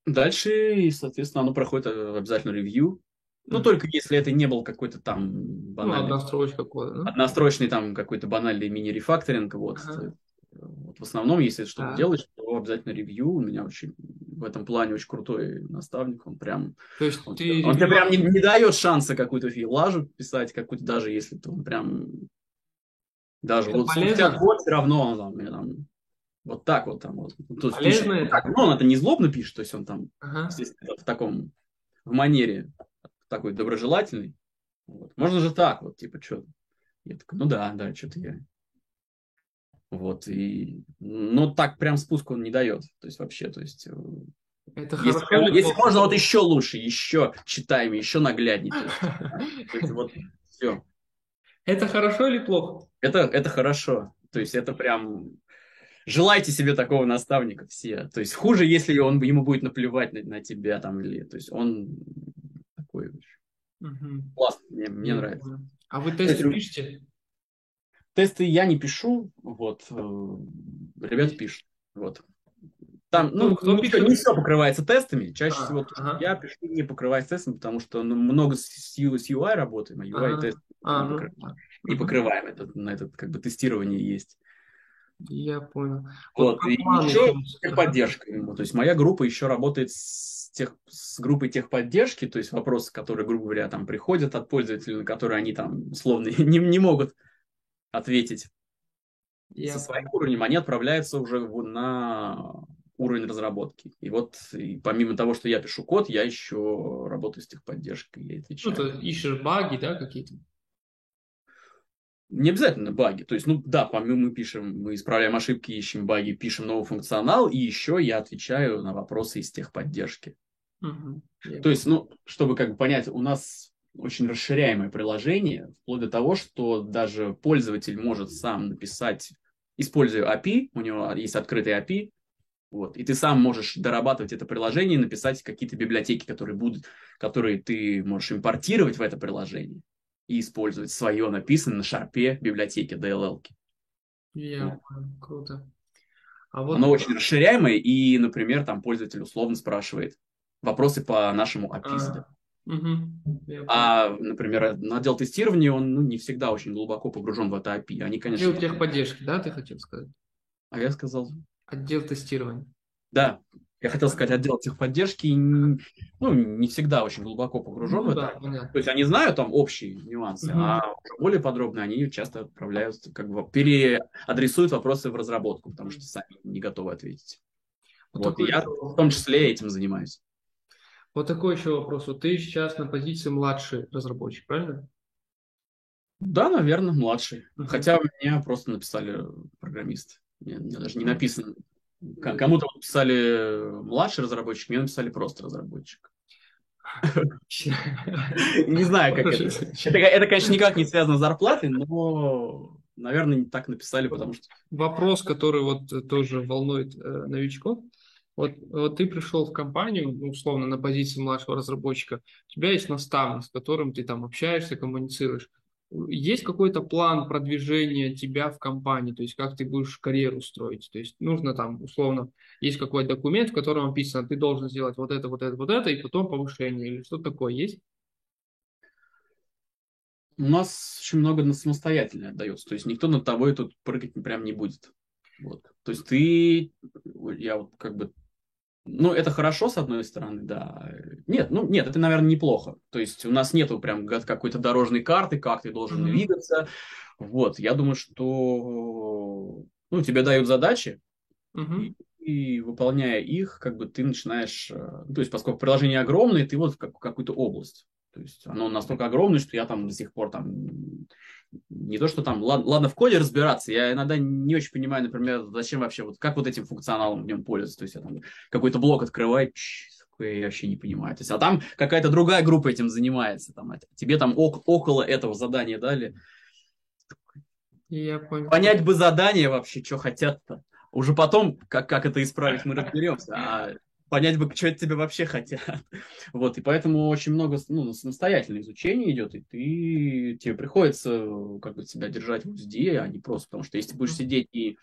Дальше, и, соответственно, оно проходит э, обязательно ревью. Ну, Мгм. только если это не был какой-то там Ну, банальный, одна строчка кода, да? однострочный там какой-то банальный мини-рефакторинг. Вот. Ага. Вот В основном, если что-то Так. делаешь, то обязательно ревью. У меня очень в этом плане очень крутой наставник. Он прям, То есть он, ты... он тебе прям не, не дает шанса какую-то филажу писать, какую-то даже если ты он прям даже Это вот полезно? тебя код все равно он там, там вот так вот там вот. То есть пишет, это? так, ну, он это не злобно пишет, то есть он там Ага. в таком, в манере такой доброжелательный. Вот. Можно же так, вот, типа, что? Я такой, ну да, да, что-то я. Вот, и, но так прям спуск он не дает, то есть вообще, то есть, э, Это если, хорошо если можно, вот еще лучше, еще читаем, еще нагляднее, вот все. Это хорошо или плохо? Это, это хорошо, то есть это прям, желайте себе такого наставника все, то есть хуже, если он, ему будет наплевать на, на тебя там, или, то есть он такой Мгм. классный, мне, мне нравится. А вы тесты есть- пишете? Тесты я не пишу, вот, э, ребят пишут, вот. Там, ну, Ну, не, пишет? все, не все покрывается тестами, чаще А, всего ага. я пишу, не покрывается тестами, потому что ну, много с, с UI работаем, а UI Ага. тест А, не, ну, покры- так. не покрываем, это, на этот как бы тестирование есть. Я понял. Вот, про и еще техподдержка ему. То есть моя группа еще работает с, тех, с группой техподдержки, то есть вопросы, которые, грубо говоря, там приходят от пользователей, на которые они там словно *laughs* не, не могут ответить Я со своим уровнем, они отправляются уже на уровень разработки. И вот и помимо того, что я пишу код, я еще работаю с техподдержкой. Я Ну, отвечаю. ты ищешь баги, да, какие-то? не обязательно баги. То есть, ну да, помимо мы пишем, мы исправляем ошибки, ищем баги, пишем новый функционал, и еще я отвечаю на вопросы из техподдержки. Мгм. То есть, ну, чтобы как бы понять, у нас очень расширяемое приложение, вплоть до того, что даже пользователь может сам написать, используя API, у него есть открытый API, вот, и ты сам можешь дорабатывать это приложение и написать какие-то библиотеки, которые будут, которые ты можешь импортировать в это приложение и использовать свое написанное на шарпе библиотеки DLL. Я Вот. понял, круто. А вот Оно очень расширяемое, и, например, там пользователь условно спрашивает вопросы по нашему API. А, понял. А, например, на отдел тестирования он ну, не всегда очень глубоко погружен в это API. Они, конечно... Отдел техподдержки, да, ты хотел сказать? А я сказал... Отдел тестирования. Да, я хотел сказать отдел техподдержки, ну, не всегда очень глубоко погружен в Ну это. да, понятно. То есть они знают там общие нюансы, Мгм. а более подробно они часто отправляют, как бы переадресуют вопросы в разработку, потому что сами не готовы ответить. Вот Вот, и такой я в том числе этим занимаюсь. Вот такой еще вопрос. Вот ты сейчас на позиции младший разработчик, правильно? Да, наверное, младший. Мгм. Хотя меня просто написали программист. Мне, мне даже не написано. Кому-то написали младший разработчик, мне написали просто разработчик. *laughs* Не знаю, как это. Это, конечно, никак не связано с зарплатой, но, наверное, так написали, потому что... Вопрос, который вот тоже волнует э, новичков. Вот, вот ты пришел в компанию, ну, условно, на позиции младшего разработчика, у тебя есть наставник, с которым ты там общаешься, коммуницируешь. Есть какой-то план продвижения тебя в компании, то есть как ты будешь карьеру строить? То есть нужно там, условно, есть какой-то документ, в котором написано, ты должен сделать вот это, вот это, вот это, и потом повышение, или что такое есть? У нас очень много на самостоятельно отдается. То есть никто над тобой тут прыгать прям не будет. Вот. То есть ты, я вот как бы, ну, это хорошо, с одной стороны, да. Нет, ну, нет, это, наверное, неплохо. То есть у нас нету прям какой-то дорожной карты, как ты должен Мгм. двигаться. Вот, я думаю, что, ну, тебе дают задачи, Мгм. и выполняя их, как бы ты начинаешь, э, ну, то есть поскольку приложение огромное, ты вот в как- какую-то область. То есть оно настолько огромное, что я там до сих пор там не то, что там, ладно, ладно в коде разбираться, я иногда не очень понимаю, например, зачем вообще, вот как вот этим функционалом в нем пользоваться. То есть я там какой-то блок открываю, я вообще не понимаю. То есть, а там какая-то другая группа этим занимается. Там, это- тебе там ок- около этого задания дали. Я понял. Понять бы задание вообще, что хотят-то. Уже потом, как, как это исправить, мы разберемся. А понять бы, что это тебе вообще хотят. *laughs* Вот, и поэтому очень много ну, самостоятельное изучение идет, и ты, тебе приходится как бы себя держать в узде, а не просто, потому что если ты будешь сидеть и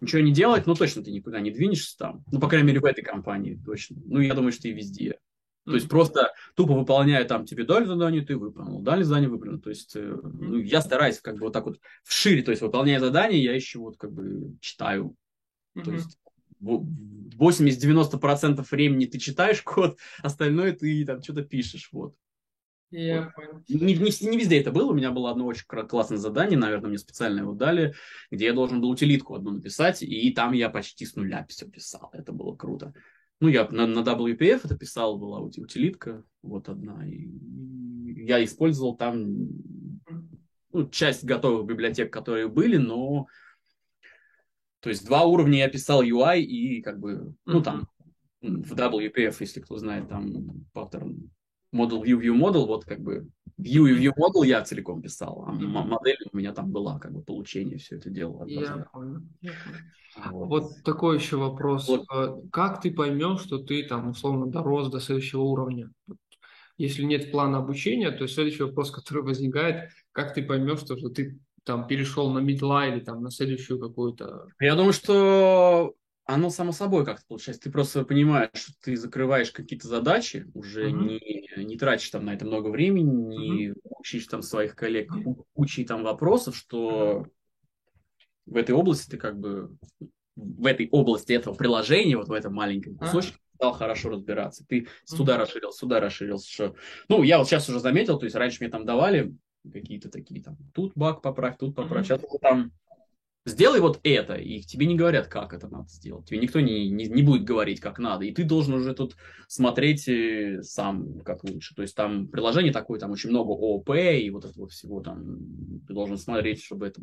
ничего не делать, ну точно ты никуда не двинешься там. Ну, по крайней мере, в этой компании точно. Ну, я думаю, что и везде. То есть просто тупо выполняя там тебе дали задание, ты выполнил, дали задание, выполнил. То есть э, ну, я стараюсь как бы вот так вот вшире, то есть выполняя задание, я еще вот как бы читаю. То Мгм. есть 80-90% времени ты читаешь код, *laughs* остальное ты там что-то пишешь. Вот. Я понял. Не, не- не везде это было. У меня было одно очень классное задание, наверное, мне специально его дали, где я должен был утилитку одну написать, и там я почти с нуля все писал. Это было круто. Ну, я на, на WPF это писал, была ути- утилитка, вот одна. И я использовал там ну, часть готовых библиотек, которые были, но то есть два уровня я писал UI и как бы, ну, там в WPF, если кто знает, там паттерн model view view model, вот как бы view и view model я целиком писал, а модель у меня там была, как бы получение, все это дело. Я понял. Вот. Вот такой еще вопрос. Вот. А Как ты поймешь, что ты там условно дорос до следующего уровня? Если нет плана обучения, то следующий вопрос, *laughs* который возникает, как ты поймешь, что, что ты там перешел на мидла или там на следующую какую-то... Я думаю, что оно само собой как-то получается. Ты просто понимаешь, что ты закрываешь какие-то задачи, уже Мгм. не, не тратишь там на это много времени, не учишь там своих коллег ку- кучей там вопросов, что в этой области ты как бы в этой области этого приложения, вот в этом маленьком А. кусочке, стал хорошо разбираться. Ты сюда расширился, сюда расширился. Что... Ну, я вот сейчас уже заметил, то есть раньше мне там давали какие-то такие там, тут баг поправь, тут поправь. Сейчас уже там сделай вот это, и тебе не говорят, как это надо сделать. Тебе никто не, не, не будет говорить, как надо. И ты должен уже тут смотреть э, сам, как лучше. То есть там приложение такое, там очень много ООП и вот этого всего там. Ты должен смотреть, чтобы это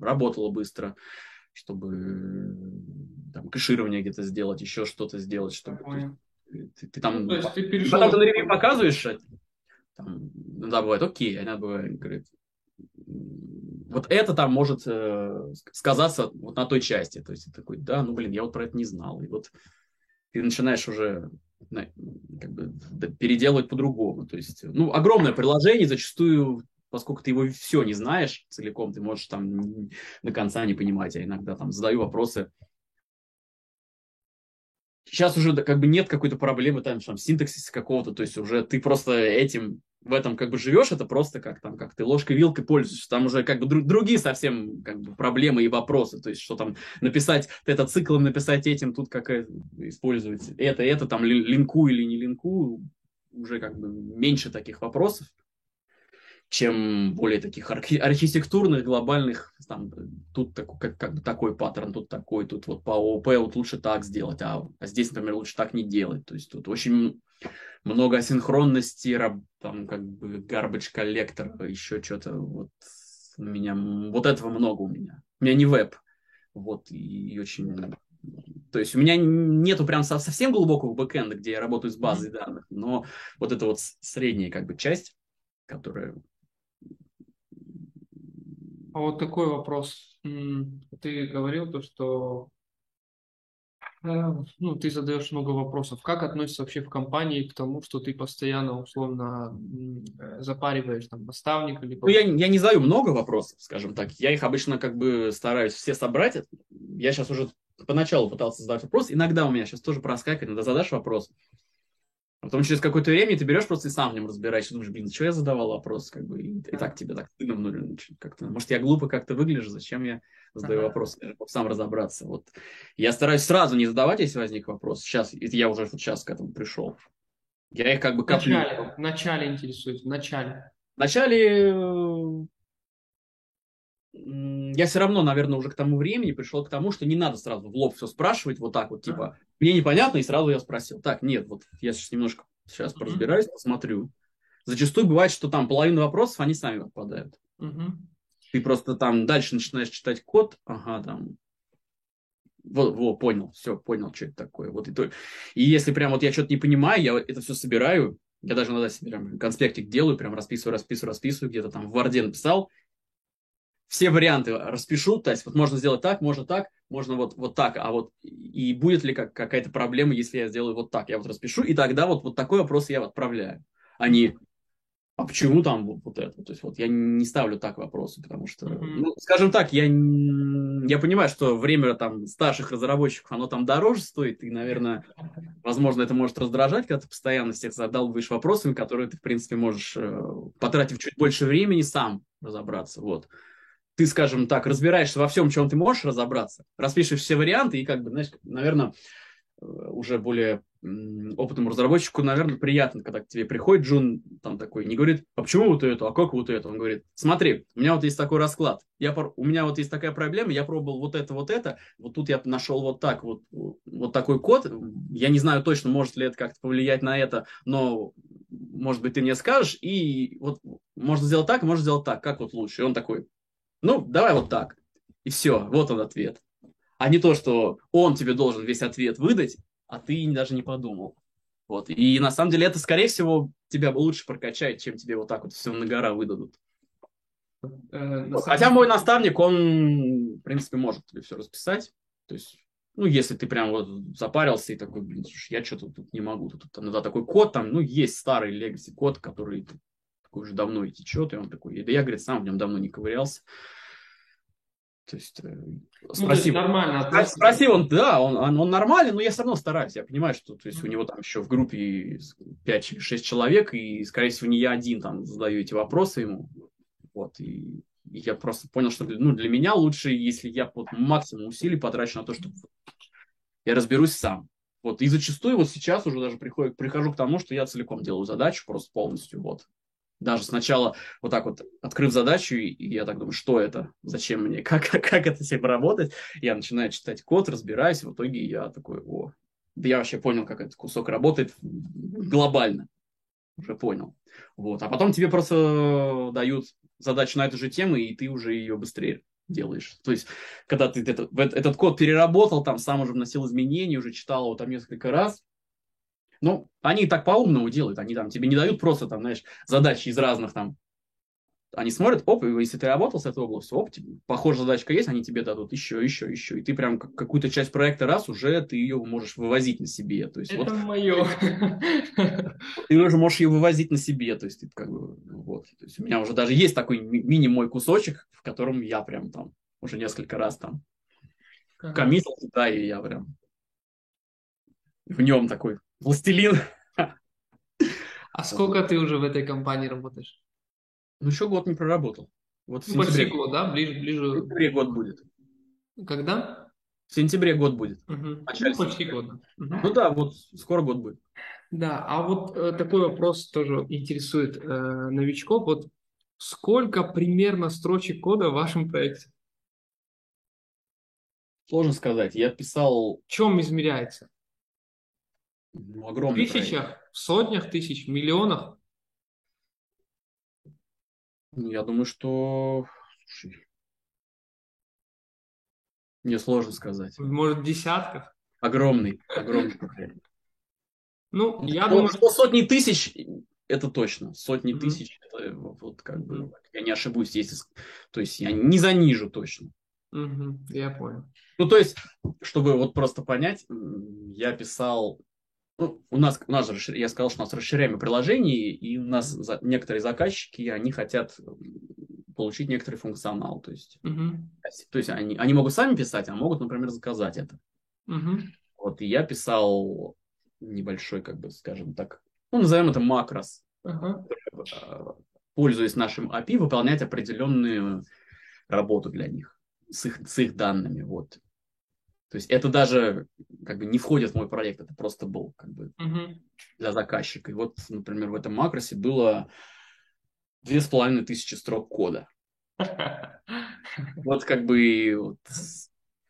работало быстро, чтобы там кэширование где-то сделать, еще что-то сделать, чтобы... Ты, ты, там... Ну, то есть ты перешел... Потом ты на ревью показываешь, а там, иногда бывает окей, а иногда бывает, говорит, вот это там может э, сказаться вот на той части. То есть ты такой, да, ну блин, я вот про это не знал. И вот ты начинаешь уже как бы, переделывать по-другому. То есть, ну, огромное приложение, зачастую, поскольку ты его все не знаешь целиком, ты можешь там до конца не понимать. Я иногда там задаю вопросы. Сейчас уже как бы нет какой-то проблемы там, там синтаксиса какого-то, то есть уже ты просто этим в этом как бы живешь, это просто как там, как ты ложкой-вилкой пользуешься, там уже как бы друг, другие совсем как бы проблемы и вопросы, то есть что там написать, это циклом написать этим, тут как использовать это, это, там линку или не линку, уже как бы меньше таких вопросов, чем более таких архи- архитектурных, глобальных, там, тут такой, как, как бы такой паттерн, тут такой, тут вот по ООП вот лучше так сделать, а, а здесь, например, лучше так не делать, то есть тут очень много асинхронности, там как бы garbage коллектор, еще что-то. Вот у меня вот этого много у меня. У меня не веб. Вот, и очень... То есть у меня нету прям совсем глубокого бэкэнда, где я работаю с базой данных, но вот это вот средняя как бы часть, которая... А вот такой вопрос. Ты говорил то, что Э, ну, ты задаешь много вопросов. Как относится вообще в компании к тому, что ты постоянно, условно, э, запариваешь там наставника? Либо... Ну, я, я не задаю много вопросов, скажем так. Я их обычно как бы стараюсь все собрать. Я сейчас уже поначалу пытался задать вопрос. Иногда у меня сейчас тоже проскакивает, иногда задашь вопрос. А потом через какое-то время ты берешь просто и сам в нем разбираешься. Думаешь, блин, что я задавал вопрос? Как бы, и, и так тебе так стыдно внутренне. Как-то, может, я глупо как-то выгляжу, зачем я задаю ага. вопрос? Сам разобраться. Вот. Я стараюсь сразу не задавать, если возник вопрос. Сейчас, я уже вот сейчас к этому пришел. Я их как бы коплю. В начале интересует, в начале. Я все равно, наверное, уже к тому времени пришел к тому, что не надо сразу в лоб все спрашивать, вот так вот, типа, мне непонятно, и сразу я спросил. Так, нет, вот я сейчас немножко сейчас поразбираюсь, посмотрю. Зачастую бывает, что там половина вопросов, они сами отпадают. Ты просто там дальше начинаешь читать код, ага, там, вот, вот, понял, все, понял, что это такое. Вот и, то. и если прям вот я что-то не понимаю, я это все собираю, я даже иногда себе прям конспектик делаю, прям расписываю, расписываю, расписываю, где-то там в Word написал, все варианты распишу, то есть вот можно сделать так, можно так, можно вот, вот так, а вот и будет ли как, какая-то проблема, если я сделаю вот так, я вот распишу, и тогда вот, вот такой вопрос я отправляю, а не а почему там вот, вот это? То есть вот я не ставлю так вопросы, потому что, mm-hmm. ну, скажем так, я, я понимаю, что время там старших разработчиков, оно там дороже стоит, и, наверное, возможно, это может раздражать, когда ты постоянно всех задалбываешь вопросами, которые ты, в принципе, можешь, э, потратив чуть больше времени, сам разобраться, вот ты, скажем так, разбираешься во всем, чем ты можешь разобраться, распишешь все варианты и как бы, знаешь, наверное, э, уже более опытному разработчику, наверное, приятно, когда к тебе приходит Джун, там такой, не говорит, а почему вот это, а как вот это? Он говорит, смотри, у меня вот есть такой расклад, я, у меня вот есть такая проблема, я пробовал вот это, вот это, вот тут я нашел вот так, вот, вот такой код, я не знаю точно, может ли это как-то повлиять на это, но, может быть, ты мне скажешь, и вот можно сделать так, можно сделать так, как вот лучше? И он такой, ну, давай вот так. И все, вот он ответ. А не то, что он тебе должен весь ответ выдать, а ты даже не подумал. Вот. И на самом деле это, скорее всего, тебя лучше прокачает, чем тебе вот так вот все на гора выдадут. Э, вот. Хотя мой наставник, он, в принципе, может тебе все расписать. То есть, ну, если ты прям вот запарился и такой, блин, слушай, я что-то тут не могу. Тут, там, да, такой код там, ну, есть старый legacy код, который такой уже давно и течет, и он такой, да я, говорит, сам в нем давно не ковырялся. То есть, э, ну, спроси, ну, нормально. Спроси он, да, он, он, он нормальный, но я все равно стараюсь. Я понимаю, что то есть, у него там еще в группе 5-6 человек, и, скорее всего, не я один там задаю эти вопросы ему. Вот, и, и я просто понял, что ну, для меня лучше, если я вот максимум усилий потрачу на то, чтобы я разберусь сам. Вот, и зачастую вот сейчас уже даже приходит, прихожу к тому, что я целиком делаю задачу, просто полностью, вот. Даже сначала вот так вот открыв задачу, и я так думаю, что это, зачем мне, *laughs* как, как это себе работать, я начинаю читать код, разбираюсь, в итоге я такой, о, да я вообще понял, как этот кусок работает глобально, уже понял. Вот. А потом тебе просто дают задачу на эту же тему, и ты уже ее быстрее делаешь. То есть, когда ты этот, этот код переработал, там сам уже вносил изменения, уже читал его там несколько раз, ну, они так по-умному делают, они там тебе не дают просто там, знаешь, задачи из разных там они смотрят, оп, и если ты работал с этой областью, оп, тебе, похожая задачка есть, они тебе дадут еще, еще, еще. И ты прям какую-то часть проекта раз уже ты ее можешь вывозить на себе. То есть, Это вот, мое. *laughs* Ты уже можешь ее вывозить на себе. То есть, ты как бы, вот. То есть, у меня уже даже есть такой мини мой кусочек, в котором я прям там уже несколько раз там коммитил туда, и я прям в нем такой властелин. А сколько ты уже в этой компании работаешь? Ну, еще год не проработал. Вот ну, почти год, да? Ближе, ближе. В сентябре год будет. Когда? В сентябре год будет. Угу. Ну, почти год. Угу. Ну да, вот скоро год будет. Да, а вот э, такой вопрос тоже интересует э, новичков. Вот сколько примерно строчек кода в вашем проекте? Сложно сказать. Я писал... В чем измеряется? Ну, огромный В тысячах, проект. в сотнях тысяч, в миллионах? Ну, я думаю, что... Слушай, мне сложно сказать. Может, десятков? Огромный, огромный проект. Ну, ну, я думаю, что сотни тысяч, это точно. Сотни mm-hmm. тысяч, это вот как бы, я не ошибусь, если, то есть я не занижу точно. Mm-hmm. Я понял. Ну, то есть, чтобы вот просто понять, я писал ну, у нас, у нас же, я сказал, что у нас расширяемое приложение, и у нас за, некоторые заказчики, они хотят получить некоторый функционал. То есть, uh-huh. то есть они, они могут сами писать, а могут, например, заказать это. Uh-huh. Вот, и я писал небольшой, как бы, скажем так, ну, назовем это макрос, uh-huh. пользуясь нашим API, выполнять определенную работу для них с их, с их данными. Вот. То есть это даже как бы не входит в мой проект, это просто был как бы uh-huh. для заказчика. И вот, например, в этом макросе было две с половиной тысячи строк кода. *laughs* Вот как бы вот,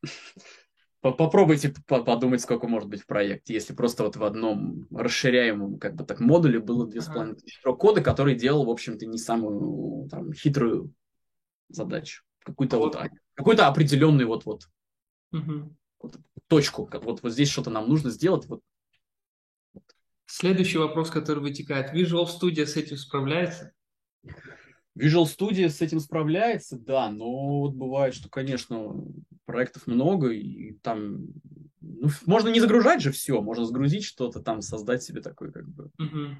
*laughs* попробуйте подумать, сколько может быть в проекте, если просто вот в одном расширяемом как бы так модуле было две с половиной тысячи строк кода, который делал, в общем-то, не самую там, хитрую задачу. Какую-то вот, какой-то определенный вот вот вот, точку, вот, вот здесь что-то нам нужно сделать. Вот. Следующий вопрос, который вытекает. Visual Studio с этим справляется? Visual Studio с этим справляется, да, но вот бывает, что, конечно, проектов много, и там ну, можно не загружать же все, можно загрузить что-то, там создать себе такой как бы... Uh-huh.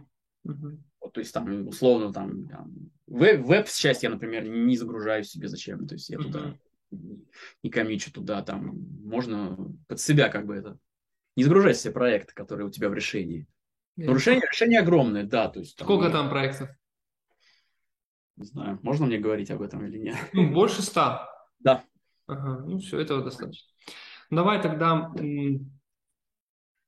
Uh-huh. Вот, то есть там условно там, там веб, веб-часть я, например, не загружаю себе зачем, то есть я uh-huh. туда не комичу туда, там можно под себя как бы это. Не загружать все проекты, которые у тебя в решении. Но решение, решение огромное, да. То есть, там, Сколько там проектов? Не знаю, можно мне говорить об этом или нет? Ну, больше ста. Да. Ага, ну все, этого достаточно. Давай тогда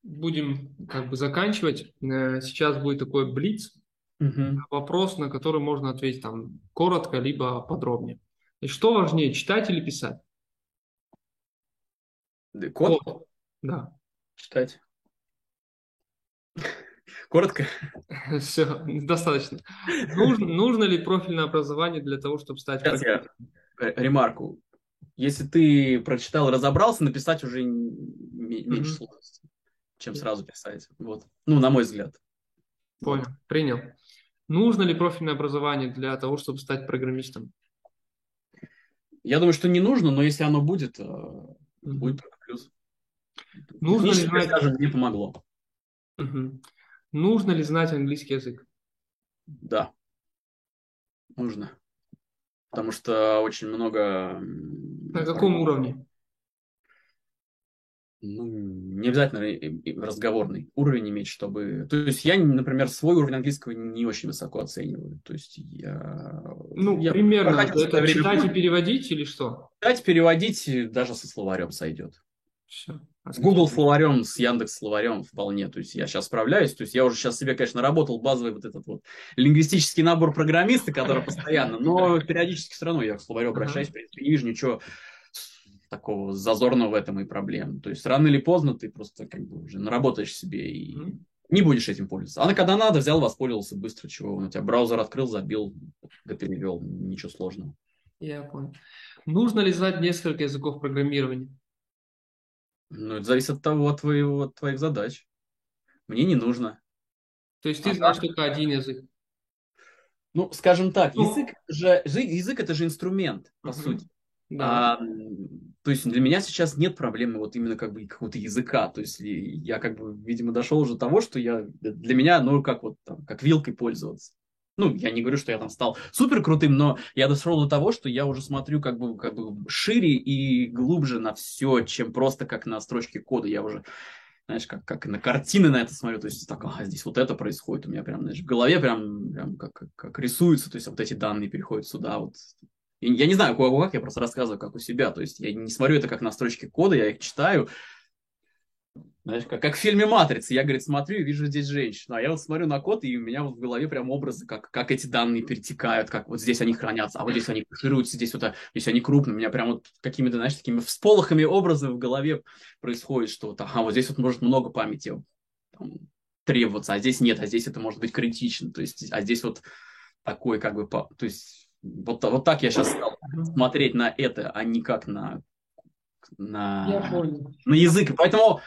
будем как бы заканчивать. Э, сейчас будет такой блиц. Угу. Вопрос, на который можно ответить там коротко, либо подробнее. И что важнее, читать или писать? Код? Код. Да. Читать. Коротко? Все, достаточно. Нужно, нужно ли профильное образование для того, чтобы стать... Сейчас я ремарку. Если ты прочитал, разобрался, написать уже меньше mm-hmm. сложности, чем сразу писать. Вот. Ну, на мой взгляд. Понял, принял. Нужно ли профильное образование для того, чтобы стать программистом? Я думаю, что не нужно, но если оно будет, mm-hmm. будет только плюс. Нужно ли знать... скажем, мне помогло. Угу. Нужно ли знать английский язык? Да, нужно. Потому что очень много... На каком уровне? Ну, не обязательно разговорный уровень иметь, чтобы... То есть я, например, свой уровень английского не очень высоко оцениваю. То есть я... Ну, я примерно. Это время... читать и переводить или что? Читать, переводить даже со словарем сойдет. Все, А с Google словарем, с Яндекс словарем вполне. То есть я сейчас справляюсь. То есть я уже сейчас себе, конечно, наработал базовый вот этот вот лингвистический набор программиста, который постоянно, но периодически все равно я к словарю обращаюсь, в принципе, не вижу ничего такого зазорного в этом и проблем. То есть рано или поздно ты просто как бы уже наработаешь себе и не будешь этим пользоваться. А когда надо, взял, воспользовался быстро, чего у тебя браузер открыл, забил, да перевел, ничего сложного. Я понял. Нужно ли знать несколько языков программирования? Ну, это зависит от того, от, твоего, от твоих задач. Мне не нужно. То есть ты а знаешь так? только один язык? Ну, скажем так, ну, язык, же, язык это же инструмент, по угу. сути. Да. А, то есть для меня сейчас нет проблемы вот именно как бы какого-то языка. То есть я как бы, видимо, дошел уже до того, что я для меня, ну, как вот там, как вилкой пользоваться. Ну, я не говорю, что я там стал супер крутым, но я дошел до того, что я уже смотрю как бы, как бы шире и глубже на все, чем просто как на строчке кода. Я уже знаешь, как, как на картины на это смотрю, то есть так, ага, здесь вот это происходит, у меня прям, знаешь, в голове прям, прям как, как, как рисуется, то есть вот эти данные переходят сюда, вот я не знаю, как, я просто рассказываю, как у себя. То есть я не смотрю это как на строчки кода, я их читаю. Знаешь, как, как в фильме «Матрица». Я, говорит, смотрю и вижу здесь женщину. А я вот смотрю на код, и у меня вот в голове прям образы, как, как эти данные перетекают, как вот здесь они хранятся, а вот здесь они кэшируются, здесь вот, здесь они крупные. У меня прям вот какими-то, знаешь, такими всполохами образы в голове происходит, что вот, ага, вот здесь вот может много памяти там, требоваться, а здесь нет, а здесь это может быть критично. То есть, а здесь вот такой как бы, то есть вот, вот так я сейчас стал смотреть на это, а не как на, на, на язык. Поэтому,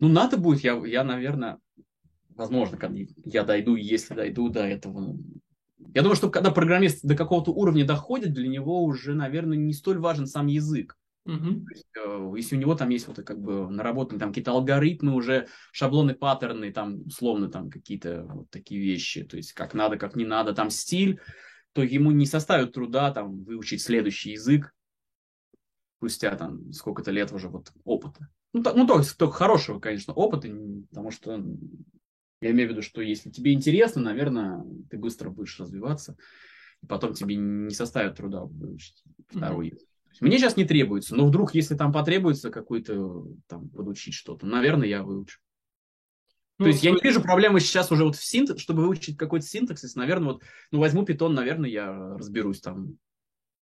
ну, надо будет, я, я, наверное, возможно, когда я дойду, если дойду до этого. Я думаю, что когда программист до какого-то уровня доходит, для него уже, наверное, не столь важен сам язык. Угу. есть, э, если у него там есть вот как бы наработаны там какие-то алгоритмы, уже шаблоны, паттерны, там условно там какие-то вот такие вещи, то есть как надо, как не надо, там стиль, то ему не составит труда там выучить следующий язык спустя там сколько-то лет уже вот опыта. Ну, то, ну только, только хорошего, конечно, опыта, потому что я имею в виду, что если тебе интересно, наверное, ты быстро будешь развиваться, и потом тебе не составит труда выучить второй язык. Мне сейчас не требуется, но вдруг, если там потребуется какой-то там подучить что-то, наверное, я выучу. То есть я не вижу проблемы сейчас уже вот в синтекс, чтобы выучить какой-то синтаксис, наверное, вот, ну, возьму питон, наверное, я разберусь там,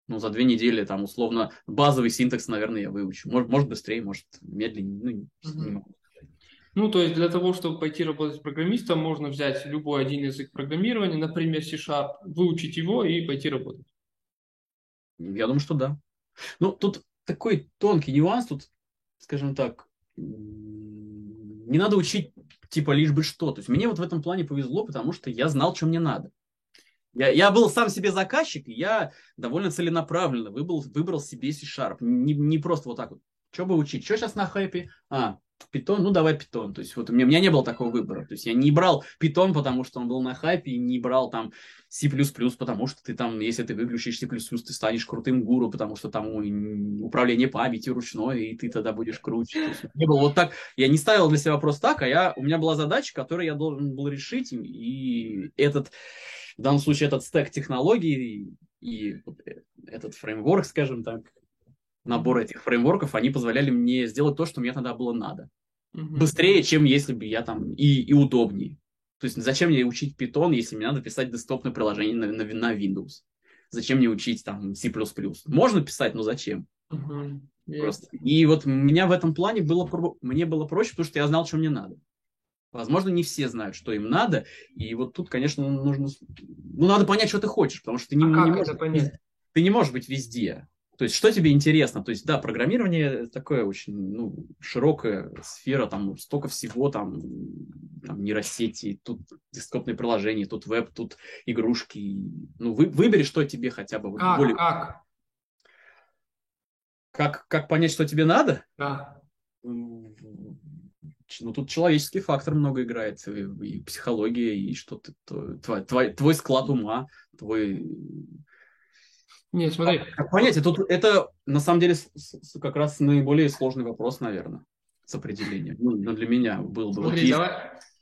ну, за две недели, там, условно, базовый синтекс, наверное, я выучу. Может, может быстрее, может, медленнее, ну, не могу. Ну, то есть для того, чтобы пойти работать программистом, можно взять любой один язык программирования, например, C-Sharp, выучить его и пойти работать. Я думаю, что да. Ну, тут такой тонкий нюанс, тут, скажем так, не надо учить типа лишь бы что. То есть мне вот в этом плане повезло, потому что я знал, что мне надо. Я, я был сам себе заказчик, и я довольно целенаправленно выбрал, выбрал себе C-Sharp. Не, не просто вот так вот. Что бы учить? Что сейчас на хэппи? А, питон, ну давай питон. То есть вот у меня, у меня не было такого выбора. То есть я не брал питон, потому что он был на хайпе, и не брал там C++, потому что ты там, если ты выключишь C++, ты станешь крутым гуру, потому что там управление памятью ручное, и ты тогда будешь круче. есть, не было вот так. Я не ставил для себя вопрос так, а я, у меня была задача, которую я должен был решить, и этот, в данном случае, этот стек технологий и, и этот фреймворк, скажем так, набор этих фреймворков, они позволяли мне сделать то, что мне тогда было надо. Угу. Быстрее, чем если бы я там и, и удобнее. То есть зачем мне учить Python, если мне надо писать десктопное приложение на, на, на Windows? Зачем мне учить там C++? Можно писать, но зачем? Uh-huh. Просто. И вот меня в этом плане было, мне было проще, потому что я знал, что мне надо. Возможно, не все знают, что им надо, и вот тут, конечно, нужно, ну, надо понять, что ты хочешь, потому что ты не, а не можешь, ты не можешь быть везде. То есть, что тебе интересно? То есть, да, программирование такое очень ну, широкая сфера, там столько всего, там, там нейросети, тут десктопные приложения, тут веб, тут игрушки. Ну, вы, выбери, что тебе хотя бы. Как, более... как? Как, как понять, что тебе надо? Да. Ну, тут человеческий фактор много играет, и, и психология, и что-то, твой, твой, твой склад ума, твой нет, смотри. Как понять, это, это на самом деле как раз наиболее сложный вопрос, наверное, с определением. Ну, но для меня был бы. Смотри, вот давай,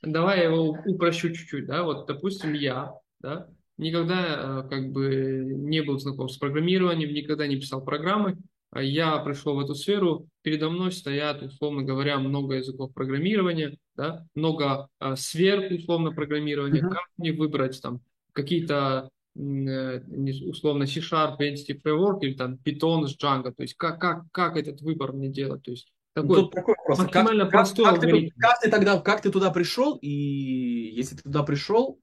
давай я его упрощу чуть-чуть, да, вот, допустим, я, да, никогда э, как бы не был знаком с программированием, никогда не писал программы, я пришел в эту сферу, передо мной стоят, условно говоря, много языков программирования, да, много э, сфер, условно, программирования, uh-huh. как мне выбрать там какие-то условно C-Sharp, Entity Framework или там Python с Django, то есть как, как, как этот выбор мне делать, то есть такой, Тут такой вопрос. максимально как, простой как, как, ты, как ты тогда, как ты туда пришел, и если ты туда пришел,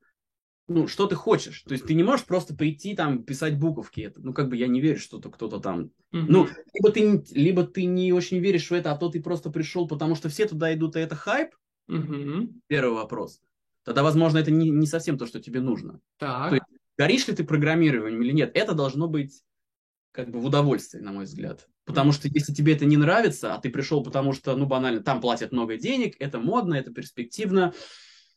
ну, что ты хочешь. То есть ты не можешь просто прийти там писать буковки. Это, ну, как бы я не верю, что -то кто-то там... Mm-hmm. Ну, либо ты, либо ты не очень веришь в это, а то ты просто пришел, потому что все туда идут, и это хайп. Mm-hmm. Первый вопрос. Тогда, возможно, это не, не совсем то, что тебе нужно. Так. То есть, горишь ли ты программированием или нет, это должно быть как бы в удовольствие, на мой взгляд. Потому что если тебе это не нравится, а ты пришел, потому что, ну, банально, там платят много денег, это модно, это перспективно,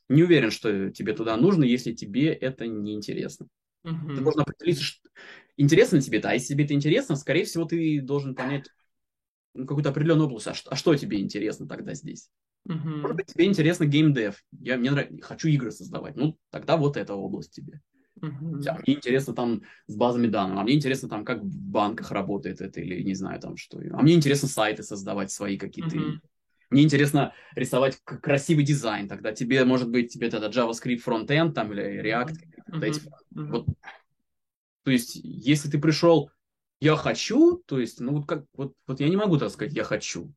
не уверен, что тебе туда нужно, если тебе это не интересно. Uh-huh. Ты должен определиться, что интересно тебе это, а если тебе это интересно, скорее всего, ты должен понять какую-то определенную область. А что, а что тебе интересно тогда здесь? Uh-huh. Может быть, тебе интересно геймдев. Я мне нравится, хочу игры создавать. Ну, тогда вот эта область тебе. Uh-huh. А мне интересно там с базами данных, а мне интересно там, как в банках работает это, или не знаю там что. А мне интересно сайты создавать свои какие-то. Uh-huh. Мне интересно рисовать красивый дизайн, тогда тебе, может быть, тебе тогда JavaScript frontend там или React. Uh-huh. Uh-huh. Вот. То есть, если ты пришел, я хочу, то есть, ну вот как, вот, вот я не могу так сказать, я хочу.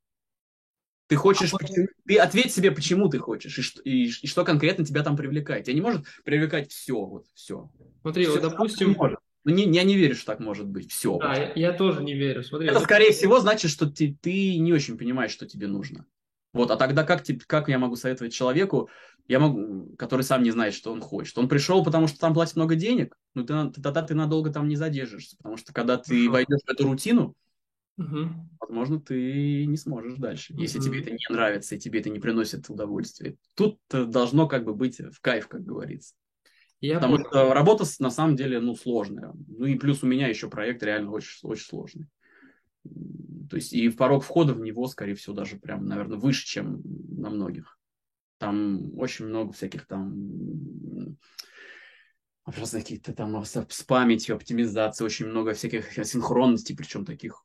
Ты хочешь, а почему, ты ответь себе, почему ты хочешь, и что, и, и что конкретно тебя там привлекает. Тебя не может привлекать все, вот все. Смотри, все, вот допустим... Ну, не, я не верю, что так может быть. Все. Да, я, я тоже не верю. Смотри, Это, вот... скорее всего, значит, что ты, ты не очень понимаешь, что тебе нужно. Вот, а тогда как, как я могу советовать человеку, я могу, который сам не знает, что он хочет? Он пришел, потому что там платят много денег, ну ты, тогда ты надолго там не задержишься, потому что когда ты войдешь в эту рутину, угу. возможно, ты не сможешь дальше, угу. если тебе это не нравится и тебе это не приносит удовольствия. Тут должно как бы быть в кайф, как говорится. Я Потому понял. что работа на самом деле ну, сложная. Ну и плюс у меня еще проект реально очень, очень сложный. То есть и порог входа в него, скорее всего, даже прям, наверное, выше, чем на многих. Там очень много всяких там просто какие-то там с памятью, оптимизации, очень много всяких синхронностей, причем таких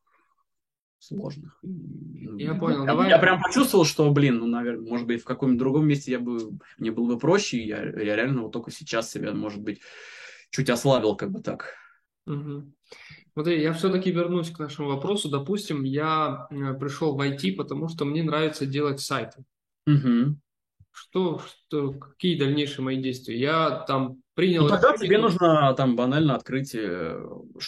сложных. Я понял. Я, Давай... я прям почувствовал, что, блин, ну, наверное, может быть, в каком-нибудь другом месте я бы, мне было бы проще, я, я реально вот только сейчас себя, может быть, чуть ослабил, как бы так. Угу. Смотри, я все-таки вернусь к нашему вопросу. Допустим, я э, пришел в IT, потому что мне нравится делать сайты. Угу. Что, что, какие дальнейшие мои действия? Я там принял... Ну, тогда тебе нужно там банально открыть, э,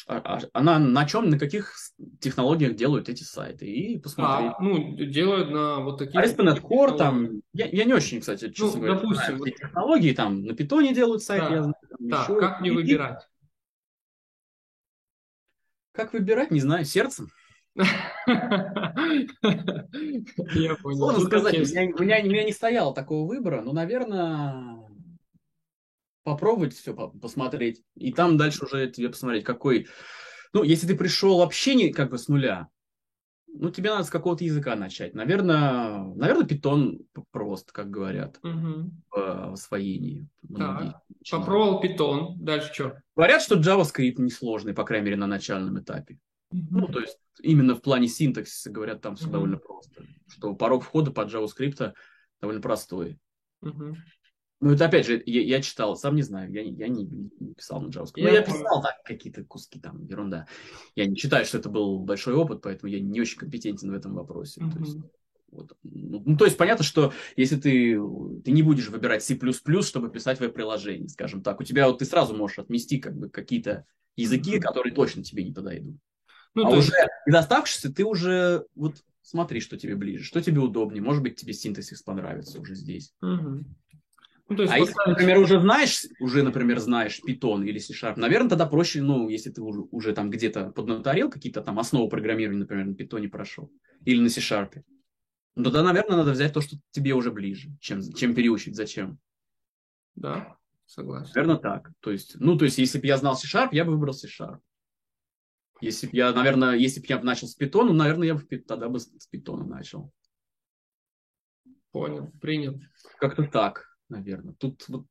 а, она на чем, на каких технологиях делают эти сайты и посмотреть. А, ну, делают на вот таких... ASP.NET Core там, я, я не очень, кстати, честно ну, говоря, допустим, знаю, вот... технологии там на питоне делают сайты, да, я знаю. Там да, еще, как мне выбирать? Как выбирать, не знаю, сердцем. Я понял. Сложно сказать, у меня, у, меня, у меня не стояло такого выбора, но, наверное, попробовать все посмотреть. И там дальше уже тебе посмотреть, какой... Ну, если ты пришел вообще не как бы с нуля, ну, тебе надо с какого-то языка начать. Наверное, наверное, питон просто, как говорят, угу. в освоении. Так. Попробовал питон, дальше что? Говорят, что JavaScript несложный, по крайней мере, на начальном этапе. Ну, то есть, именно в плане синтаксиса, говорят, там все угу. довольно просто. Что порог входа под JavaScript довольно простой. Угу. Ну, это опять же, я, я читал, сам не знаю, я, я не, не писал на JavaScript. Я, ну, я писал так, какие-то куски там, ерунда. Я не считаю, что это был большой опыт, поэтому я не очень компетентен в этом вопросе. Mm-hmm. То есть, вот. Ну, то есть понятно, что если ты, ты не будешь выбирать C++, чтобы писать веб-приложение, скажем так, у тебя вот ты сразу можешь отмести как бы какие-то языки, mm-hmm. которые точно тебе не подойдут. Ну, а уже есть... из оставшихся ты уже вот смотри, что тебе ближе, что тебе удобнее. Может быть, тебе синтезис понравится уже здесь. Угу. Ну, то есть, а если, например, уже знаешь, уже, например, знаешь Python или C-Sharp, наверное, тогда проще, ну, если ты уже, уже там где-то поднаторил какие-то там основы программирования, например, на Python прошел, или на C-Sharp, ну, тогда, наверное, надо взять то, что тебе уже ближе, чем, чем переучить, зачем. Да, согласен. Наверное, так. То есть, ну, то есть, если бы я знал C-Sharp, я бы выбрал C-Sharp. Если бы я, наверное, если бы я начал с ну, наверное, я бы тогда бы с Python начал. Понял, принял. Как-то так наверное. Тут вот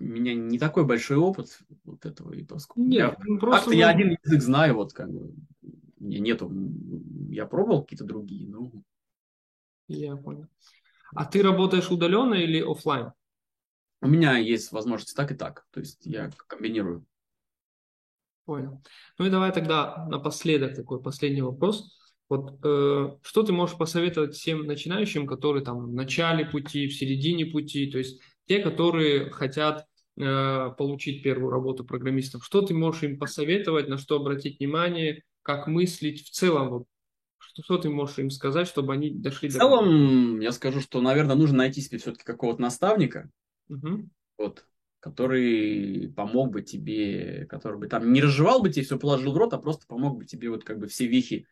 у меня не такой большой опыт вот этого и поскольку. Нет, я, ну, просто... я один язык знаю, вот как бы. меня нету. Я пробовал какие-то другие, но... Я понял. А ты работаешь удаленно или офлайн? У меня есть возможность так и так. То есть я комбинирую. Понял. Ну и давай тогда напоследок такой последний вопрос. Вот э, что ты можешь посоветовать всем начинающим, которые там в начале пути, в середине пути, то есть те, которые хотят э, получить первую работу программистом, что ты можешь им посоветовать, на что обратить внимание, как мыслить в целом, вот, что, что ты можешь им сказать, чтобы они дошли В до... целом, я скажу, что, наверное, нужно найти себе все-таки какого-то наставника, Угу. вот, который помог бы тебе, который бы там не разжевал бы тебе все, положил в рот, а просто помог бы тебе вот как бы все вехи,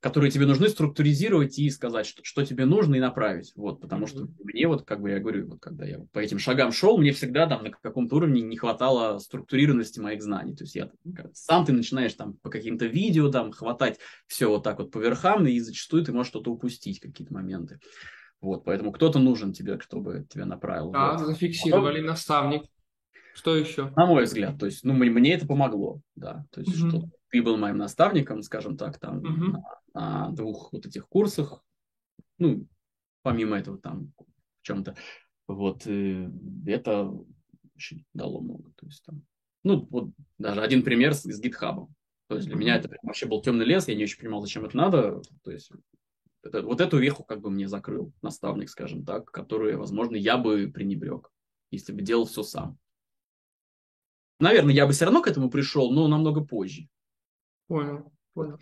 которые тебе нужны, структуризировать и сказать, что, что тебе нужно и направить. Вот, потому что мне вот, как бы я говорю, вот когда я по этим шагам шел, мне всегда там на каком-то уровне не хватало структурированности моих знаний. То есть я сам ты начинаешь там по каким-то видео там хватать все вот так вот по верхам, и зачастую ты можешь что-то упустить, какие-то моменты. Вот, поэтому кто-то нужен тебе, чтобы тебя направил. Так, вот. зафиксировали, наставник. Что еще? На мой взгляд, то есть, ну, мне, это помогло, да, то есть, Мгм. что ты был моим наставником, скажем так, там, Мгм. на, на двух вот этих курсах, ну, помимо этого там в чем-то, вот, э, это очень дало много, то есть, там, ну, вот даже один пример с, с GitHub. То есть для меня Мгм. это вообще был темный лес, я не очень понимал, зачем это надо, то есть это- вот эту веху как бы мне закрыл наставник, скажем так, который, возможно, я бы пренебрег, если бы делал все сам. Наверное, я бы все равно к этому пришел, но намного позже. Понял, понял.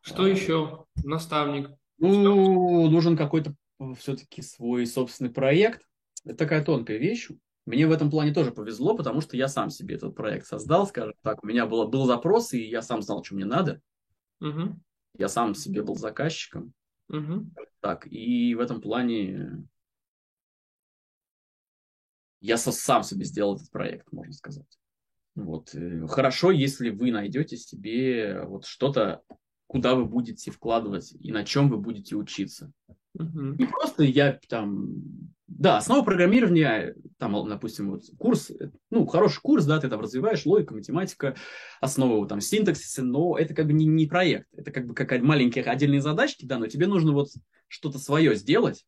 Что А. еще? Наставник. Ну, нужен какой-то все-таки свой собственный проект. Это такая тонкая вещь. Мне в этом плане тоже повезло, потому что я сам себе этот проект создал, скажем так. У меня было, был запрос, и я сам знал, что мне надо. Угу. Я сам себе был заказчиком. Угу. Так, и в этом плане я сам себе сделал этот проект, можно сказать. Вот. э, Хорошо, если вы найдете себе вот что-то, куда вы будете вкладывать и на чем вы будете учиться. Угу. Не просто я там... Да, основа программирования, там, допустим, вот курс, ну, хороший курс, да, ты там развиваешь логика, математика, основу там синтаксиса, но это как бы не, не проект, это как бы какая-то маленькие отдельные задачки, да, но тебе нужно вот что-то свое сделать,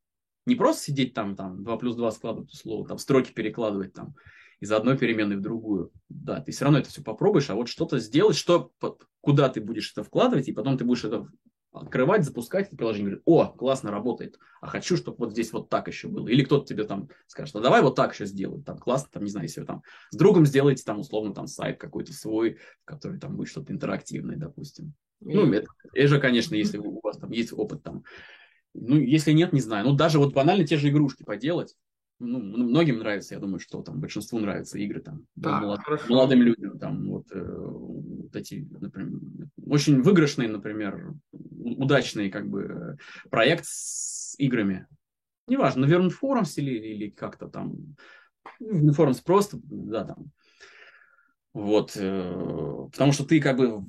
не просто сидеть там, там, 2 плюс 2 складывать условно, там, строки перекладывать там из одной переменной в другую. Да, ты все равно это все попробуешь, а вот что-то сделать, что, куда ты будешь это вкладывать, и потом ты будешь это открывать, запускать это приложение, говорит, о, классно работает, а хочу, чтобы вот здесь вот так еще было. Или кто-то тебе там скажет, а давай вот так еще сделай, там классно, там, не знаю, если вы там с другом сделаете там условно там сайт какой-то свой, который там будет что-то интерактивное, допустим. Ну, это, это же, конечно, если у вас там есть опыт там. Ну, если нет, не знаю. Ну, даже вот банально те же игрушки поделать. Ну, многим нравится, я думаю, что там большинству нравятся игры там Так, молод- хорошо. молодым людям там вот, э, вот эти, например, очень выигрышный, например, у- удачный как бы э, проект с играми. Неважно, на Vernon Forums или, или как-то там, ну, Forums просто, да, там. Вот, э, потому что ты как бы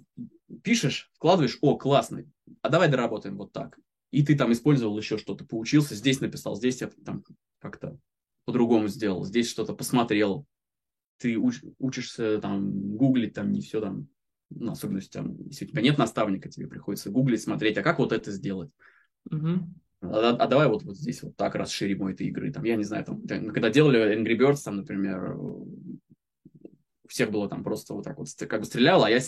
пишешь, вкладываешь, о, классно, а давай доработаем вот так. И ты там использовал еще что-то, поучился, здесь написал, здесь я там как-то по-другому сделал, здесь что-то посмотрел. Ты уч- учишься там гуглить, там не все там, ну, особенно если, там, если у тебя нет наставника, тебе приходится гуглить, смотреть, а как вот это сделать? Мгм. А, а давай вот, вот здесь вот так расширим этой игры. Там, я не знаю, там, когда делали Angry Birds, там, например, у всех было там просто вот так вот как бы стреляло, а я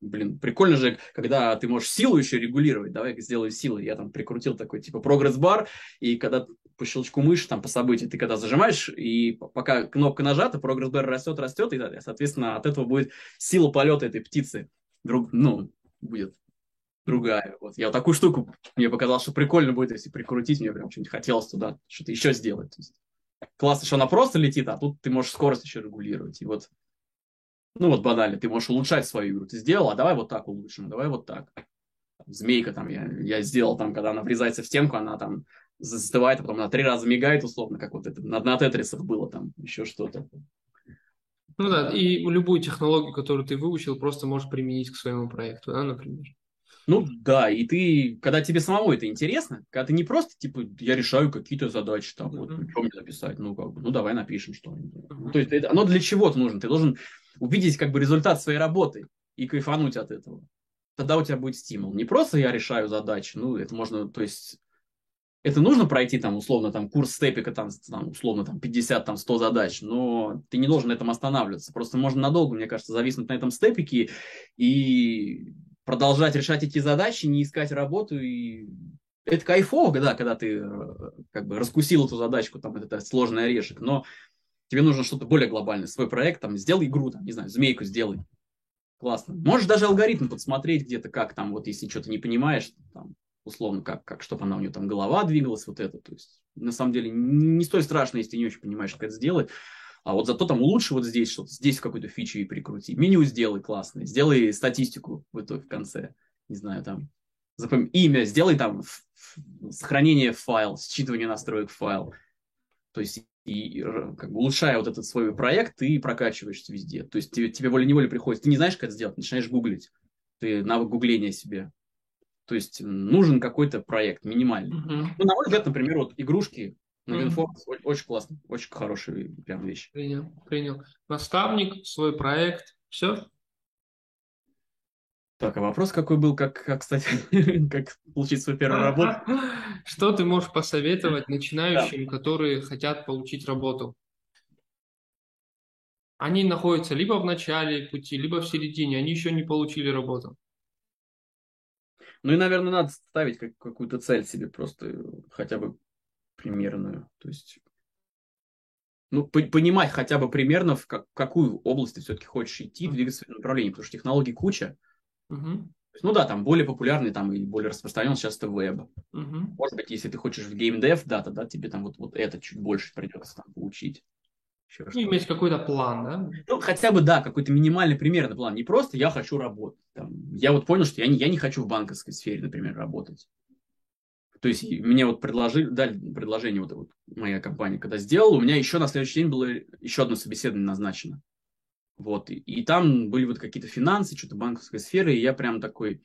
блин, прикольно же, когда ты можешь силу еще регулировать, давай сделаю силу. Я там прикрутил такой типа прогресс-бар, и когда по щелчку мыши, там, по событию, ты когда зажимаешь, и пока кнопка нажата, прогресс-бар растет, растет, и, соответственно, от этого будет сила полета этой птицы, друг, ну, будет другая. Вот я вот такую штуку, мне показалось, что прикольно будет, если прикрутить, мне прям что-нибудь хотелось туда что-то еще сделать. Классно, что она просто летит, а тут ты можешь скорость еще регулировать. И вот, ну вот банально, ты можешь улучшать свою игру. Ты сделал, а давай вот так улучшим, давай вот так. Змейка там я, я сделал, там, когда она врезается в стенку, она там застывает, а потом она три раза мигает, условно, как вот это на, на тетрисах было там, еще что-то. Ну да, и любую технологию, которую ты выучил, просто можешь применить к своему проекту, да, например. Ну да, и ты, когда тебе самому это интересно, когда ты не просто, типа, я решаю какие-то задачи, там, вот, Мгм. что мне написать, ну, как бы, ну, давай напишем что-нибудь. Мгм. Ну, то есть, это, оно для чего-то нужно, ты должен увидеть, как бы, результат своей работы и кайфануть от этого. тогда у тебя будет стимул. Не просто я решаю задачи, ну, это можно, то есть, это нужно пройти там условно там курс степика там, там условно там 50 там 100 задач, но ты не должен на этом останавливаться. Просто можно надолго, мне кажется, зависнуть на этом степике и продолжать решать эти задачи, не искать работу и это кайфово, да, когда ты э, как бы раскусил эту задачку, там, это сложный орешек, но тебе нужно что-то более глобальное, свой проект, там, сделай игру, там, не знаю, змейку сделай. Классно. Можешь даже алгоритм подсмотреть где-то, как там, вот если что-то не понимаешь, там, условно, как, как чтобы она у нее там голова двигалась, вот это. То есть, на самом деле, не столь страшно, если ты не очень понимаешь, как это сделать. А вот зато там лучше вот здесь что-то, здесь какую-то фичу и прикрути. Меню сделай классное, сделай статистику в итоге в конце. Не знаю, там, запом... имя, сделай там сохранение файл, считывание настроек файл. То есть и как бы улучшая вот этот свой проект, ты прокачиваешься везде. То есть тебе, тебе волей-неволей приходится, ты не знаешь, как это сделать, начинаешь гуглить. Ты навык гугления себе. То есть нужен какой-то проект минимальный. Uh-huh. Ну, на мой взгляд, например, вот игрушки на WinForce uh-huh. очень классно, очень хорошие прям вещи. Принял, принял. Наставник, свой проект, все? Так, а вопрос какой был, как, как кстати, *laughs* как получить свою первую работу? *laughs* Что ты можешь посоветовать начинающим, да. которые хотят получить работу? Они находятся либо в начале пути, либо в середине, они еще не получили работу. Ну и, наверное, надо ставить как, какую-то цель себе просто, хотя бы примерную. То есть, ну, по- понимать хотя бы примерно, в как, какую область ты все-таки хочешь идти, двигаться в направлении, потому что технологий куча. Угу. Ну да, там более популярный там и более распространен сейчас это веб. Угу. Может быть, если ты хочешь в геймдев, да, тогда тебе там вот, вот это чуть больше придется там получить. Еще ну, иметь какой-то план, да? Ну, хотя бы, да, какой-то минимальный примерный план. Не просто я хочу работать. Там, я вот понял, что я не, я не хочу в банковской сфере, например, работать. То есть мне вот предложили, дали предложение, вот, вот моя компания, когда сделала, у меня еще на следующий день было еще одно собеседование назначено. Вот, и, и там были вот какие-то финансы, что-то банковская сфера, и я прям такой,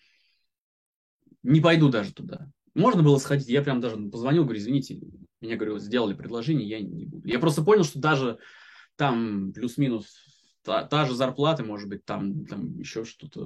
не пойду даже туда. Можно было сходить, я прям даже позвонил, говорю, извините, мне, говорю, сделали предложение, я не буду. Я просто понял, что даже там плюс-минус та, та же зарплата, может быть, там, там еще что-то,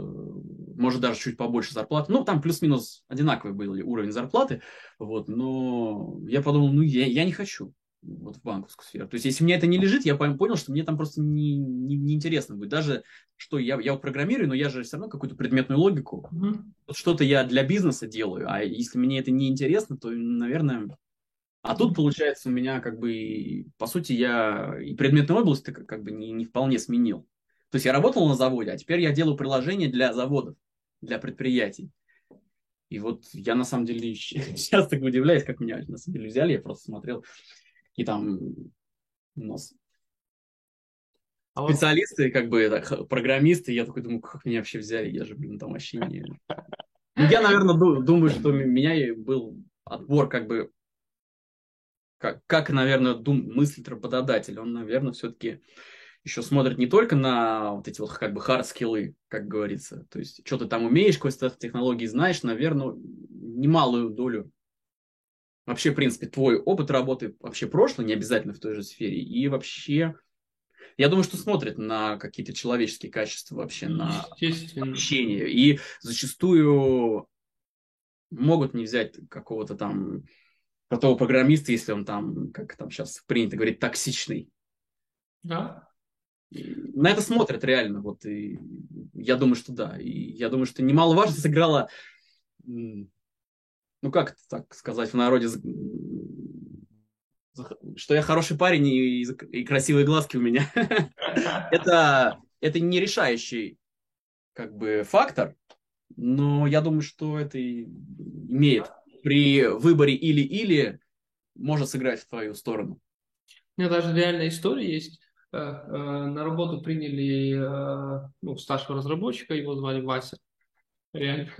может даже чуть побольше зарплаты. Ну, там плюс-минус одинаковый был уровень зарплаты, вот, но я подумал, ну, я, я не хочу вот в банковскую сферу. То есть, если мне это не лежит, я понял, что мне там просто не, не, не интересно будет. Даже что я, я программирую, но я же все равно какую-то предметную логику. Mm-hmm. Вот что-то я для бизнеса делаю, а если мне это не интересно, то, наверное... А тут, получается, у меня как бы, по сути, я и предметную область как, как бы не, не вполне сменил. То есть я работал на заводе, а теперь я делаю приложения для заводов, для предприятий. И вот я на самом деле *laughs* сейчас так удивляюсь, как меня на самом деле взяли, я просто смотрел и там у нас а специалисты, вот... как бы так, программисты, я такой думаю, как меня вообще взяли, я же, блин, там вообще не... *laughs* Ну, я, наверное, думаю, что меня был отбор как бы как, как наверное, дум, мыслит работодатель. Он, наверное, все-таки еще смотрит не только на вот эти вот как бы хард-скиллы, как говорится. То есть, что ты там умеешь, какой-то технологии знаешь, наверное, немалую долю вообще, в принципе, твой опыт работы, вообще прошлый, не обязательно в той же сфере, и вообще, я думаю, что смотрят на какие-то человеческие качества вообще, на общение, и зачастую могут не взять какого-то там крутого программиста, если он там, как там сейчас принято говорить, токсичный. Да. На это смотрят реально, вот, и я думаю, что да, и я думаю, что немаловажно сыграла ну как так сказать в народе, что я хороший парень и, и красивые глазки у меня. *laughs* это, это не решающий как бы фактор, но я думаю, что это имеет при выборе или-или может сыграть в твою сторону. У меня даже реальная история есть. Э, э, на работу приняли э, ну, старшего разработчика, его звали Вася. Реально.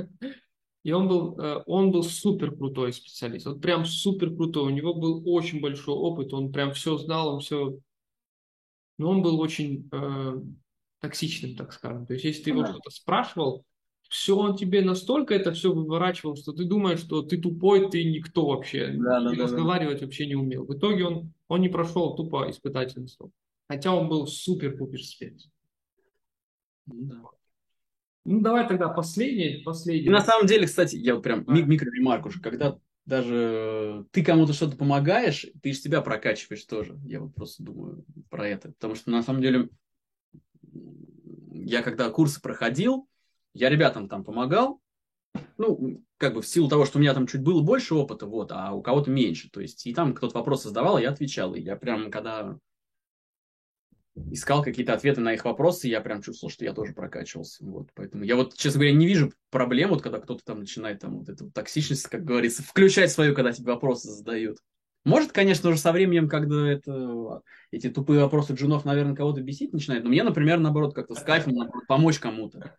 И он был, э, он был супер крутой специалист, вот прям супер крутой. У него был очень большой опыт, он прям все знал, он все... Но он был очень э, токсичным, так скажем. То есть, если ты его что-то спрашивал, все он тебе настолько это все выворачивал, что ты думаешь, что ты тупой, ты никто вообще. Да, и да, разговаривать да. вообще не умел. В итоге он, он не прошел тупо испытательный срок. Хотя он был супер-пупер спец. Да. Ну, давай тогда последний, последний. И на самом деле, кстати, я вот прям мик микроремарк уже, когда даже ты кому-то что-то помогаешь, ты же себя прокачиваешь тоже. Я вот просто думаю про это. Потому что на самом деле я когда курсы проходил, я ребятам там помогал, ну, как бы в силу того, что у меня там чуть было больше опыта, вот, а у кого-то меньше. То есть, и там кто-то вопросы задавал, я отвечал. И я прям, когда искал какие-то ответы на их вопросы, я прям чувствовал, что я тоже прокачивался. Вот, поэтому я вот, честно говоря, не вижу проблем, вот когда кто-то там начинает там вот эту токсичность, как говорится, включать свою, когда тебе вопросы задают. Может, конечно, уже со временем, когда это, эти тупые вопросы джунов, наверное, кого-то бесить начинают, но мне, например, наоборот, как-то с кайфом помочь кому-то.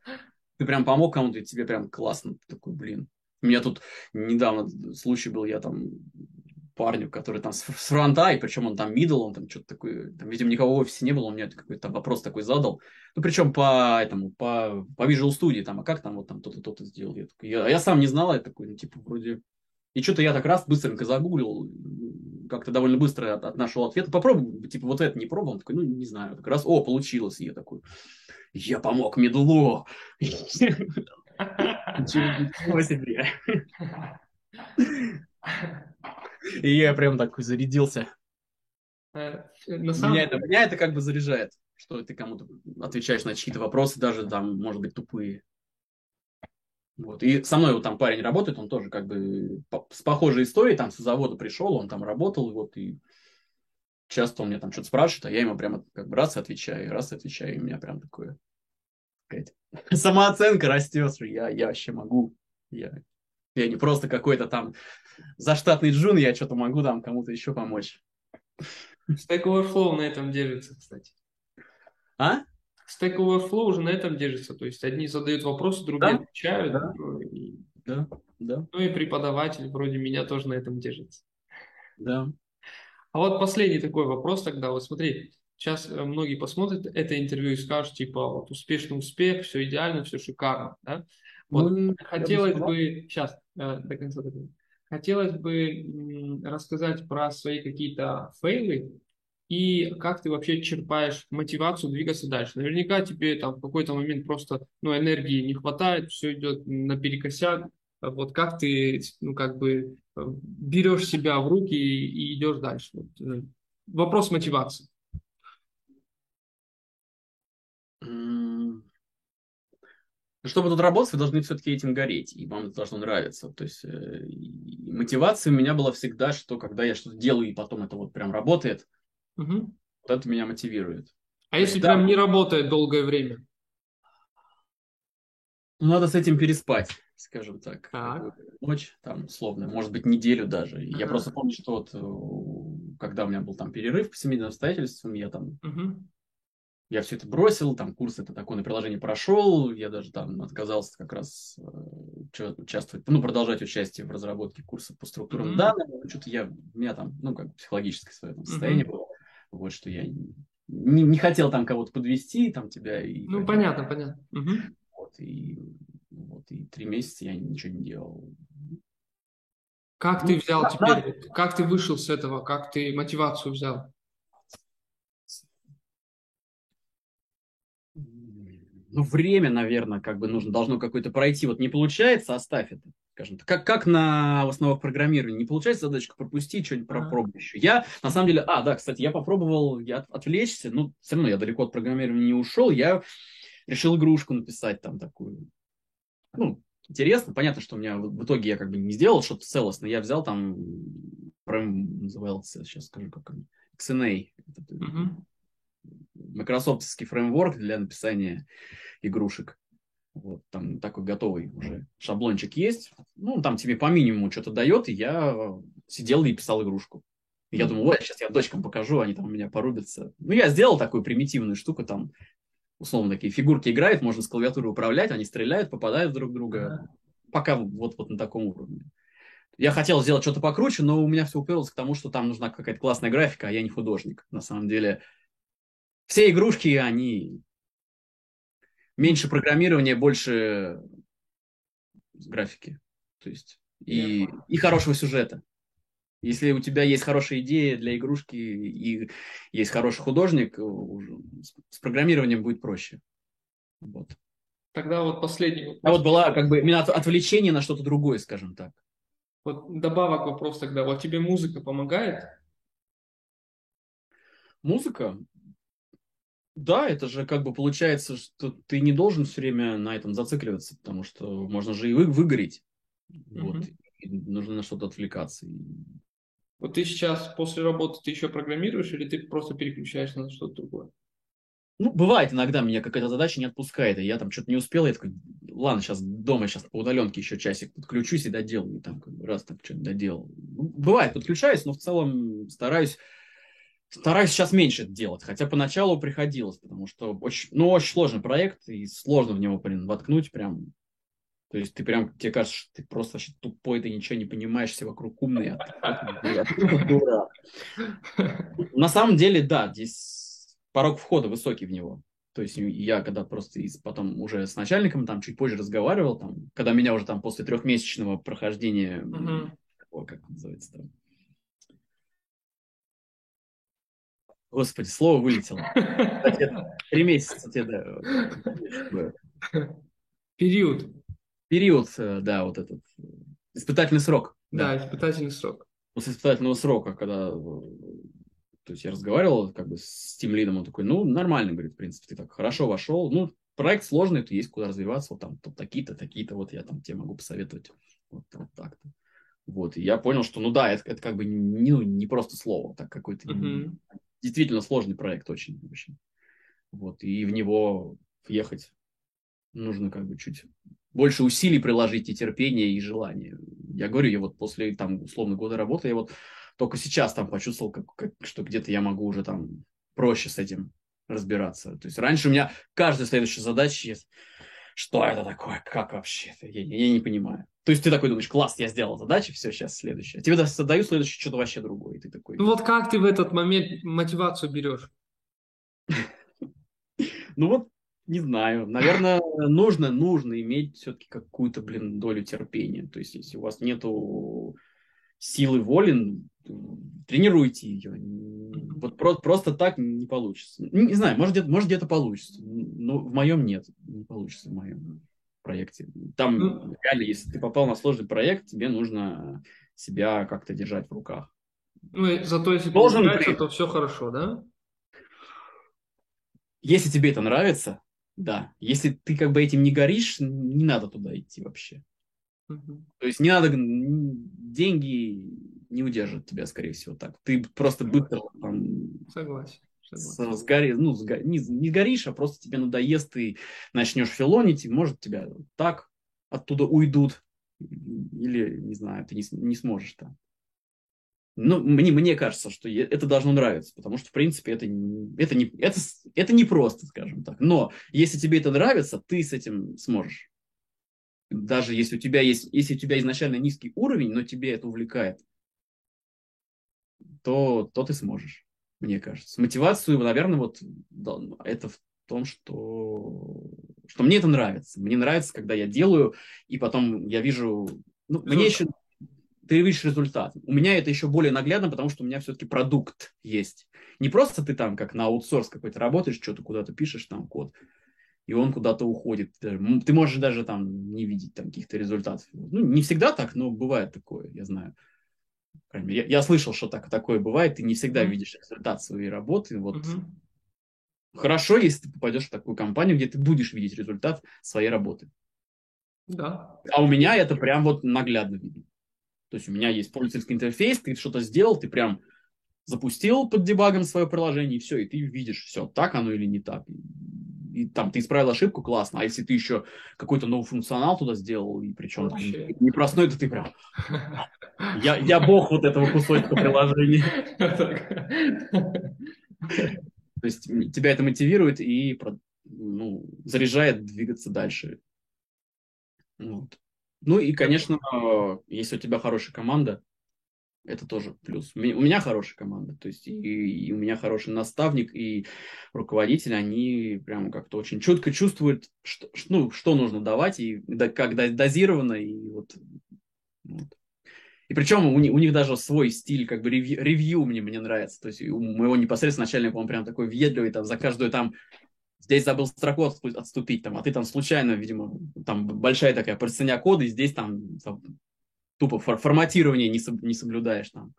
Ты прям помог кому-то, и тебе прям классно. Ты такой, блин. У меня тут недавно случай был, я там парню, который там с фронта, и причем он там мидл, он там что-то такое, там, видимо, никого в офисе не было, он мне какой-то вопрос такой задал, ну, причем по этому, по, по Visual Studio, там, а как там вот там то-то, то-то сделал, я, такой, я, я сам не знал, я такой, ну, типа, вроде, и что-то я так раз быстренько загуглил, как-то довольно быстро от, от нашел ответ, попробуй, типа, вот это не пробовал, он такой, ну, не знаю, как раз, о, получилось, и я такой, я помог медлу. Ничего себе. *laughs* *laughs* И я прям такой зарядился. Э, меня, это, меня это как бы заряжает, что ты кому-то отвечаешь на чьи-то вопросы, даже там, может быть, тупые. Вот. И со мной вот там парень работает, он тоже как бы с похожей историей, там с завода пришел, он там работал, вот, и часто он мне там что-то спрашивает, а я ему прямо как бы раз отвечаю, раз отвечаю, и у меня прям такое сказать, *laughs* самооценка растет, что я, я вообще могу, я, я не просто какой-то там заштатный джун, я что-то могу там кому-то еще помочь. Stack Overflow на этом держится, кстати. А? Stack Overflow уже на этом держится. То есть одни задают вопросы, другие да? отвечают. Да. И... да, да. Ну и преподаватель вроде меня тоже на этом держится. Да. А вот последний такой вопрос тогда. Вот смотри, сейчас э, многие посмотрят это интервью и скажут, типа, вот успешный успех, все идеально, все шикарно. Да? Вот ну, хотелось бы, сейчас, э, до конца договорю. Хотелось бы рассказать про свои какие-то фейлы и как ты вообще черпаешь мотивацию двигаться дальше. Наверняка тебе там в какой-то момент просто ну, энергии не хватает, все идет наперекосяк. Вот как ты, ну, как бы э, берешь себя в руки и, идешь дальше. Вот, э, вопрос мотивации. Чтобы тут работать, вы должны все-таки этим гореть, и вам это должно нравиться. То есть э, мотивация у меня была всегда, что когда я что-то делаю, и потом это вот прям работает, угу. вот это меня мотивирует. А если есть, прям да, не работает долгое время? Ну, надо с этим переспать, скажем так. так. Ночь, там, условно, может быть, неделю даже. Ага. Я просто помню, что вот, э, когда у меня был там перерыв по семейным обстоятельствам, я там угу я все это бросил, там курс это такое на приложение прошел, я даже там отказался как раз э, участвовать, ну, продолжать участие в разработке курса по структурам mm-hmm. данных, что-то я, у меня там, ну, как психологическое свое там, состояние mm-hmm. было, вот, что я не, не хотел там кого-то подвести, там тебя и... Ну, понятно, понятно. Mm-hmm. Вот, и, вот, и три месяца я ничего не делал. Как ну, ты взял да, теперь, да. как ты вышел с этого, как ты мотивацию взял? Ну, время, наверное, как бы нужно, должно какое-то пройти. Вот не получается, оставь это, скажем так. Как, как на основах программирования. Не получается задачку пропустить, что-нибудь попробуй еще. Я, на самом деле, а, да, кстати, я попробовал, я отвлечься, ну, все равно я далеко от программирования не ушел, я решил игрушку написать там такую. Ну, интересно, понятно, что у меня в итоге я как бы не сделал что-то целостное, я взял там, прям назывался, сейчас скажу, как он, XNA. Угу. Microsoftский фреймворк для написания игрушек. Вот, там такой готовый уже шаблончик есть. Ну, там тебе по минимуму что-то дает, и я сидел и писал игрушку. И я думал, вот, сейчас я дочкам покажу, они там у меня порубятся. Ну, я сделал такую примитивную штуку, там, условно, такие фигурки играют, можно с клавиатуры управлять, они стреляют, попадают друг в друга. Пока вот, вот на таком уровне. Я хотел сделать что-то покруче, но у меня все уперлось к тому, что там нужна какая-то классная графика, а я не художник. На самом деле, все игрушки, они меньше программирования, больше графики. То есть и, и хорошего сюжета. Если у тебя есть хорошая идея для игрушки и есть хороший художник, с программированием будет проще. Вот. Тогда вот последний вопрос. А вот была как бы именно отвлечение на что-то другое, скажем так. Вот добавок вопрос тогда. Вот тебе музыка помогает? Музыка? Да, это же как бы получается, что ты не должен все время на этом зацикливаться, потому что можно же и вы, выгореть. Mm-hmm. Вот. И нужно на что-то отвлекаться. Вот ты сейчас после работы ты еще программируешь или ты просто переключаешься на что-то другое? Ну, бывает иногда меня какая-то задача не отпускает, и я там что-то не успел, я такой, ладно, сейчас дома, сейчас по удаленке еще часик подключусь и доделаю, и там как бы раз так что-то доделал. Ну, бывает, подключаюсь, но в целом стараюсь Стараюсь сейчас меньше это делать, хотя поначалу приходилось, потому что очень, ну, очень сложный проект, и сложно в него, блин, воткнуть прям. То есть ты прям, тебе кажется, что ты просто вообще тупой, ты ничего не понимаешь, все вокруг умные. *laughs* На самом деле, да, здесь порог входа высокий в него. То есть я когда просто потом уже с начальником там чуть позже разговаривал, там, когда меня уже там после трехмесячного прохождения, как называется там, Господи, слово вылетело. Три месяца тебе, да. Период. Период, э, да, вот этот. Испытательный срок. Да, да испытательный срок. После испытательного срока, когда э, то есть я разговаривал как бы с тем лидом, он такой, ну, нормально, говорит, в принципе, ты так хорошо вошел. Ну, проект сложный, то есть куда развиваться, вот там то такие-то, такие-то, вот я там тебе могу посоветовать. Вот, вот так-то. Вот, и я понял, что, ну да, это, это как бы не, ну, не просто слово, так какой-то uh-huh действительно сложный проект очень, очень. Вот, и в него въехать нужно как бы чуть больше усилий приложить и терпения, и желания. Я говорю, я вот после там условно года работы, я вот только сейчас там почувствовал, как, как, что где-то я могу уже там проще с этим разбираться. То есть раньше у меня каждая следующая задача есть, что это такое, как вообще, я, я не понимаю. То есть ты такой думаешь, класс, я сделал задачу, все, сейчас следующее. Тебе даю следующее что-то вообще другое. И ты такой... Ну вот как ты в этот момент мотивацию берешь? *laughs* Ну вот, не знаю. Наверное, нужно, нужно иметь все-таки какую-то, блин, долю терпения. То есть если у вас нету силы воли, тренируйте ее. Вот просто, просто так не получится. Не, не знаю, может где-то, может где-то получится, но в моем нет, не получится в моем проекте. Там ну, реально, если ты попал на сложный проект, тебе нужно себя как-то держать в руках. Ну, зато если Должен при... то все хорошо, да? Если тебе это нравится, да. Если ты как бы этим не горишь, не надо туда идти вообще. Угу. То есть не надо, деньги не удержат тебя, скорее всего, так. Ты просто быстро там... Согласен сгори, ну, сгори, не, не горишь, а просто тебе надоест, ты начнешь филонить, и может тебя так оттуда уйдут, или, не знаю, ты не, не сможешь там. Ну, мне, мне кажется, что это должно нравиться, потому что, в принципе, это, это, не, это, это не просто, скажем так. Но если тебе это нравится, ты с этим сможешь. Даже если у тебя есть, если у тебя изначально низкий уровень, но тебе это увлекает, то, то ты сможешь мне кажется. Мотивацию, наверное, вот да, это в том, что, что мне это нравится. Мне нравится, когда я делаю, и потом я вижу... Ну, мне еще ты видишь результат. У меня это еще более наглядно, потому что у меня все-таки продукт есть. Не просто ты там как на аутсорс какой-то работаешь, что-то куда-то пишешь там код, и он куда-то уходит. Ты можешь даже там не видеть там каких-то результатов. Ну, не всегда так, но бывает такое, я знаю. Я, я слышал, что так, такое бывает, ты не всегда mm-hmm. видишь результат своей работы. Вот mm-hmm. Хорошо, если ты попадешь в такую компанию, где ты будешь видеть результат своей работы. Да. А у меня это прям вот наглядно видно. То есть у меня есть пользовательский интерфейс, ты что-то сделал, ты прям запустил под дебагом свое приложение, и все, и ты видишь, все, так оно или не так и там ты исправил ошибку, классно. А если ты еще какой-то новый функционал туда сделал, и причем Вообще. не простой, то ты прям... Я, я бог вот этого кусочка приложения. То есть тебя это мотивирует и ну, заряжает двигаться дальше. Вот. Ну и, конечно, если у тебя хорошая команда, это тоже плюс. У меня хорошая команда, то есть и, и у меня хороший наставник и руководитель, они прям как-то очень четко чувствуют, что, ну, что нужно давать и да, как дозировано и вот. вот. И причем у, них, у них даже свой стиль, как бы ревью, ревью мне, мне нравится. То есть у моего непосредственно начальника он прям такой въедливый, там за каждую там здесь забыл строку отступить, там, а ты там случайно, видимо, там большая такая простыня кода, и здесь там тупо форматирование не, не соблюдаешь там.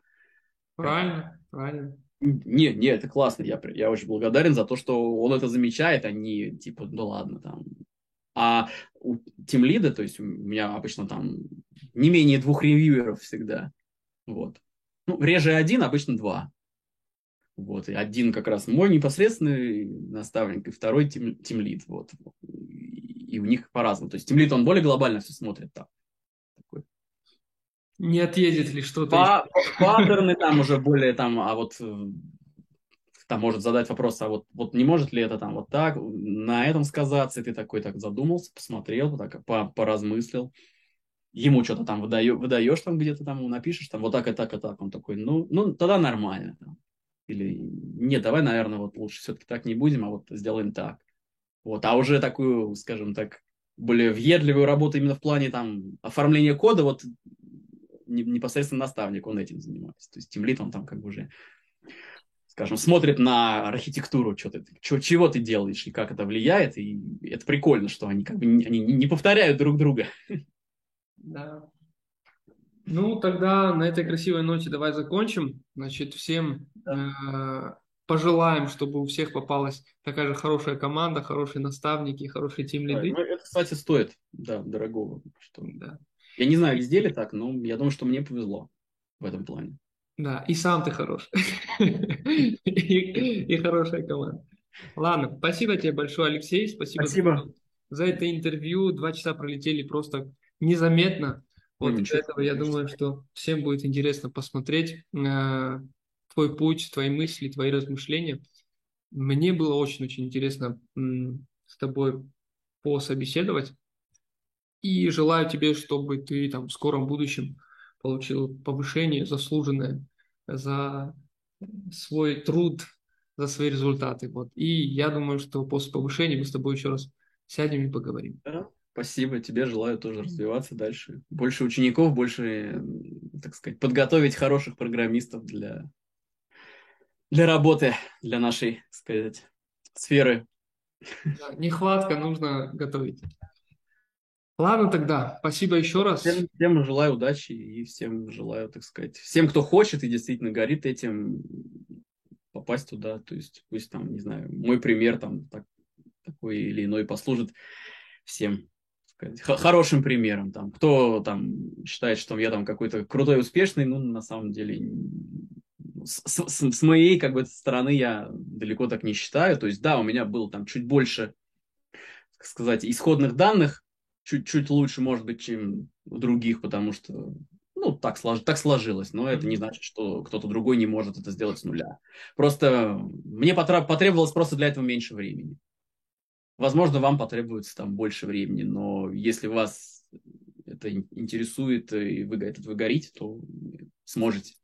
Правильно, правильно. Не, не, это классно. Я, я очень благодарен за то, что он это замечает, а не типа, ну ладно, там. А у тимлида, то есть у меня обычно там не менее двух ревьюеров всегда. Вот. Ну, реже один, обычно два. Вот, и один как раз мой непосредственный наставник, и второй тим, тимлид. Вот. И у них по-разному. То есть тимлид, он более глобально все смотрит так. Не отъедет ли что-то? Па паттерны там уже более там, а вот э, там может задать вопрос, а вот, вот не может ли это там вот так, на этом сказаться, и ты такой так задумался, посмотрел, так по поразмыслил, ему что-то там выдаешь, выдаешь там где-то там, напишешь там вот так и так и так, он такой, ну, ну тогда нормально. Там. Или нет, давай, наверное, вот лучше все-таки так не будем, а вот сделаем так. Вот, а уже такую, скажем так, более въедливую работу именно в плане там оформления кода, вот непосредственно наставник, он этим занимается. То есть тимлит, он там как бы уже, скажем, смотрит на архитектуру, что ты, что, чего ты делаешь и как это влияет. И это прикольно, что они как бы не, они не повторяют друг друга. Да. Ну, тогда на этой красивой ноте давай закончим. Значит, всем да. э, пожелаем, чтобы у всех попалась такая же хорошая команда, хорошие наставники, хорошие тим-лиды. Да, ну, это, кстати, стоит, да, дорогого. Что... Да. Я не знаю, везде ли так, но я думаю, что мне повезло в этом плане. Да, и сам ты хорош. и, хорошая команда. Ладно, спасибо тебе большое, Алексей. Спасибо, спасибо. За, это интервью. Два часа пролетели просто незаметно. Вот для этого я думаю, что всем будет интересно посмотреть э, твой путь, твои мысли, твои размышления. Мне было очень-очень интересно м, с тобой пособеседовать. И желаю тебе, чтобы ты там в скором будущем получил повышение заслуженное за свой труд, за свои результаты. Вот. И я думаю, что после повышения мы с тобой еще раз сядем и поговорим. Спасибо. Тебе желаю тоже развиваться дальше. Больше учеников, больше, так сказать, подготовить хороших программистов для, для работы, для нашей, так сказать, сферы. Да, нехватка, нужно готовить. Ладно тогда, спасибо еще раз. Всем, всем желаю удачи и всем желаю, так сказать, всем, кто хочет и действительно горит этим, попасть туда. То есть пусть там, не знаю, мой пример там так, такой или иной послужит всем хорошим примером. Там, кто там считает, что я там какой-то крутой, успешный, ну, на самом деле, с, с, с моей как бы стороны я далеко так не считаю. То есть, да, у меня было там чуть больше, так сказать, исходных данных, чуть-чуть лучше, может быть, чем у других, потому что, ну, так, слож... так сложилось. Но это не значит, что кто-то другой не может это сделать с нуля. Просто мне потребовалось просто для этого меньше времени. Возможно, вам потребуется там больше времени, но если вас это интересует и вы этот вы горите, то сможете.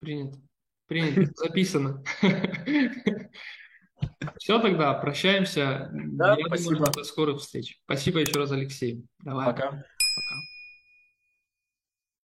Принято. Принято. Записано. *laughs* Все тогда, прощаемся. Да, Я спасибо. думаю, до скорых встреч. Спасибо еще раз, Алексей. Давай. Пока.